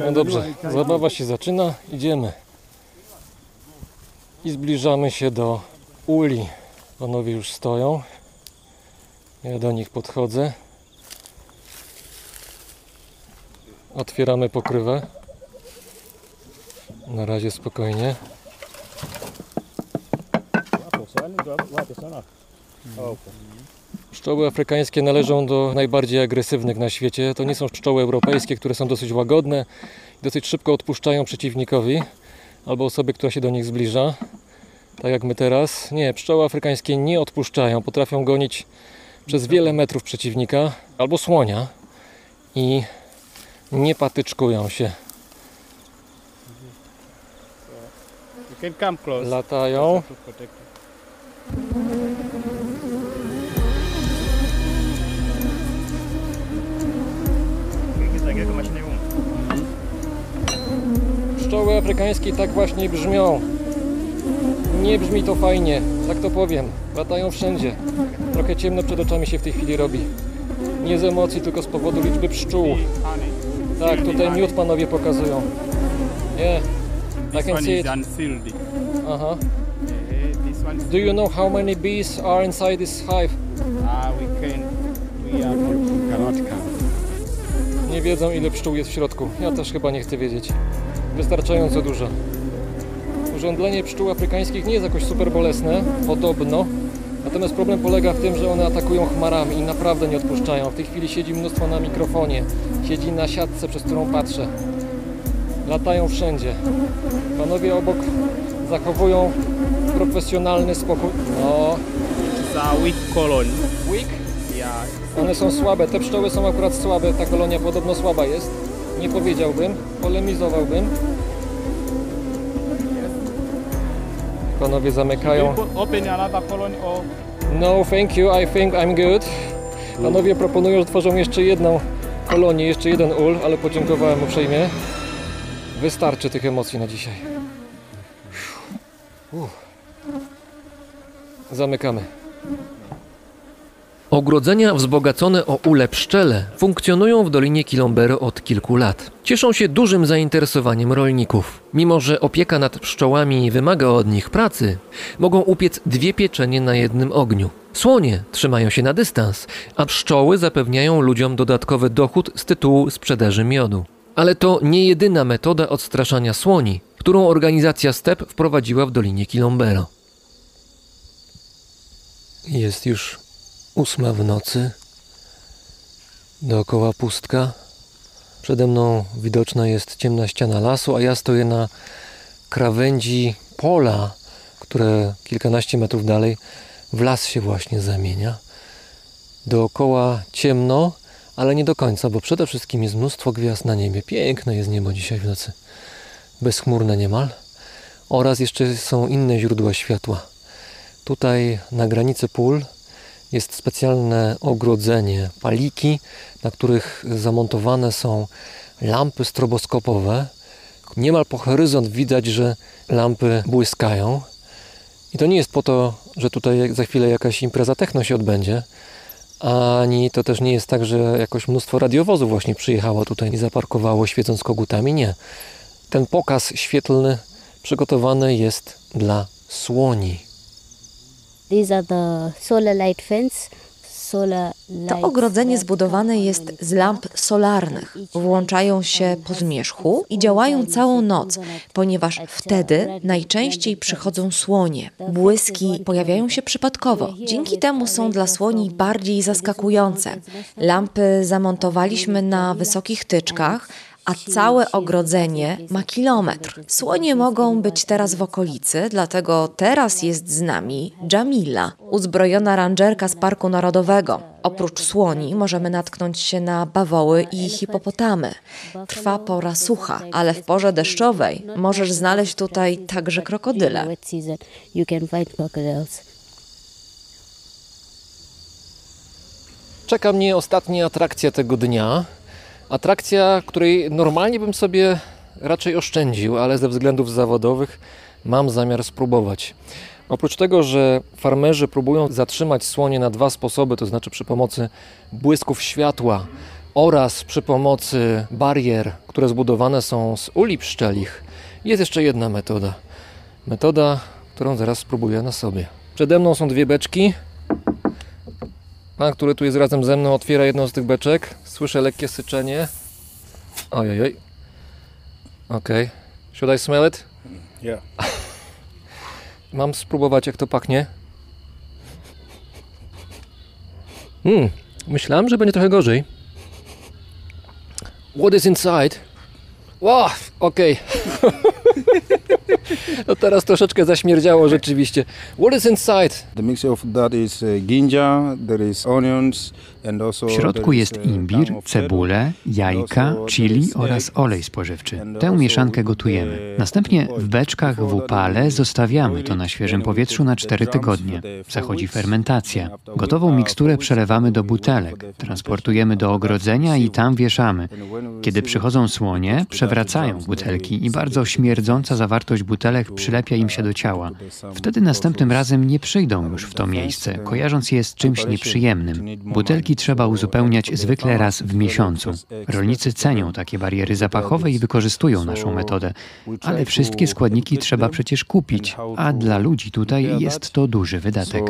No dobrze, zabawa się zaczyna, idziemy. I zbliżamy się do uli. Panowie już stoją. Ja do nich podchodzę. Otwieramy pokrywę. Na razie spokojnie. Pszczoły afrykańskie należą do najbardziej agresywnych na świecie. To nie są pszczoły europejskie, które są dosyć łagodne i dosyć szybko odpuszczają przeciwnikowi albo osobie, która się do nich zbliża. Tak jak my teraz. Nie, pszczoły afrykańskie nie odpuszczają. Potrafią gonić przez wiele metrów przeciwnika albo słonia i nie patyczkują się. Latają. Pszczoły afrykańskie tak właśnie brzmią. Nie brzmi to fajnie, tak to powiem. Latają wszędzie. Trochę ciemno przed oczami się w tej chwili robi. Nie z emocji, tylko z powodu liczby pszczół. Tak, tutaj miód panowie pokazują. Nie, I can see it. Aha. Do you know how many bees are inside this hive? Nie wiedzą ile pszczół jest w środku. Ja też chyba nie chcę wiedzieć. Wystarczająco dużo. Urządlenie pszczół afrykańskich nie jest jakoś super bolesne, podobno. Natomiast problem polega w tym, że one atakują chmarami i naprawdę nie odpuszczają. W tej chwili siedzi mnóstwo na mikrofonie, siedzi na siatce, przez którą patrzę. Latają wszędzie. Panowie obok zachowują profesjonalny spokój. No. Za weak colony. Weak? One są słabe, te pszczoły są akurat słabe, ta kolonia podobno słaba jest. Nie powiedziałbym, polemizowałbym. Panowie zamykają. Open another colony or No, thank you, I think I'm good. Panowie proponują, że tworzą jeszcze jedną kolonię, jeszcze jeden ul, ale podziękowałem uprzejmie. Wystarczy tych emocji na dzisiaj. Uff. Zamykamy. Ogrodzenia wzbogacone o ule pszczele funkcjonują w Dolinie Kilombero od kilku lat. Cieszą się dużym zainteresowaniem rolników. Mimo, że opieka nad pszczołami wymaga od nich pracy, mogą upiec dwie pieczenie na jednym ogniu. Słonie trzymają się na dystans, a pszczoły zapewniają ludziom dodatkowy dochód z tytułu sprzedaży miodu. Ale to nie jedyna metoda odstraszania słoni, którą organizacja STEP wprowadziła w Dolinie Kilombero. Jest już ósma w nocy. Dookoła pustka. Przede mną widoczna jest ciemna ściana lasu, a ja stoję na krawędzi pola, które kilkanaście metrów dalej w las się właśnie zamienia. Dookoła ciemno, ale nie do końca, bo przede wszystkim jest mnóstwo gwiazd na niebie. Piękne jest niebo dzisiaj w nocy. Bezchmurne niemal. Oraz jeszcze są inne źródła światła. Tutaj na granicy pól jest specjalne ogrodzenie, paliki, na których zamontowane są lampy stroboskopowe. Niemal po horyzont widać, że lampy błyskają. I to nie jest po to, że tutaj za chwilę jakaś impreza techno się odbędzie, ani to też nie jest tak, że jakoś mnóstwo radiowozów właśnie przyjechało tutaj i zaparkowało świecąc kogutami. Nie. Ten pokaz świetlny przygotowany jest dla słoni. These are the solar light fence. To ogrodzenie zbudowane jest z lamp solarnych. Włączają się po zmierzchu i działają całą noc, ponieważ wtedy najczęściej przychodzą słonie. Błyski pojawiają się przypadkowo. Dzięki temu są dla słoni bardziej zaskakujące. Lampy zamontowaliśmy na wysokich tyczkach, a całe ogrodzenie ma kilometr. Słonie mogą być teraz w okolicy, dlatego teraz jest z nami Jamila, uzbrojona rangerka z Parku Narodowego. Oprócz słoni możemy natknąć się na bawoły i hipopotamy. Trwa pora sucha, ale w porze deszczowej możesz znaleźć tutaj także krokodyle. Czeka mnie ostatnia atrakcja tego dnia. Atrakcja, której normalnie bym sobie raczej oszczędził, ale ze względów zawodowych mam zamiar spróbować. Oprócz tego, że farmerzy próbują zatrzymać słonie na dwa sposoby, to znaczy przy pomocy błysków światła oraz przy pomocy barier, które zbudowane są z uli pszczelich, jest jeszcze jedna metoda. Metoda, którą zaraz spróbuję na sobie. Przede mną są dwie beczki. Pan, który tu jest razem ze mną, otwiera jedną z tych beczek. Słyszę lekkie syczenie. Ojej. Okej. Should I smell it? Yeah. (laughs) Mam spróbować, jak to pachnie. Hmm, myślałem, że będzie trochę gorzej. What is inside? Wow, okej. (laughs) (laughs) no teraz troszeczkę zaśmierdziało rzeczywiście. What is inside? The mixture of that is uh, ginger, there is onions W środku jest imbir, cebulę, jajka, chili oraz olej spożywczy. Tę mieszankę gotujemy. Następnie w beczkach w upale zostawiamy to na świeżym powietrzu na 4 tygodnie. Zachodzi fermentacja. Gotową miksturę przelewamy do butelek, transportujemy do ogrodzenia i tam wieszamy. Kiedy przychodzą słonie, przewracają butelki i bardzo śmierdząca zawartość butelek przylepia im się do ciała. Wtedy następnym razem nie przyjdą już w to miejsce, kojarząc je z czymś nieprzyjemnym. Butelki trzeba uzupełniać zwykle raz w miesiącu. Rolnicy cenią takie bariery zapachowe i wykorzystują naszą metodę, ale wszystkie składniki trzeba przecież kupić, a dla ludzi tutaj jest to duży wydatek.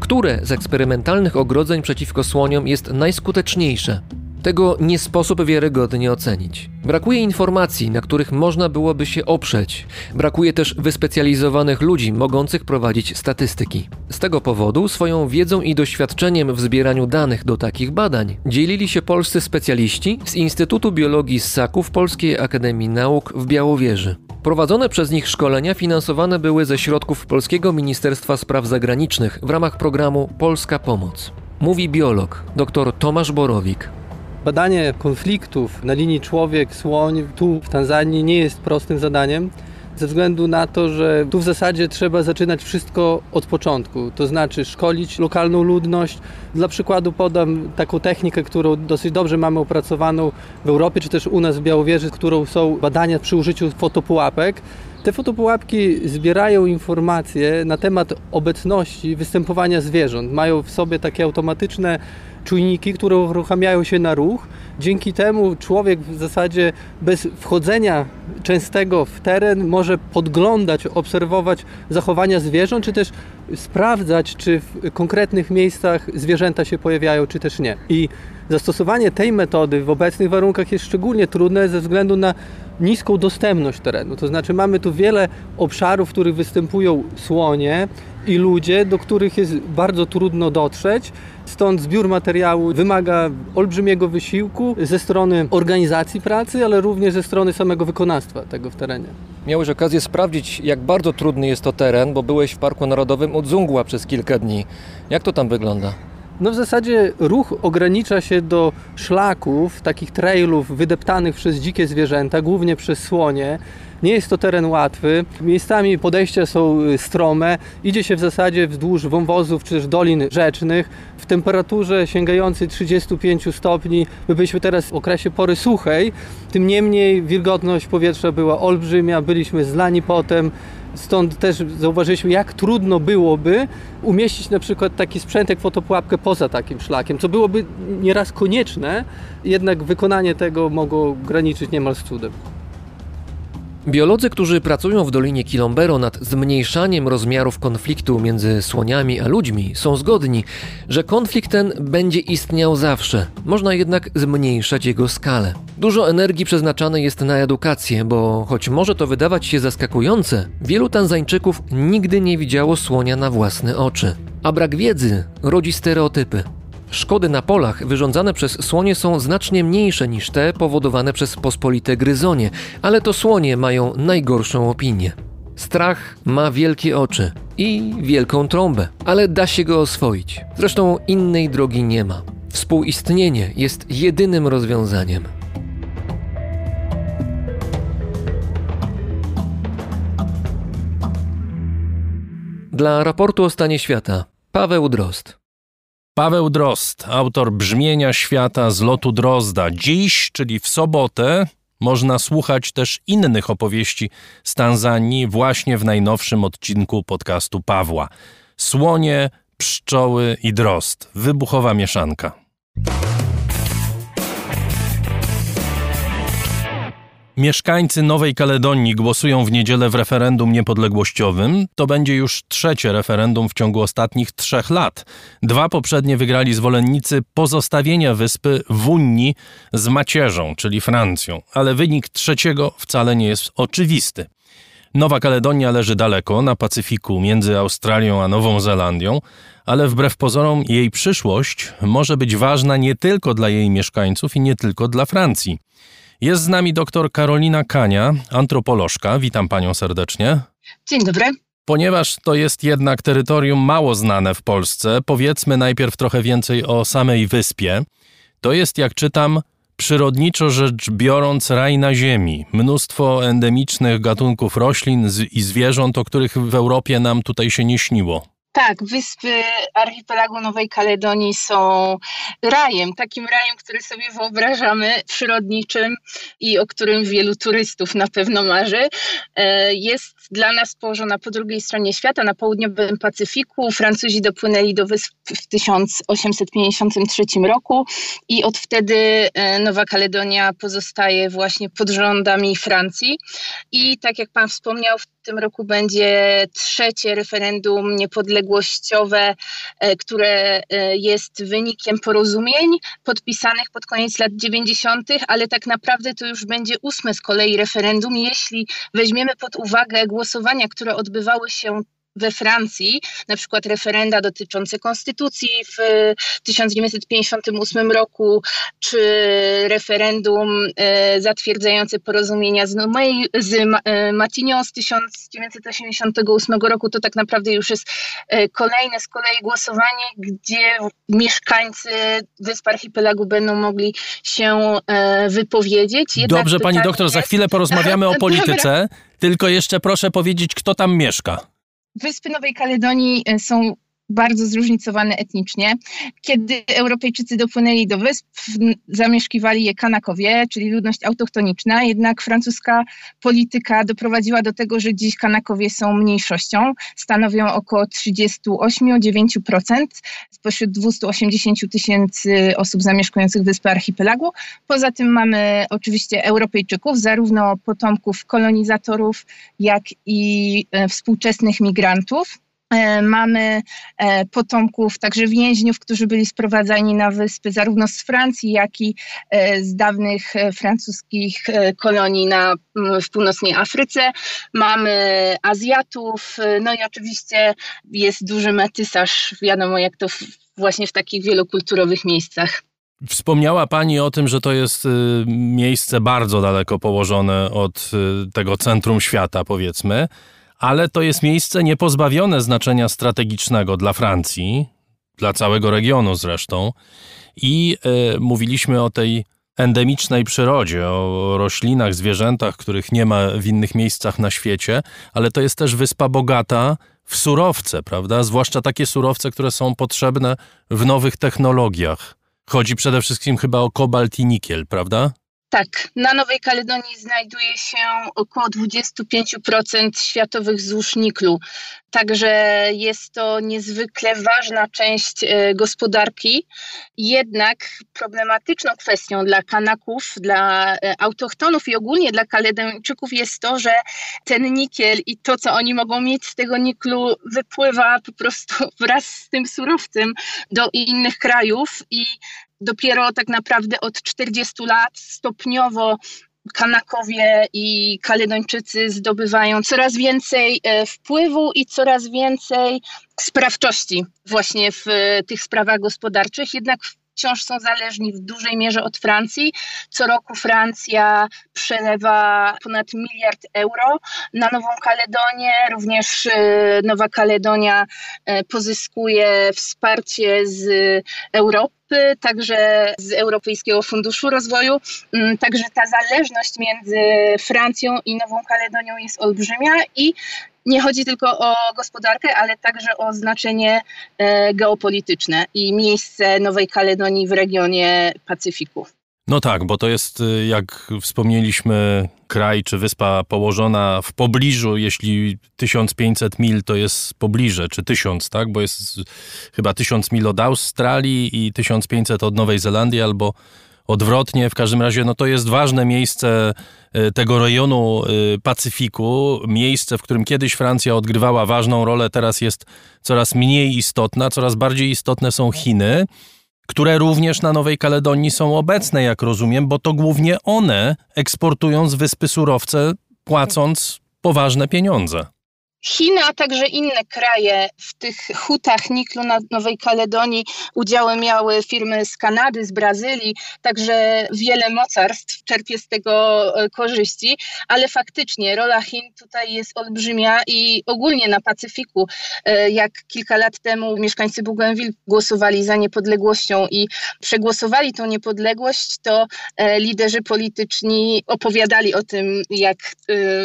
Które z eksperymentalnych ogrodzeń przeciwko słoniom jest najskuteczniejsze? Tego nie sposób wiarygodnie ocenić. Brakuje informacji, na których można byłoby się oprzeć. Brakuje też wyspecjalizowanych ludzi mogących prowadzić statystyki. Z tego powodu swoją wiedzą i doświadczeniem w zbieraniu danych do takich badań dzielili się polscy specjaliści z Instytutu Biologii Ssaków Polskiej Akademii Nauk w Białowieży. Prowadzone przez nich szkolenia finansowane były ze środków Polskiego Ministerstwa Spraw Zagranicznych w ramach programu Polska Pomoc. Mówi biolog dr Tomasz Borowik. Badanie konfliktów na linii człowiek-słoń tu w Tanzanii nie jest prostym zadaniem, ze względu na to, że tu w zasadzie trzeba zaczynać wszystko od początku, to znaczy szkolić lokalną ludność. Dla przykładu podam taką technikę, którą dosyć dobrze mamy opracowaną w Europie, czy też u nas w Białowieży, którą są badania przy użyciu fotopułapek. Te fotopułapki zbierają informacje na temat obecności, występowania zwierząt. Mają w sobie takie automatyczne czujniki, które uruchamiają się na ruch. Dzięki temu człowiek w zasadzie bez wchodzenia częstego w teren może podglądać, obserwować zachowania zwierząt, czy też sprawdzać, czy w konkretnych miejscach zwierzęta się pojawiają, czy też nie. I zastosowanie tej metody w obecnych warunkach jest szczególnie trudne ze względu na niską dostępność terenu. To znaczy mamy tu wiele obszarów, w których występują słonie i ludzie, do których jest bardzo trudno dotrzeć. Stąd zbiór materiału wymaga olbrzymiego wysiłku ze strony organizacji pracy, ale również ze strony samego wykonawstwa tego w terenie. Miałeś okazję sprawdzić, jak bardzo trudny jest to teren, bo byłeś w Parku Narodowym Udzungła przez kilka dni. Jak to tam wygląda? No w zasadzie ruch ogranicza się do szlaków, takich trailów wydeptanych przez dzikie zwierzęta, głównie przez słonie. Nie jest to teren łatwy. Miejscami podejścia są strome. Idzie się w zasadzie wzdłuż wąwozów czy też dolin rzecznych w temperaturze sięgającej 35 stopni. My byliśmy teraz w okresie pory suchej. Tym niemniej wilgotność powietrza była olbrzymia. Byliśmy zlani potem. Stąd też zauważyliśmy, jak trudno byłoby umieścić na przykład taki sprzęt jak fotopułapkę poza takim szlakiem, co byłoby nieraz konieczne, jednak wykonanie tego mogło graniczyć niemal z cudem. Biolodzy, którzy pracują w Dolinie Kilombero nad zmniejszaniem rozmiarów konfliktu między słoniami a ludźmi, są zgodni, że konflikt ten będzie istniał zawsze. Można jednak zmniejszać jego skalę. Dużo energii przeznaczane jest na edukację, bo choć może to wydawać się zaskakujące, wielu Tanzańczyków nigdy nie widziało słonia na własne oczy. A brak wiedzy rodzi stereotypy. Szkody na polach wyrządzane przez słonie są znacznie mniejsze niż te powodowane przez pospolite gryzonie, ale to słonie mają najgorszą opinię. Strach ma wielkie oczy i wielką trąbę, ale da się go oswoić. Zresztą innej drogi nie ma. Współistnienie jest jedynym rozwiązaniem. Dla raportu o stanie świata Paweł Drozd. Paweł Drozd, autor brzmienia świata z lotu Drozda. Dziś, czyli w sobotę, można słuchać też innych opowieści z Tanzanii właśnie w najnowszym odcinku podcastu Pawła. Słonie, pszczoły i drozd. Wybuchowa mieszanka. Mieszkańcy Nowej Kaledonii głosują w niedzielę w referendum niepodległościowym. To będzie już trzecie referendum w ciągu ostatnich trzech lat. Dwa poprzednie wygrali zwolennicy pozostawienia wyspy w Unii z macierzą, czyli Francją, ale wynik trzeciego wcale nie jest oczywisty. Nowa Kaledonia leży daleko na Pacyfiku między Australią a Nową Zelandią, ale wbrew pozorom jej przyszłość może być ważna nie tylko dla jej mieszkańców i nie tylko dla Francji. Jest z nami dr Karolina Kania, antropolożka. Witam panią serdecznie. Dzień dobry. Ponieważ to jest jednak terytorium mało znane w Polsce, powiedzmy najpierw trochę więcej o samej wyspie. To jest, jak czytam, przyrodniczo rzecz biorąc raj na ziemi. Mnóstwo endemicznych gatunków roślin i zwierząt, o których w Europie nam tutaj się nie śniło. Tak, wyspy archipelagu Nowej Kaledonii są rajem, takim rajem, który sobie wyobrażamy, przyrodniczym i o którym wielu turystów na pewno marzy. E, jest dla nas położona po drugiej stronie świata, na południowym Pacyfiku. Francuzi dopłynęli do wysp w 1853 roku i od wtedy e, Nowa Kaledonia pozostaje właśnie pod rządami Francji. I tak jak Pan wspomniał, w tym roku będzie trzecie referendum niepodległościowe, e, które e, jest wynikiem porozumień podpisanych pod koniec lat 90., ale tak naprawdę to już będzie ósme z kolei referendum, jeśli weźmiemy pod uwagę głosowania, które odbywały się we Francji, na przykład referenda dotyczące konstytucji w 1958 roku, czy referendum e, zatwierdzające porozumienia z, Numei, z e, Matignon z 1988 roku, to tak naprawdę już jest kolejne z kolei głosowanie, gdzie mieszkańcy Wysp Archipelagu będą mogli się wypowiedzieć. Jednak Dobrze, pani doktor, jest... za chwilę porozmawiamy o (laughs) polityce, tylko jeszcze proszę powiedzieć, kto tam mieszka. Wyspy Nowej Kaledonii e, są bardzo zróżnicowane etnicznie. Kiedy Europejczycy dopłynęli do wysp, zamieszkiwali je Kanakowie, czyli ludność autochtoniczna, jednak francuska polityka doprowadziła do tego, że dziś Kanakowie są mniejszością, stanowią około 38-9% spośród 280 tysięcy osób zamieszkujących wyspy archipelagu. Poza tym mamy oczywiście Europejczyków, zarówno potomków kolonizatorów, jak i e, współczesnych migrantów. E, mamy e, potomków, także więźniów, którzy byli sprowadzani na wyspy zarówno z Francji, jak i e, z dawnych francuskich kolonii na, w północnej Afryce. Mamy Azjatów, no i oczywiście jest duży metysaż, wiadomo jak to właśnie w takich wielokulturowych miejscach. Wspomniała Pani o tym, że to jest miejsce bardzo daleko położone od tego centrum świata, powiedzmy ale to jest miejsce niepozbawione znaczenia strategicznego dla Francji, dla całego regionu zresztą. I y, mówiliśmy o tej endemicznej przyrodzie, o roślinach, zwierzętach, których nie ma w innych miejscach na świecie, ale to jest też wyspa bogata w surowce, prawda? Zwłaszcza takie surowce, które są potrzebne w nowych technologiach. Chodzi przede wszystkim chyba o kobalt i nikiel, prawda? Tak, na Nowej Kaledonii znajduje się około 25% światowych złóż niklu. Także jest to niezwykle ważna część e, gospodarki. Jednak problematyczną kwestią dla Kanaków, dla e, autochtonów i ogólnie dla Kaledończyków jest to, że ten nikiel i to, co oni mogą mieć z tego niklu, wypływa po prostu (laughs) wraz z tym surowcem do innych krajów i dopiero tak naprawdę od 40 lat stopniowo Kanakowie i Kaledończycy zdobywają coraz więcej e, wpływu i coraz więcej sprawczości właśnie w e, tych sprawach gospodarczych. Jednak wciąż są zależni w dużej mierze od Francji. Co roku Francja przelewa ponad miliard euro na Nową Kaledonię. Również e, Nowa Kaledonia pozyskuje wsparcie z Europy także z Europejskiego Funduszu Rozwoju. Mm, także ta zależność między Francją i Nową Kaledonią jest olbrzymia i nie chodzi tylko o gospodarkę, ale także o znaczenie e, geopolityczne i miejsce Nowej Kaledonii w regionie Pacyfiku. No tak, bo to jest, y, jak wspomnieliśmy, kraj czy wyspa położona w pobliżu, jeśli 1500 mil to jest pobliże, czy 1000, tak? Bo jest chyba 1000 mil od Australii i 1500 od Nowej Zelandii albo odwrotnie. W każdym razie no to jest ważne miejsce y, tego rejonu y, Pacyfiku, miejsce, w którym kiedyś Francja odgrywała ważną rolę, teraz jest coraz mniej istotna, coraz bardziej istotne są Chiny, które również na Nowej Kaledonii są obecne, jak rozumiem, bo to głównie one eksportują z wyspy surowce, płacąc poważne pieniądze. Chiny, a także inne kraje w tych hutach niklu na Nowej Kaledonii udziały miały firmy z Kanady, z Brazylii, także wiele mocarstw czerpie z tego e, korzyści, ale faktycznie rola Chin tutaj jest olbrzymia i ogólnie na Pacyfiku, e, jak kilka lat temu mieszkańcy Bougainville głosowali za niepodległością i przegłosowali tą niepodległość, to e, liderzy polityczni opowiadali o tym, jak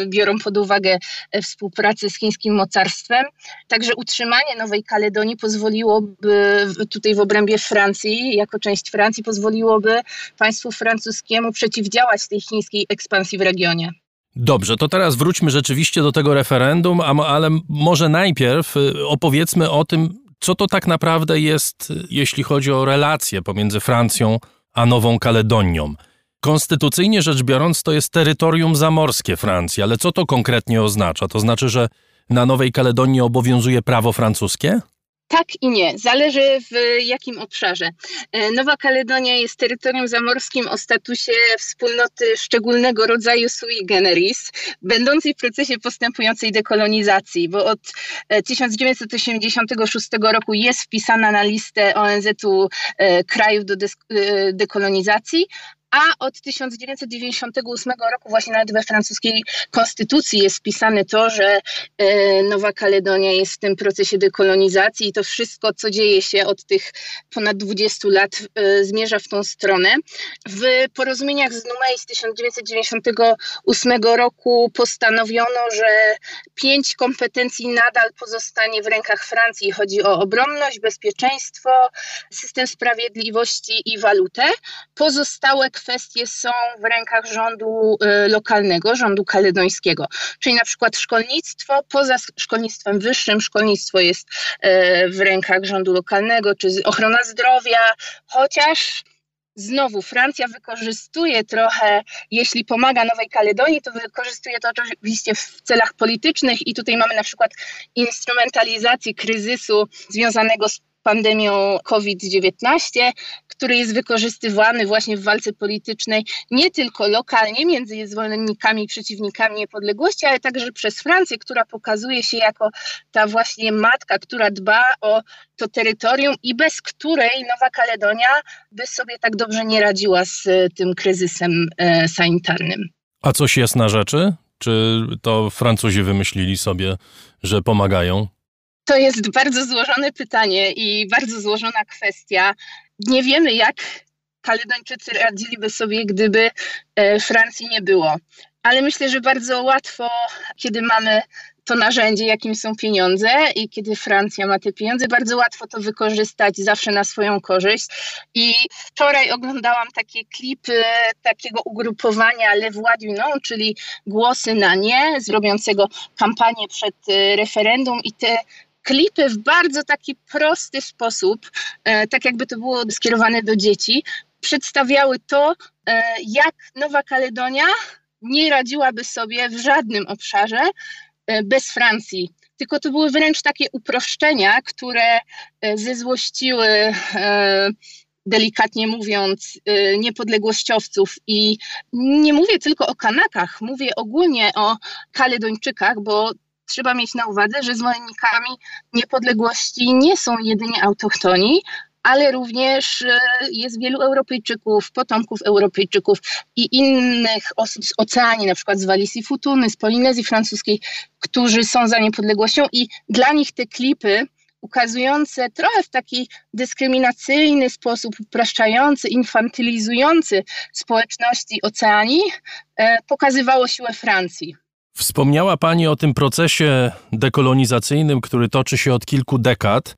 biorą pod uwagę współpracę z Chin mocarstwem. Także utrzymanie Nowej Kaledonii pozwoliłoby tutaj w obrębie Francji, jako część Francji, pozwoliłoby państwu francuskiemu przeciwdziałać tej chińskiej ekspansji w regionie. Dobrze, to teraz wróćmy rzeczywiście do tego referendum, ale może najpierw y, opowiedzmy o tym, co to tak naprawdę jest, y, jeśli chodzi o relacje pomiędzy Francją a Nową Kaledonią. Konstytucyjnie rzecz biorąc, to jest terytorium zamorskie Francji, ale co to konkretnie oznacza? To znaczy, że na Nowej Kaledonii obowiązuje prawo francuskie? Tak i nie, zależy w jakim obszarze. E, Nowa Kaledonia jest terytorium zamorskim o statusie wspólnoty szczególnego rodzaju sui generis, będącej w procesie postępującej dekolonizacji, bo od 1986 e, roku jest wpisana na listę ONZ-u e, krajów do dekolonizacji, a od 1998 roku właśnie nawet we francuskiej konstytucji jest wpisane to, że e, Nowa Kaledonia jest w tym procesie dekolonizacji i to wszystko, co dzieje się od tych ponad 20 lat e, zmierza w tą stronę. W porozumieniach z Numei z 1998 roku postanowiono, że pięć kompetencji nadal pozostanie w rękach Francji. Chodzi o obronność, bezpieczeństwo, system sprawiedliwości i walutę. Pozostałe kwestie są w rękach rządu y, lokalnego, rządu kaledońskiego, czyli na przykład szkolnictwo, poza szkolnictwem wyższym, szkolnictwo jest y, w rękach rządu lokalnego, czy ochrona zdrowia, chociaż Znowu Francja wykorzystuje trochę, jeśli pomaga Nowej Kaledonii, to wykorzystuje to oczywiście w celach politycznych i tutaj mamy na przykład instrumentalizację kryzysu związanego z pandemią COVID-19, który jest wykorzystywany właśnie w walce politycznej nie tylko lokalnie między zwolennikami i przeciwnikami niepodległości, ale także przez Francję, która pokazuje się jako ta właśnie matka, która dba o to terytorium i bez której Nowa Kaledonia by sobie tak dobrze nie radziła z e, tym kryzysem e, sanitarnym. A coś jest na rzeczy? Czy to Francuzi wymyślili sobie, że pomagają? To jest bardzo złożone pytanie i bardzo złożona kwestia. Nie wiemy, jak Kaledończycy radziliby sobie, gdyby e, Francji nie było. Ale myślę, że bardzo łatwo, kiedy mamy to narzędzie, jakim są pieniądze i kiedy Francja ma te pieniądze, bardzo łatwo to wykorzystać zawsze na swoją korzyść. I wczoraj oglądałam takie klipy takiego ugrupowania Le Voix du czyli głosy na nie, zrobiącego kampanię przed e, referendum i te klipy w bardzo taki prosty sposób, e, tak jakby to było skierowane do dzieci, przedstawiały to, e, jak Nowa Kaledonia nie radziłaby sobie w żadnym obszarze e, bez Francji. Tylko to były wręcz takie uproszczenia, które zezłościły delikatnie mówiąc, niepodległościowców. I nie mówię tylko o Kanakach, mówię ogólnie o Kaledończykach, bo trzeba mieć na uwadze, że zwolennikami niepodległości nie są jedynie autochtoni, ale również e, jest wielu Europejczyków, potomków Europejczyków i innych osób z oceanii, na przykład z Walisi Futuny, z Polinezji Francuskiej, którzy są za niepodległością i dla nich te klipy ukazujące trochę w taki dyskryminacyjny sposób, upraszczający, infantylizujący społeczności oceanii, e, pokazywało siłę Francji. Wspomniała Pani o tym procesie dekolonizacyjnym, który toczy się od kilku dekad.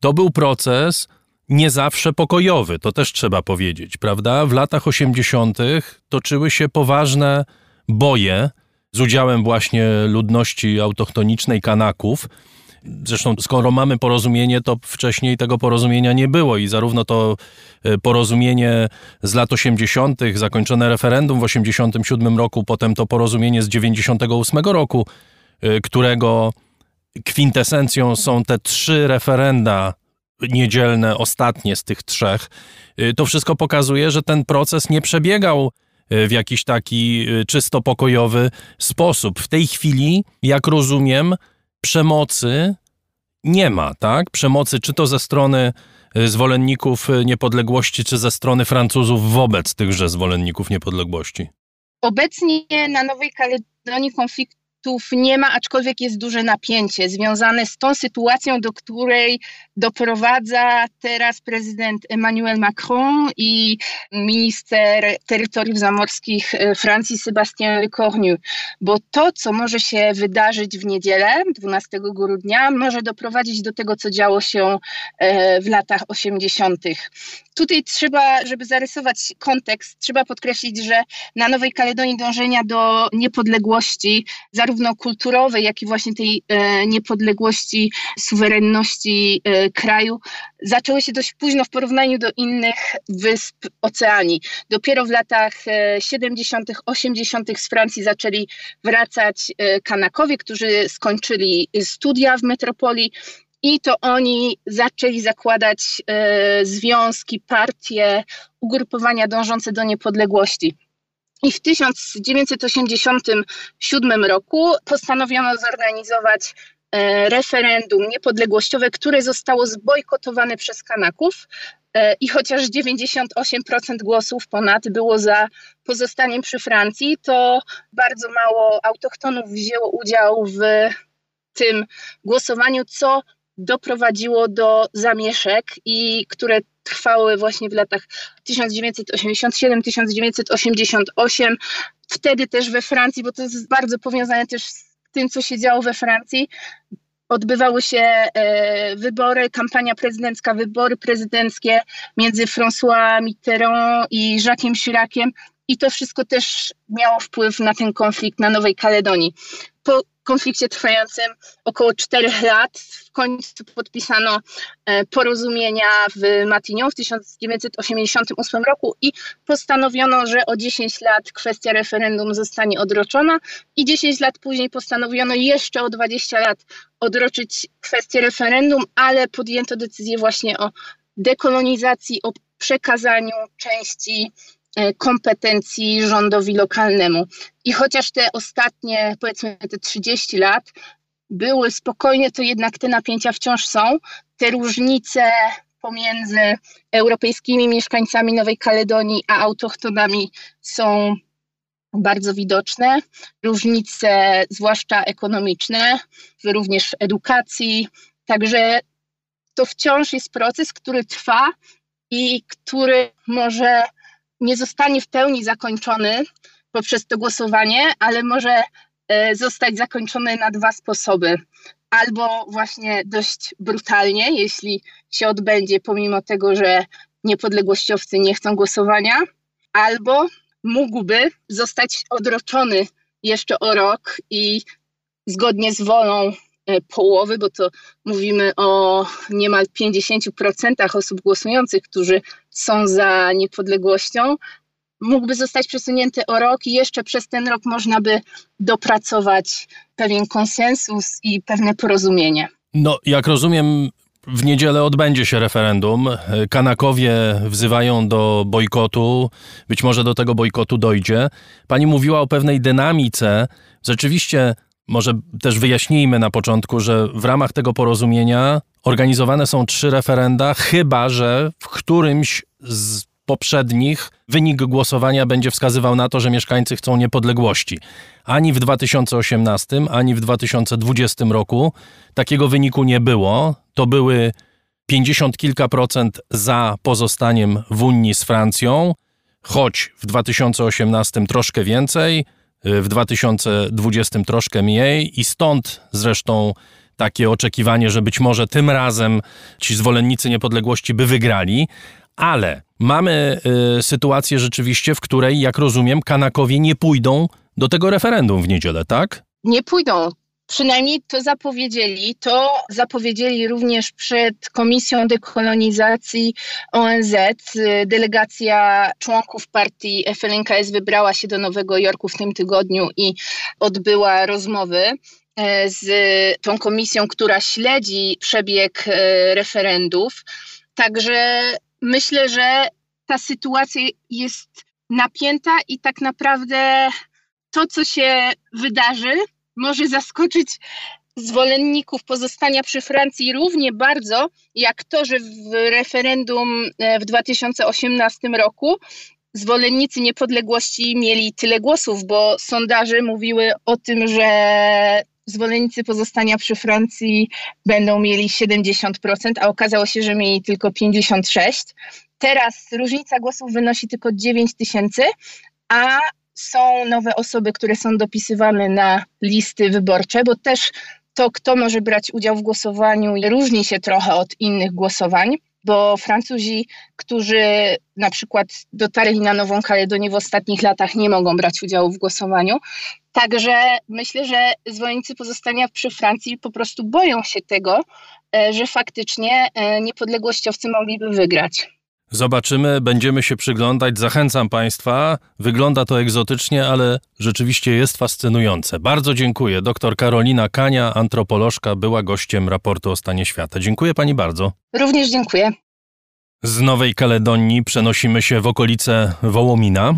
To był proces nie zawsze pokojowy, to też trzeba powiedzieć, prawda? W latach 80. toczyły się poważne boje z udziałem właśnie ludności autochtonicznej Kanaków. Zresztą, skoro mamy porozumienie, to wcześniej tego porozumienia nie było i zarówno to e, porozumienie z lat 80., zakończone referendum w 87 roku, potem to porozumienie z 98 roku, e, którego kwintesencją są te trzy referenda niedzielne, ostatnie z tych trzech, e, to wszystko pokazuje, że ten proces nie przebiegał w jakiś taki czysto pokojowy sposób. W tej chwili, jak rozumiem, przemocy nie ma, tak? Przemocy czy to ze strony y, zwolenników y, niepodległości, czy ze strony Francuzów wobec tychże zwolenników niepodległości? Obecnie na Nowej Kaledonii konflikt nie ma, aczkolwiek jest duże napięcie związane z tą sytuacją, do której doprowadza teraz prezydent Emmanuel Macron i minister terytoriów zamorskich e, Francji Sébastien Lecornu. Bo to, co może się wydarzyć w niedzielę, 12 grudnia, może doprowadzić do tego, co działo się e, w latach 80. Tutaj trzeba, żeby zarysować kontekst, trzeba podkreślić, że na Nowej Kaledonii dążenia do niepodległości, zarówno kulturowej, jak i właśnie tej e, niepodległości, suwerenności e, kraju, zaczęły się dość późno w porównaniu do innych wysp oceanii. Dopiero w latach 70., e, 80. z Francji zaczęli wracać Kanakowie, którzy skończyli studia w metropolii i to oni zaczęli zakładać związki, partie, ugrupowania dążące do niepodległości. I w 1987 roku postanowiono zorganizować e, referendum niepodległościowe, które zostało zbojkotowane przez Kanaków. E, I chociaż 98% głosów ponad było za pozostaniem przy Francji, to bardzo mało autochtonów wzięło udział w tym głosowaniu, co doprowadziło do zamieszek i które trwały właśnie w latach 1987-1988. Wtedy też we Francji, bo to jest bardzo powiązane też z tym, co się działo we Francji, odbywały się e, wybory, kampania prezydencka, wybory prezydenckie między François Mitterrand i Jacquesem Chiraciem i to wszystko też miało wpływ na ten konflikt na Nowej Kaledonii. Po konflikcie trwającym około czterech lat. W końcu podpisano e, porozumienia w Matignon w 1988 roku i postanowiono, że o 10 lat kwestia referendum zostanie odroczona i 10 lat później postanowiono jeszcze o 20 lat odroczyć kwestię referendum, ale podjęto decyzję właśnie o dekolonizacji, o przekazaniu części kompetencji rządowi lokalnemu. I chociaż te ostatnie, powiedzmy te 30 lat były spokojnie, to jednak te napięcia wciąż są. Te różnice pomiędzy europejskimi mieszkańcami Nowej Kaledonii a autochtonami są bardzo widoczne. Różnice, zwłaszcza ekonomiczne, również edukacji. Także to wciąż jest proces, który trwa i który może nie zostanie w pełni zakończony poprzez to głosowanie, ale może e, zostać zakończony na dwa sposoby. Albo właśnie dość brutalnie, jeśli się odbędzie, pomimo tego, że niepodległościowcy nie chcą głosowania, albo mógłby zostać odroczony jeszcze o rok i zgodnie z wolą połowy, bo to mówimy o niemal 50% osób głosujących, którzy są za niepodległością, mógłby zostać przesunięty o rok i jeszcze przez ten rok można by dopracować pewien konsensus i pewne porozumienie. No, jak rozumiem, w niedzielę odbędzie się referendum. Kanakowie wzywają do bojkotu. Być może do tego bojkotu dojdzie. Pani mówiła o pewnej dynamice. Rzeczywiście, może też wyjaśnijmy na początku, że w ramach tego porozumienia organizowane są trzy referenda, chyba że w którymś z poprzednich wynik głosowania będzie wskazywał na to, że mieszkańcy chcą niepodległości. Ani w 2018, ani w 2020 roku takiego wyniku nie było. To były 50 kilka procent za pozostaniem w Unii z Francją, choć w 2018 troszkę więcej, w 2020 troszkę mniej i stąd zresztą takie oczekiwanie, że być może tym razem ci zwolennicy niepodległości by wygrali, ale mamy y, sytuację rzeczywiście, w której, jak rozumiem, Kanakowie nie pójdą do tego referendum w niedzielę, tak? Nie pójdą. Przynajmniej to zapowiedzieli. To zapowiedzieli również przed Komisją Dekolonizacji ONZ. Delegacja członków partii FLNKS wybrała się do Nowego Jorku w tym tygodniu i odbyła rozmowy e, z tą komisją, która śledzi przebieg e, referendów. Także myślę, że ta sytuacja jest napięta i tak naprawdę to, co się wydarzy, może zaskoczyć zwolenników pozostania przy Francji równie bardzo, jak to, że w referendum e, w 2018 roku zwolennicy niepodległości mieli tyle głosów, bo sondaże mówiły o tym, że zwolennicy pozostania przy Francji będą mieli 70%, a okazało się, że mieli tylko 56%. Teraz różnica głosów wynosi tylko 9 tysięcy, a są nowe osoby, które są dopisywane na listy wyborcze, bo też to, kto może brać udział w głosowaniu, różni się trochę od innych głosowań, bo Francuzi, którzy na przykład dotarli na Nową Kaledonię w ostatnich latach, nie mogą brać udziału w głosowaniu. Także myślę, że zwolennicy pozostania przy Francji po prostu boją się tego, e, że faktycznie e, niepodległościowcy mogliby wygrać. Zobaczymy, będziemy się przyglądać. Zachęcam Państwa. Wygląda to egzotycznie, ale rzeczywiście jest fascynujące. Bardzo dziękuję. Doktor Karolina Kania, antropolożka, była gościem raportu o stanie świata. Dziękuję Pani bardzo. Również dziękuję. Z Nowej Kaledonii przenosimy się w okolice Wołomina.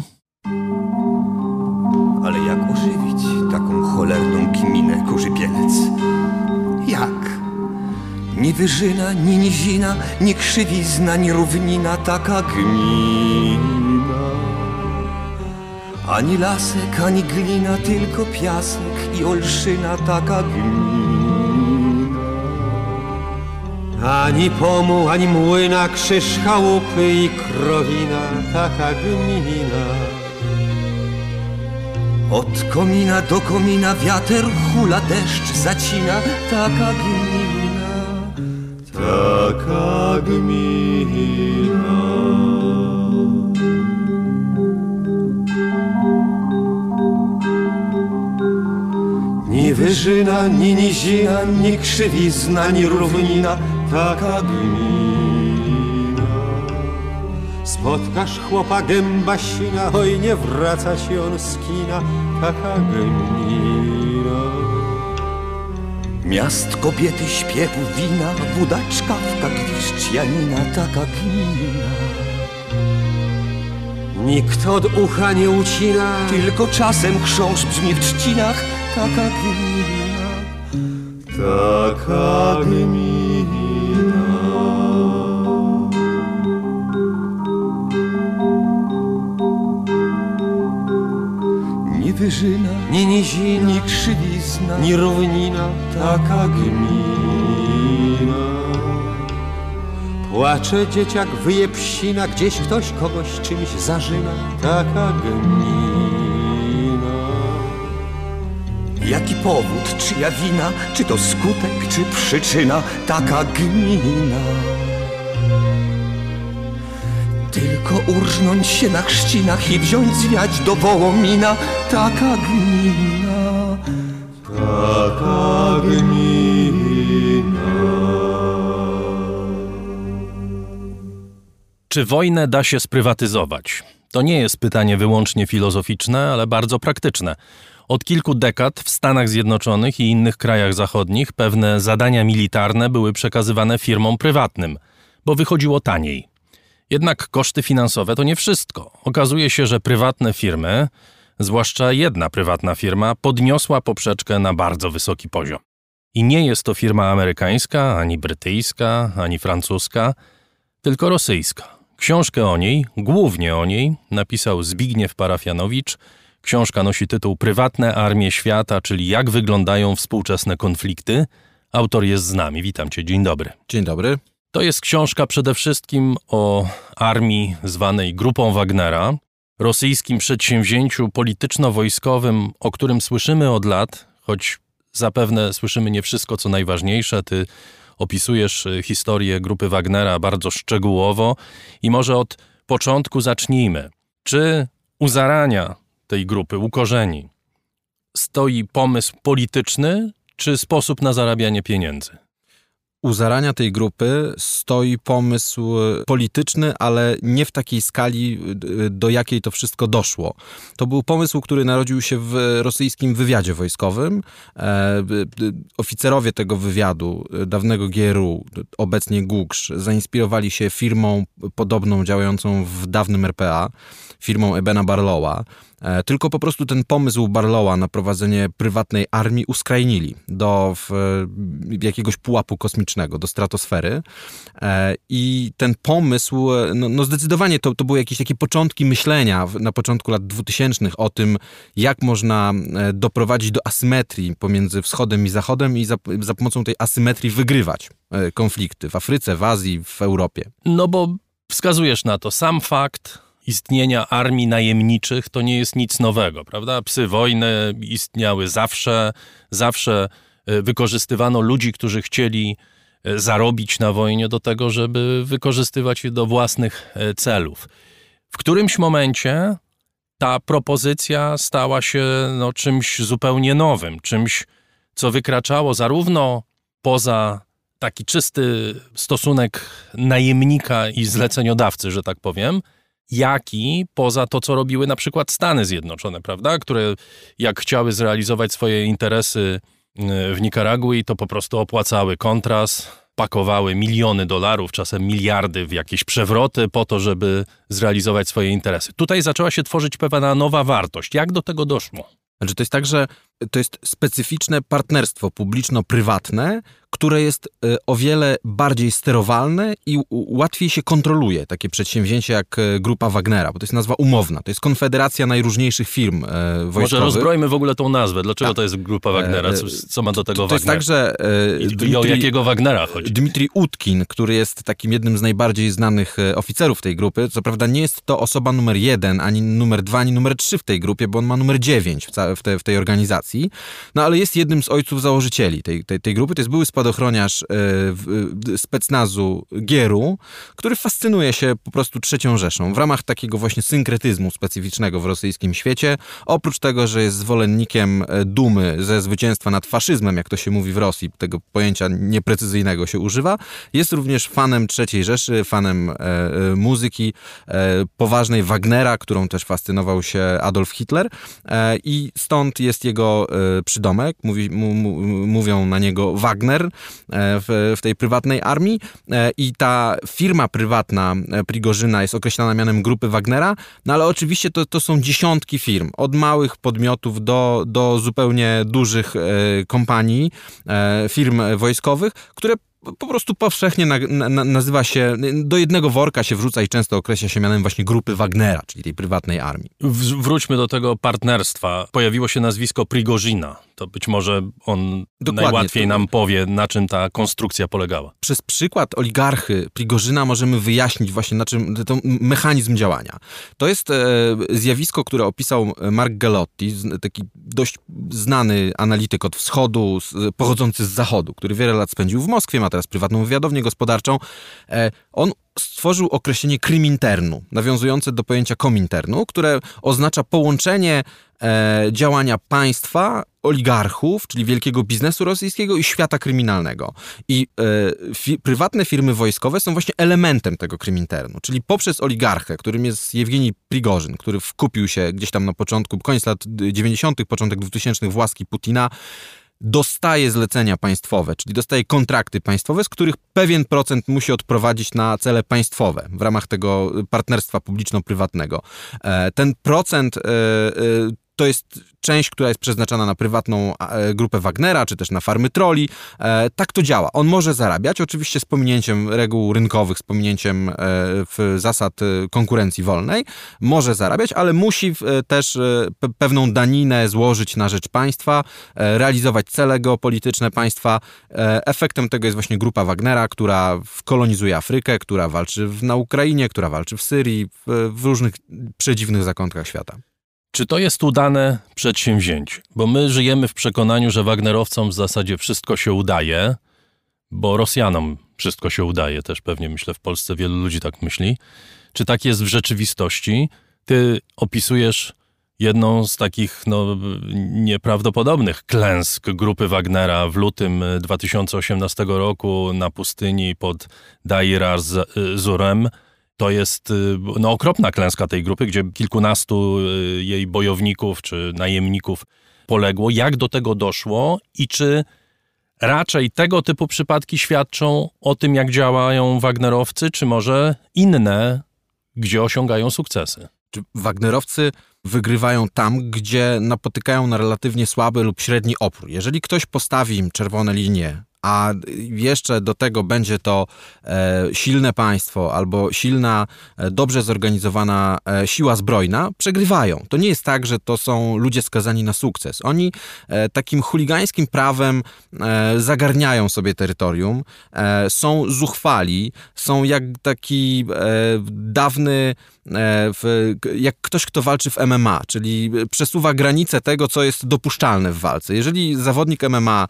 Ni wyżyna, ni nizina, ni krzywizna, ni równina taka gmina. Ani lasek, ani glina, tylko piasek i olszyna taka gmina. Ani pomuł, ani młyna, krzyż chałupy i krowina, taka gmina. Od komina do komina wiater hula, deszcz zacina, taka gmina taka gmina. Ni wyżyna, ni nizina, ni krzywizna, ni równina, taka gmina. Spotkasz chłopa gęba sina, oj nie wraca się on z kina, taka gmina. Miast kobiety śpiewu wina, wudaczka w gwiszcz Janina, taka gmina. Nikt od ucha nie ucina, tylko czasem chrząszcz brzmi w trzcinach, taka gmina, taka gmina. Wyżyna, ni nizina, ni krzywizna, ni równina, taka gmina. Płacze dzieciak, wyje psina, gdzieś ktoś kogoś czymś zażyna, taka gmina. Jaki powód, czyja wina, czy to skutek, czy przyczyna, taka gmina. Tylko urżnąć się na chrzcinach i wziąć zwiać do Wołomina, taka gmina, taka gmina. Czy wojnę da się sprywatyzować? To nie jest pytanie wyłącznie filozoficzne, ale bardzo praktyczne. Od kilku dekad w Stanach Zjednoczonych i innych krajach zachodnich pewne zadania militarne były przekazywane firmom prywatnym, bo wychodziło taniej. Jednak koszty finansowe to nie wszystko. Okazuje się, że prywatne firmy, zwłaszcza jedna prywatna firma, podniosła poprzeczkę na bardzo wysoki poziom. I nie jest to firma amerykańska, ani brytyjska, ani francuska, tylko rosyjska. Książkę o niej, głównie o niej, napisał Zbigniew Parafianowicz. Książka nosi tytuł Prywatne armie świata, czyli jak wyglądają współczesne konflikty. Autor jest z nami. Witam cię, dzień dobry. Dzień dobry. To jest książka przede wszystkim o armii zwanej Grupą Wagnera, rosyjskim przedsięwzięciu polityczno-wojskowym, o którym słyszymy od lat, choć zapewne słyszymy nie wszystko, co najważniejsze. Ty opisujesz y, historię grupy Wagnera bardzo szczegółowo i może od początku zacznijmy. Czy u zarania tej grupy, u korzeni, stoi pomysł polityczny, czy sposób na zarabianie pieniędzy? U zarania tej grupy stoi pomysł polityczny, ale nie w takiej skali, do jakiej to wszystko doszło. To był pomysł, który narodził się w rosyjskim wywiadzie wojskowym. E, oficerowie tego wywiadu, dawnego GRU, obecnie Gugsz, zainspirowali się firmą podobną działającą w dawnym RPA, firmą Ebena Barlowa. E, tylko po prostu ten pomysł Barlowa na prowadzenie prywatnej armii uskrajnili do w, jakiegoś pułapu kosmicznego, do stratosfery. E, I ten pomysł, no, no zdecydowanie to, to były jakieś takie początki myślenia na początku lat 2000 o tym, jak można e, doprowadzić do asymetrii pomiędzy wschodem i zachodem i za, za pomocą tej asymetrii wygrywać konflikty w Afryce, w Azji, w Europie. No bo wskazujesz na to sam fakt, istnienia armii najemniczych to nie jest nic nowego, prawda? Psy wojny istniały zawsze, zawsze e, wykorzystywano ludzi, którzy chcieli e, zarobić na wojnie do tego, żeby wykorzystywać je do własnych e, celów. W którymś momencie ta propozycja stała się no, czymś zupełnie nowym, czymś, co wykraczało zarówno poza taki czysty stosunek najemnika i zleceniodawcy, że tak powiem, jak i poza to, co robiły na przykład Stany Zjednoczone, prawda? Które jak chciały zrealizować swoje interesy y, w Nikaragui, to po prostu opłacały kontras, pakowały miliony dolarów, czasem miliardy w jakieś przewroty po to, żeby zrealizować swoje interesy. Tutaj zaczęła się tworzyć pewna nowa wartość. Jak do tego doszło? Znaczy, to jest tak, że to jest specyficzne partnerstwo publiczno-prywatne, które jest e, o wiele bardziej sterowalne i łatwiej się kontroluje takie przedsięwzięcie jak e, Grupa Wagnera, bo to jest nazwa umowna. To jest konfederacja najróżniejszych firm e, wojskowych. Może rozbrojmy w ogóle tą nazwę. Dlaczego tak. to jest Grupa Wagnera? Co, co ma do tego to, to Wagner? jest tak, że... I, Dmitri, o jakiego Wagnera chodzi? Dmitrij Utkin, który jest takim jednym z najbardziej znanych oficerów tej grupy, co prawda nie jest to osoba numer jeden, ani numer dwa, ani numer trzy w tej grupie, bo on ma numer dziewięć w, te, w tej organizacji. No ale jest jednym z ojców założycieli tej, tej, tej grupy. To jest były spadochroniarz e, specnazu Gieru, który fascynuje się po prostu trzecią Rzeszą. W ramach takiego właśnie synkretyzmu specyficznego w rosyjskim świecie, oprócz tego, że jest zwolennikiem e, dumy ze zwycięstwa nad faszyzmem, jak to się mówi w Rosji, tego pojęcia nieprecyzyjnego się używa, jest również fanem trzeciej Rzeszy, fanem e, e muzyki e, poważnej Wagnera, którą też fascynował się Adolf Hitler e, i stąd jest jego przydomek, mówi, mówią na niego Wagner e, w, w tej prywatnej armii e, i ta firma prywatna e, Prigorzyna jest określana mianem grupy Wagnera, no ale oczywiście to, to są dziesiątki firm, od małych podmiotów do, do zupełnie dużych kompanii, firm wojskowych, które po prostu powszechnie na, na, nazywa się, do jednego worka się wrzuca i często określa się mianem właśnie grupy Wagnera, czyli tej prywatnej armii. W, wróćmy do tego partnerstwa. Pojawiło się nazwisko Prigorzyna. To być może on Dokładnie, najłatwiej to... nam powie, na czym ta konstrukcja polegała. Przez przykład oligarchy Prigorzyna możemy wyjaśnić właśnie na czym to mechanizm działania. To jest e, zjawisko, które opisał Mark Galotti, taki dość znany analityk od wschodu, pochodzący z zachodu, który wiele lat spędził w Moskwie, ma teraz prywatną wywiadownię gospodarczą. E, on stworzył określenie kryminternu, nawiązujące do pojęcia kominternu, które oznacza połączenie e, działania państwa, oligarchów, czyli wielkiego biznesu rosyjskiego i świata kryminalnego. I e, fi, prywatne firmy wojskowe są właśnie elementem tego kryminternu, czyli poprzez oligarchę, którym jest Jewgeni Prigorzyn, który wkupił się gdzieś tam na początku, koniec lat 90., początek 2000 w łaski Putina, dostaje zlecenia państwowe, czyli dostaje kontrakty państwowe, z których pewien procent musi odprowadzić na cele państwowe w ramach tego partnerstwa publiczno-prywatnego. E, ten procent e, to jest część, która jest przeznaczona na prywatną e, grupę Wagnera, czy też na farmy troli. E, tak to działa. On może zarabiać, oczywiście z pominięciem reguł rynkowych, z pominięciem e, zasad konkurencji wolnej. Może zarabiać, ale musi też pewną daninę złożyć na rzecz państwa, realizować cele geopolityczne państwa. Efektem tego jest właśnie grupa Wagnera, która kolonizuje Afrykę, która walczy na Ukrainie, która walczy w Syrii, w różnych przedziwnych zakątkach świata. Czy to jest udane przedsięwzięcie? Bo my żyjemy w przekonaniu, że Wagnerowcom w zasadzie wszystko się udaje, bo Rosjanom wszystko się udaje, też pewnie myślę w Polsce wielu ludzi tak myśli. Czy tak jest w rzeczywistości? Ty opisujesz Jedną z takich no, nieprawdopodobnych klęsk grupy Wagnera w lutym 2018 roku na pustyni pod Dair Zurem to jest no, okropna klęska tej grupy, gdzie kilkunastu jej bojowników czy najemników poległo. Jak do tego doszło i czy raczej tego typu przypadki świadczą o tym, jak działają Wagnerowcy, czy może inne, gdzie osiągają sukcesy? Czy Wagnerowcy wygrywają tam, gdzie napotykają na relatywnie słaby lub średni opór. Jeżeli ktoś postawi im czerwone linie, a jeszcze do tego będzie to e, silne państwo albo silna, e, dobrze zorganizowana e, siła zbrojna, przegrywają. To nie jest tak, że to są ludzie skazani na sukces. Oni takim chuligańskim prawem zagarniają sobie terytorium, są zuchwali, są jak taki dawny w, jak ktoś, kto walczy w MMA, czyli przesuwa granice tego, co jest dopuszczalne w walce. Jeżeli zawodnik MMA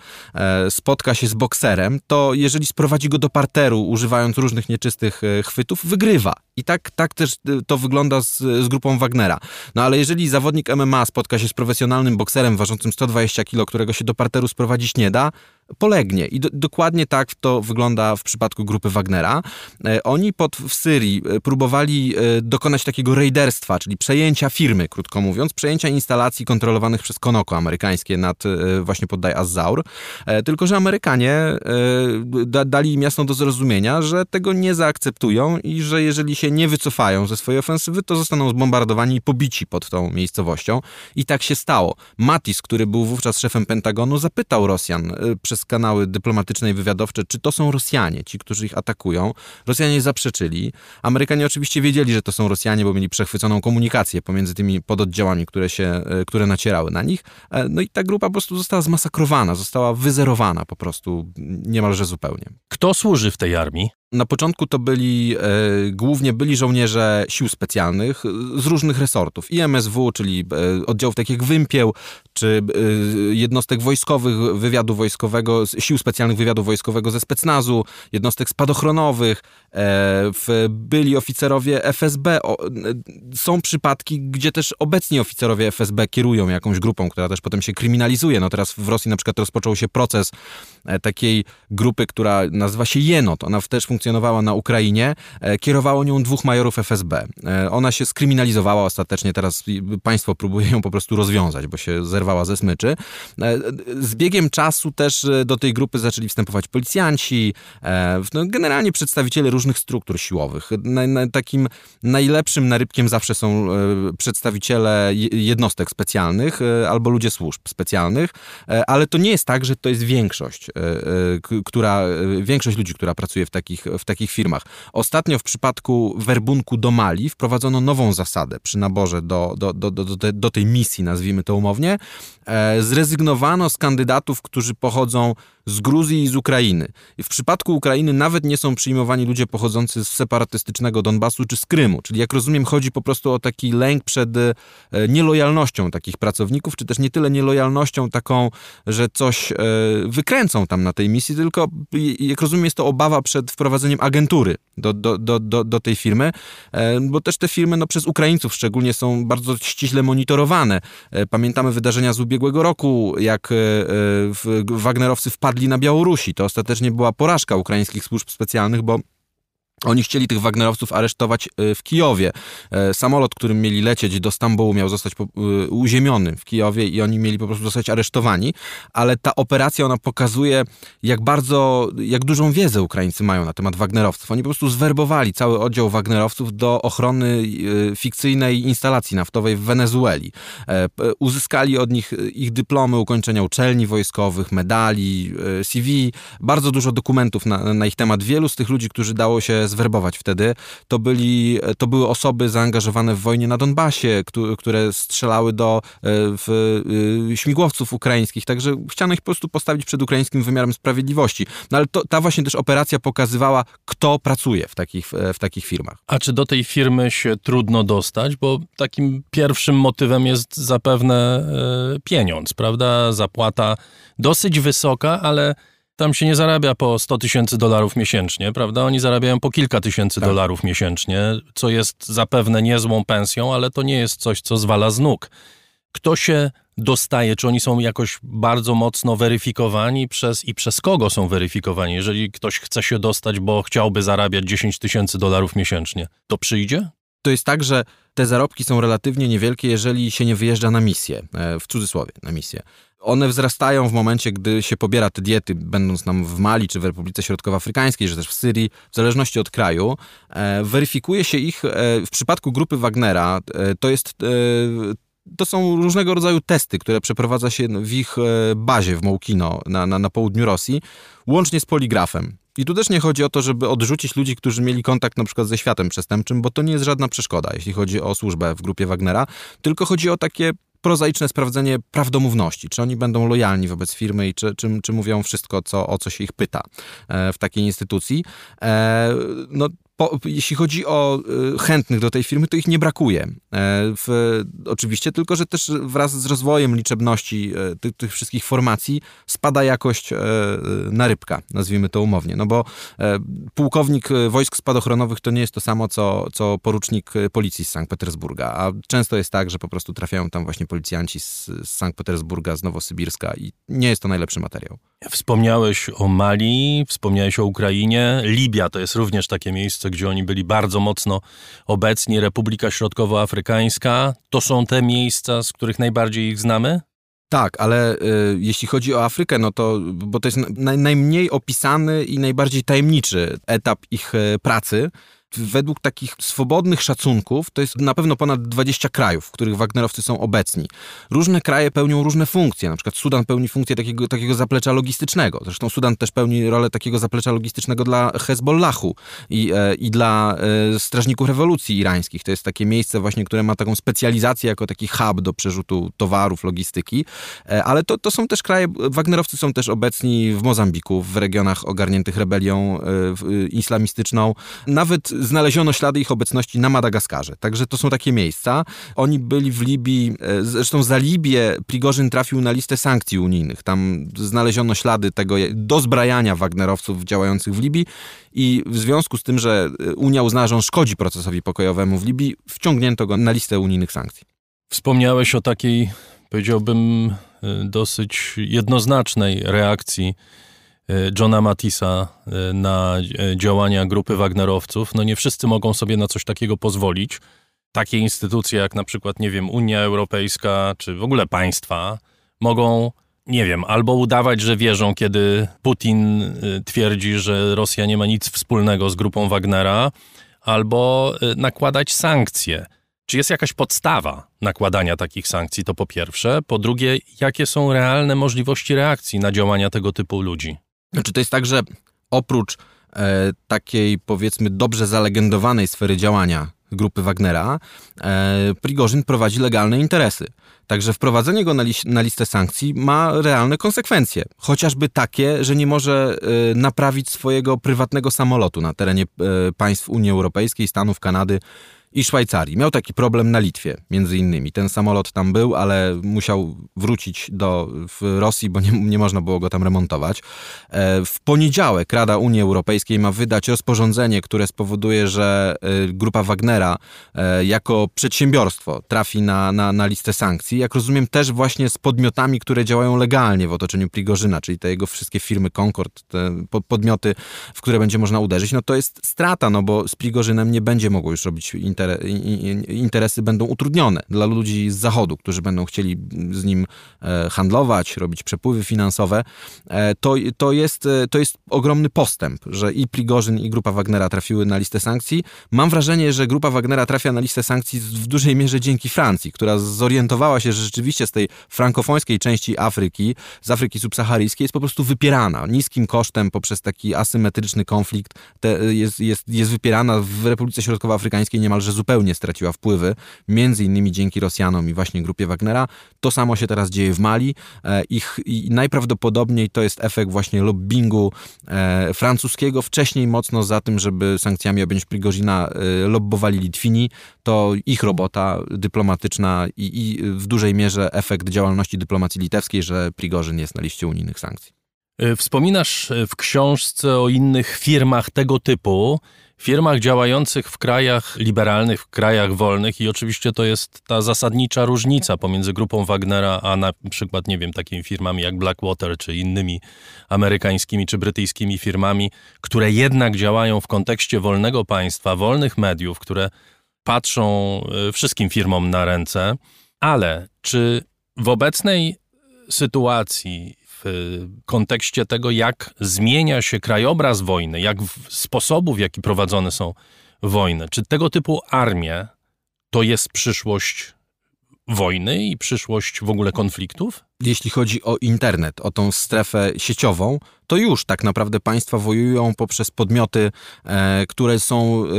spotka się z bokserem, to jeżeli sprowadzi go do parteru, używając różnych nieczystych e, chwytów, wygrywa. I tak, tak też e, to wygląda z, z grupą Wagnera. No ale jeżeli zawodnik MMA spotka się z profesjonalnym bokserem ważącym 120 kg, którego się do parteru sprowadzić nie da, polegnie. I do, dokładnie tak to wygląda w przypadku grupy Wagnera. E, oni pod, w Syrii e, próbowali e, dokonać takiego rejderstwa, czyli przejęcia firmy, krótko mówiąc, przejęcia instalacji kontrolowanych przez Konoko amerykańskie nad właśnie pod Az-Zaur. Tylko, że Amerykanie da, dali im jasno do zrozumienia, że tego nie zaakceptują i że jeżeli się nie wycofają ze swojej ofensywy, to zostaną zbombardowani i pobici pod tą miejscowością. I tak się stało. Mattis, który był wówczas szefem Pentagonu, zapytał Rosjan przez przez kanały dyplomatyczne i wywiadowcze, czy to są Rosjanie, ci, którzy ich atakują. Rosjanie zaprzeczyli. Amerykanie oczywiście wiedzieli, że to są Rosjanie, bo mieli przechwyconą komunikację pomiędzy tymi pododdziałami, które, się, e, które nacierały na nich. E, no i ta grupa po prostu została zmasakrowana, została wyzerowana po prostu niemalże zupełnie. Kto służy w tej armii? Na początku to byli e, głównie byli żołnierze sił specjalnych z różnych resortów. I MSW, czyli e, oddziałów takich jak Wympieł, czy e, jednostek wojskowych, wywiadu wojskowego, sił specjalnych wywiadu wojskowego ze specnazu, jednostek spadochronowych, e, byli oficerowie FSB. O, e, są przypadki, gdzie też obecni oficerowie FSB kierują jakąś grupą, która też potem się kryminalizuje. No teraz w Rosji na przykład rozpoczął się proces e, takiej grupy, która nazywa się Jenot. Ona też funkcjonowała na Ukrainie, e, kierowało nią dwóch majorów FSB. E, ona się skryminalizowała ostatecznie, teraz państwo próbuje ją po prostu rozwiązać, bo się zerwała ze smyczy. E, z biegiem czasu też do tej grupy zaczęli wstępować policjanci, no generalnie przedstawiciele różnych struktur siłowych. Takim najlepszym narybkiem zawsze są przedstawiciele jednostek specjalnych albo ludzie służb specjalnych, ale to nie jest tak, że to jest większość, która, większość ludzi, która pracuje w takich w takich firmach. Ostatnio w przypadku werbunku do Mali wprowadzono nową zasadę przy naborze do, do, do, do, do tej misji, nazwijmy to umownie. E, zrezygnowano z kandydatów, którzy pochodzą z Gruzji i z Ukrainy. W przypadku Ukrainy nawet nie są przyjmowani ludzie pochodzący z separatystycznego Donbasu czy z Krymu. Czyli jak rozumiem, chodzi po prostu o taki lęk przed e, nielojalnością takich pracowników, czy też nie tyle nielojalnością taką, że coś e, wykręcą tam na tej misji, tylko jak rozumiem, jest to obawa przed wprowadzeniem agentury do, do, do, do, do tej firmy, e, bo też te firmy no, przez Ukraińców szczególnie są bardzo ściśle monitorowane. Pamiętamy wydarzenia z ubiegłego roku, jak Wagnerowcy wpadli wpadli na Białorusi. To ostatecznie była porażka ukraińskich służb specjalnych, bo oni chcieli tych Wagnerowców aresztować e, w Kijowie. E, samolot, którym mieli lecieć do Stambułu, miał zostać e, uziemiony w Kijowie i oni mieli po prostu zostać aresztowani, ale ta operacja, ona pokazuje, jak bardzo, jak dużą wiedzę Ukraińcy mają na temat Wagnerowców. Oni po prostu zwerbowali cały oddział Wagnerowców do ochrony fikcyjnej instalacji naftowej w Wenezueli. Uzyskali od nich ich dyplomy ukończenia uczelni wojskowych, medali, CV, bardzo dużo dokumentów na, na ich temat. Wielu z tych ludzi, którzy dało się zwerbować wtedy, to, byli, to były osoby zaangażowane w wojnie na Donbasie, które strzelały do e, w, y, śmigłowców ukraińskich, także chciano ich po prostu postawić przed ukraińskim wymiarem sprawiedliwości. No ale to, ta właśnie też operacja pokazywała, kto pracuje w takich, w takich firmach. A czy do tej firmy się trudno dostać? Bo takim pierwszym motywem jest zapewne e, pieniądz, prawda? Zapłata dosyć wysoka, ale tam się nie zarabia po 100 tysięcy dolarów miesięcznie, prawda? Oni zarabiają po kilka tysięcy Tak. dolarów miesięcznie, co jest zapewne niezłą pensją, ale to nie jest coś, co zwala z nóg. Kto się dostaje? Czy oni są jakoś bardzo mocno weryfikowani przez i przez kogo są weryfikowani? Jeżeli ktoś chce się dostać, bo chciałby zarabiać 10 tysięcy dolarów miesięcznie, to przyjdzie? To jest tak, że te zarobki są relatywnie niewielkie, jeżeli się nie wyjeżdża na misję, e, w cudzysłowie, na misję. One wzrastają w momencie, gdy się pobiera te diety, będąc nam w Mali czy w Republice Środkowoafrykańskiej, czy też w Syrii, w zależności od kraju. E, weryfikuje się ich e, w przypadku grupy Wagnera. E, to jest. E, to są różnego rodzaju testy, które przeprowadza się w ich e, bazie w Mołkino na, na, na południu Rosji, łącznie z poligrafem. I tu też nie chodzi o to, żeby odrzucić ludzi, którzy mieli kontakt na przykład ze światem przestępczym, bo to nie jest żadna przeszkoda, jeśli chodzi o służbę w grupie Wagnera, tylko chodzi o takie prozaiczne sprawdzenie prawdomówności, czy oni będą lojalni wobec firmy i czy, czy, czy mówią wszystko, co, o co się ich pyta e, w takiej instytucji. E, no, po, jeśli chodzi o y, chętnych do tej firmy, to ich nie brakuje. E, w, oczywiście, tylko że też wraz z rozwojem liczebności e, tych, tych wszystkich formacji spada jakość e, na rybka, nazwijmy to umownie. No bo pułkownik wojsk spadochronowych to nie jest to samo, co, co porucznik policji z Sankt Petersburga, a często jest tak, że po prostu trafiają tam właśnie policjanci z, z Sankt Petersburga, z Nowosybirska i nie jest to najlepszy materiał. Wspomniałeś o Mali, wspomniałeś o Ukrainie. Libia to jest również takie miejsce, gdzie oni byli bardzo mocno obecni. Republika Środkowoafrykańska to są te miejsca, z których najbardziej ich znamy? Tak, ale y, jeśli chodzi o Afrykę, no to, bo to jest naj, najmniej opisany i najbardziej tajemniczy etap ich y, pracy. Według takich swobodnych szacunków to jest na pewno ponad 20 krajów, w których Wagnerowcy są obecni. Różne kraje pełnią różne funkcje. Na przykład Sudan pełni funkcję takiego, takiego zaplecza logistycznego. Zresztą Sudan też pełni rolę takiego zaplecza logistycznego dla Hezbollahu i, e, i dla e, strażników rewolucji irańskich. To jest takie miejsce właśnie, które ma taką specjalizację jako taki hub do przerzutu towarów, logistyki. E, ale to, to są też kraje, Wagnerowcy są też obecni w Mozambiku, w regionach ogarniętych rebelią islamistyczną. Nawet znaleziono ślady ich obecności na Madagaskarze. Także to są takie miejsca. Oni byli w Libii, e, zresztą za Libię Prigorzyn trafił na listę sankcji unijnych. Tam znaleziono ślady tego dozbrajania Wagnerowców działających w Libii i w związku z tym, że e, Unia uznała, że on szkodzi procesowi pokojowemu w Libii, wciągnięto go na listę unijnych sankcji. Wspomniałeś o takiej, powiedziałbym, y, dosyć jednoznacznej reakcji Johna Matisa y, na y, działania grupy Wagnerowców. No nie wszyscy mogą sobie na coś takiego pozwolić. Takie instytucje jak na przykład, nie wiem, Unia Europejska, czy w ogóle państwa mogą, nie wiem, albo udawać, że wierzą, kiedy Putin y, twierdzi, że Rosja nie ma nic wspólnego z grupą Wagnera, albo y, nakładać sankcje. Czy jest jakaś podstawa nakładania takich sankcji? To po pierwsze. Po drugie, jakie są realne możliwości reakcji na działania tego typu ludzi? Znaczy to jest tak, że oprócz e, takiej powiedzmy dobrze zalegendowanej sfery działania grupy Wagnera, e, Prigorzyn prowadzi legalne interesy. Także wprowadzenie go na, lis- na listę sankcji ma realne konsekwencje. Chociażby takie, że nie może e, naprawić swojego prywatnego samolotu na terenie e, państw Unii Europejskiej, Stanów, Kanady i Szwajcarii. Miał taki problem na Litwie, między innymi. Ten samolot tam był, ale musiał wrócić do Rosji, bo nie, nie można było go tam remontować. E, W poniedziałek Rada Unii Europejskiej ma wydać rozporządzenie, które spowoduje, że e, grupa Wagnera e, jako przedsiębiorstwo trafi na, na, na listę sankcji. Jak rozumiem, też właśnie z podmiotami, które działają legalnie w otoczeniu Prigorzyna, czyli te jego wszystkie firmy Concord, te po- podmioty, w które będzie można uderzyć. No to jest strata, no bo z Prigorzynem nie będzie mogło już robić inter, i- i- interesy będą utrudnione dla ludzi z zachodu, którzy będą chcieli z nim e, handlować, robić przepływy finansowe. E, To, to, jest, e, to jest ogromny postęp, że i Prigorzyn, i grupa Wagnera trafiły na listę sankcji. Mam wrażenie, że grupa Wagnera trafia na listę sankcji w dużej mierze dzięki Francji, która zorientowała się, że rzeczywiście z tej frankofońskiej części Afryki, z Afryki subsaharyjskiej jest po prostu wypierana niskim kosztem poprzez taki asymetryczny konflikt. Te, jest, jest, jest wypierana w Republice Środkowoafrykańskiej niemalże zupełnie straciła wpływy, między innymi dzięki Rosjanom i właśnie grupie Wagnera. To samo się teraz dzieje w Mali e, ich, i najprawdopodobniej to jest efekt właśnie lobbingu e, francuskiego, wcześniej mocno za tym, żeby sankcjami objąć Prigozina e, lobbowali Litwini. To ich robota dyplomatyczna i, i w dużej mierze efekt działalności dyplomacji litewskiej, że Prigorzyn jest na liście unijnych sankcji. Wspominasz w książce o innych firmach tego typu, firmach działających w krajach liberalnych, w krajach wolnych i oczywiście to jest ta zasadnicza różnica pomiędzy grupą Wagnera, a na przykład, nie wiem, takimi firmami jak Blackwater, czy innymi amerykańskimi czy brytyjskimi firmami, które jednak działają w kontekście wolnego państwa, wolnych mediów, które patrzą y, wszystkim firmom na ręce, ale czy w obecnej sytuacji, w kontekście tego, jak zmienia się krajobraz wojny, jak w sposobu, w jaki prowadzone są wojny, czy tego typu armie to jest przyszłość wojny i przyszłość w ogóle konfliktów? Jeśli chodzi o internet, o tą strefę sieciową, to już tak naprawdę państwa wojują poprzez podmioty, e, które są e,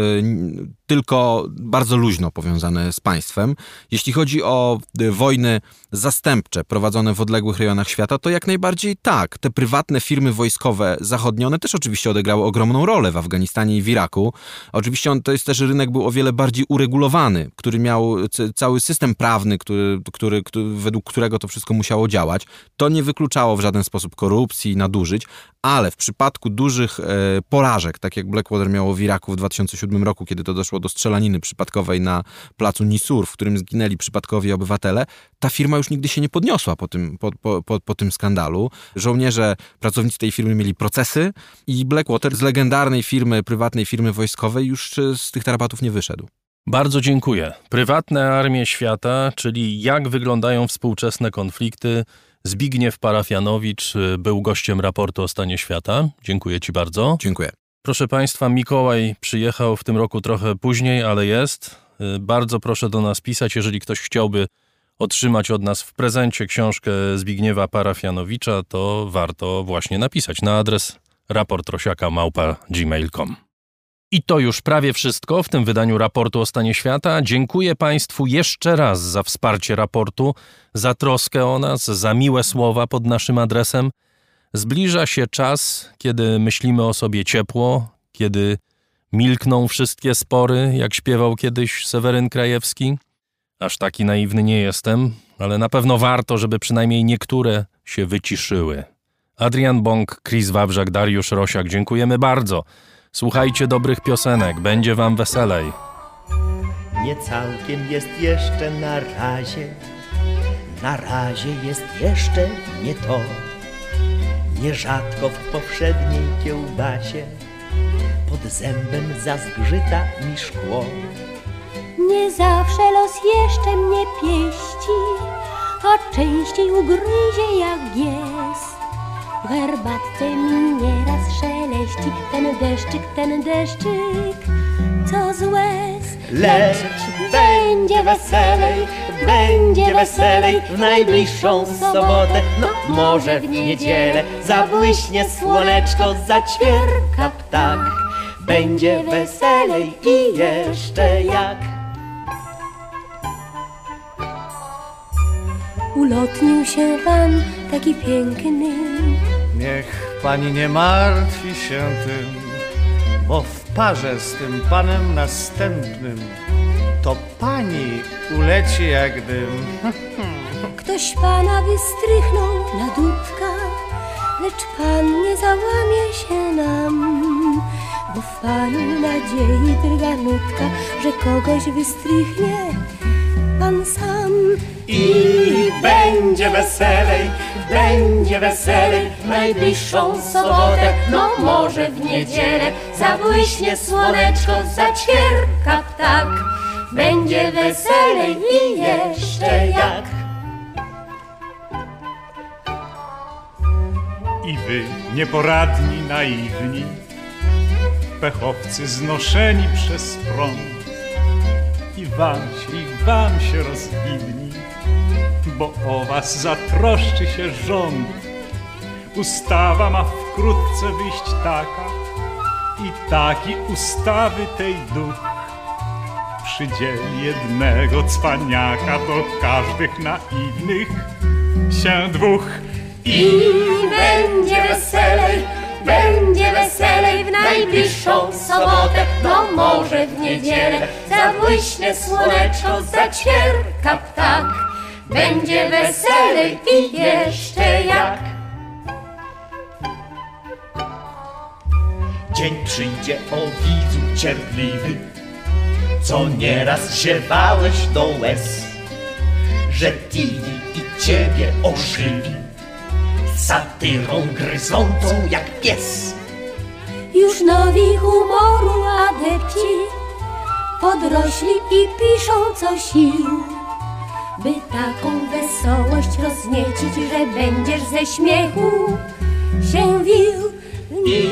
tylko bardzo luźno powiązane z państwem. Jeśli chodzi o e, wojny zastępcze prowadzone w odległych rejonach świata, to jak najbardziej tak. Te prywatne firmy wojskowe zachodnione też oczywiście odegrały ogromną rolę w Afganistanie i w Iraku. Oczywiście on, to jest też rynek był o wiele bardziej uregulowany, który miał cały system prawny, który, który, który, według którego to wszystko musiało działać. To nie wykluczało w żaden sposób korupcji, nadużyć, ale w przypadku dużych e, porażek, tak jak Blackwater miało w Iraku w 2007 roku, kiedy to doszło do strzelaniny przypadkowej na placu Nisur, w którym zginęli przypadkowi obywatele, ta firma już nigdy się nie podniosła po tym, po, po, po, po tym skandalu. Żołnierze, pracownicy tej firmy mieli procesy i Blackwater z legendarnej firmy, prywatnej firmy wojskowej już e, z tych tarabatów nie wyszedł. Bardzo dziękuję. Prywatne armie świata, czyli jak wyglądają współczesne konflikty. Zbigniew Parafianowicz y, był gościem raportu o stanie świata. Dziękuję Ci bardzo. Dziękuję. Proszę Państwa, Mikołaj przyjechał w tym roku trochę później, ale jest. Y, Bardzo proszę do nas pisać, jeżeli ktoś chciałby otrzymać od nas w prezencie książkę Zbigniewa Parafianowicza, to warto właśnie napisać na adres raportrosiaka.gmail.com. I to już prawie wszystko w tym wydaniu raportu o stanie świata. Dziękuję Państwu jeszcze raz za wsparcie raportu, za troskę o nas, za miłe słowa pod naszym adresem. Zbliża się czas, kiedy myślimy o sobie ciepło, kiedy milkną wszystkie spory, jak śpiewał kiedyś Seweryn Krajewski. Aż taki naiwny nie jestem, ale na pewno warto, żeby przynajmniej niektóre się wyciszyły. Adrian Bąk, Chris Wawrzak, Dariusz Rosiak, dziękujemy bardzo. Słuchajcie dobrych piosenek, będzie wam weselej. Nie całkiem jest jeszcze na razie, na razie jest jeszcze nie to. Nierzadko w powszedniej kiełbasie pod zębem zazgrzyta mi szkło. Nie zawsze los jeszcze mnie pieści, a częściej ugryzie jak gies. W herbatce mi nieraz szeleści ten deszczyk, ten deszczyk, co z łez. Lecz będzie weselej, będzie weselej w najbliższą sobotę, no może w niedzielę zabłyśnie słoneczko, zaćwierka ptak. Będzie weselej i jeszcze jak. Ulotnił się pan taki piękny, Niech pani nie martwi się tym, bo w parze z tym panem następnym to pani uleci jak dym. ktoś pana wystrychnął na dudka, lecz pan nie załamie się nam, bo w panu nadziei drga nutka, że kogoś wystrychnie pan sam. I będzie weselej, będzie weselej w najbliższą sobotę, no może w niedzielę zabłyśnie słoneczko, zaćwierka ptak. Będzie weselej i jeszcze jak. I wy, nieporadni, naiwni, pechowcy znoszeni przez prąd, i wam się, i rozwidni, bo o was zatroszczy się rząd. Ustawa ma wkrótce wyjść taka, i taki ustawy tej duch przydzieli jednego cwaniaka do każdych naiwnych się dwóch. I będzie weselej, będzie weselej w najbliższą sobotę, no może w niedzielę zabłyśnie słoneczko, zaćwierka ptak. Będzie weselej i jeszcze jak. Dzień przyjdzie o widzu cierpliwy, co nieraz ziewałeś do łez, że TV i ciebie ożywi, satyrą gryzącą jak pies. Już nowi humoru adepci podrośli i piszą co sił, by taką wesołość rozniecić, że będziesz ze śmiechu się wił. I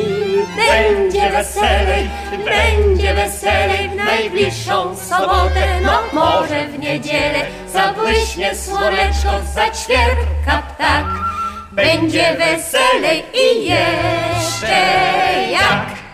będzie weselej, będzie weselej w najbliższą sobotę, no może w niedzielę zabłyśnie słoneczko, zaćwierka ptak. Będzie weselej i jeszcze jak!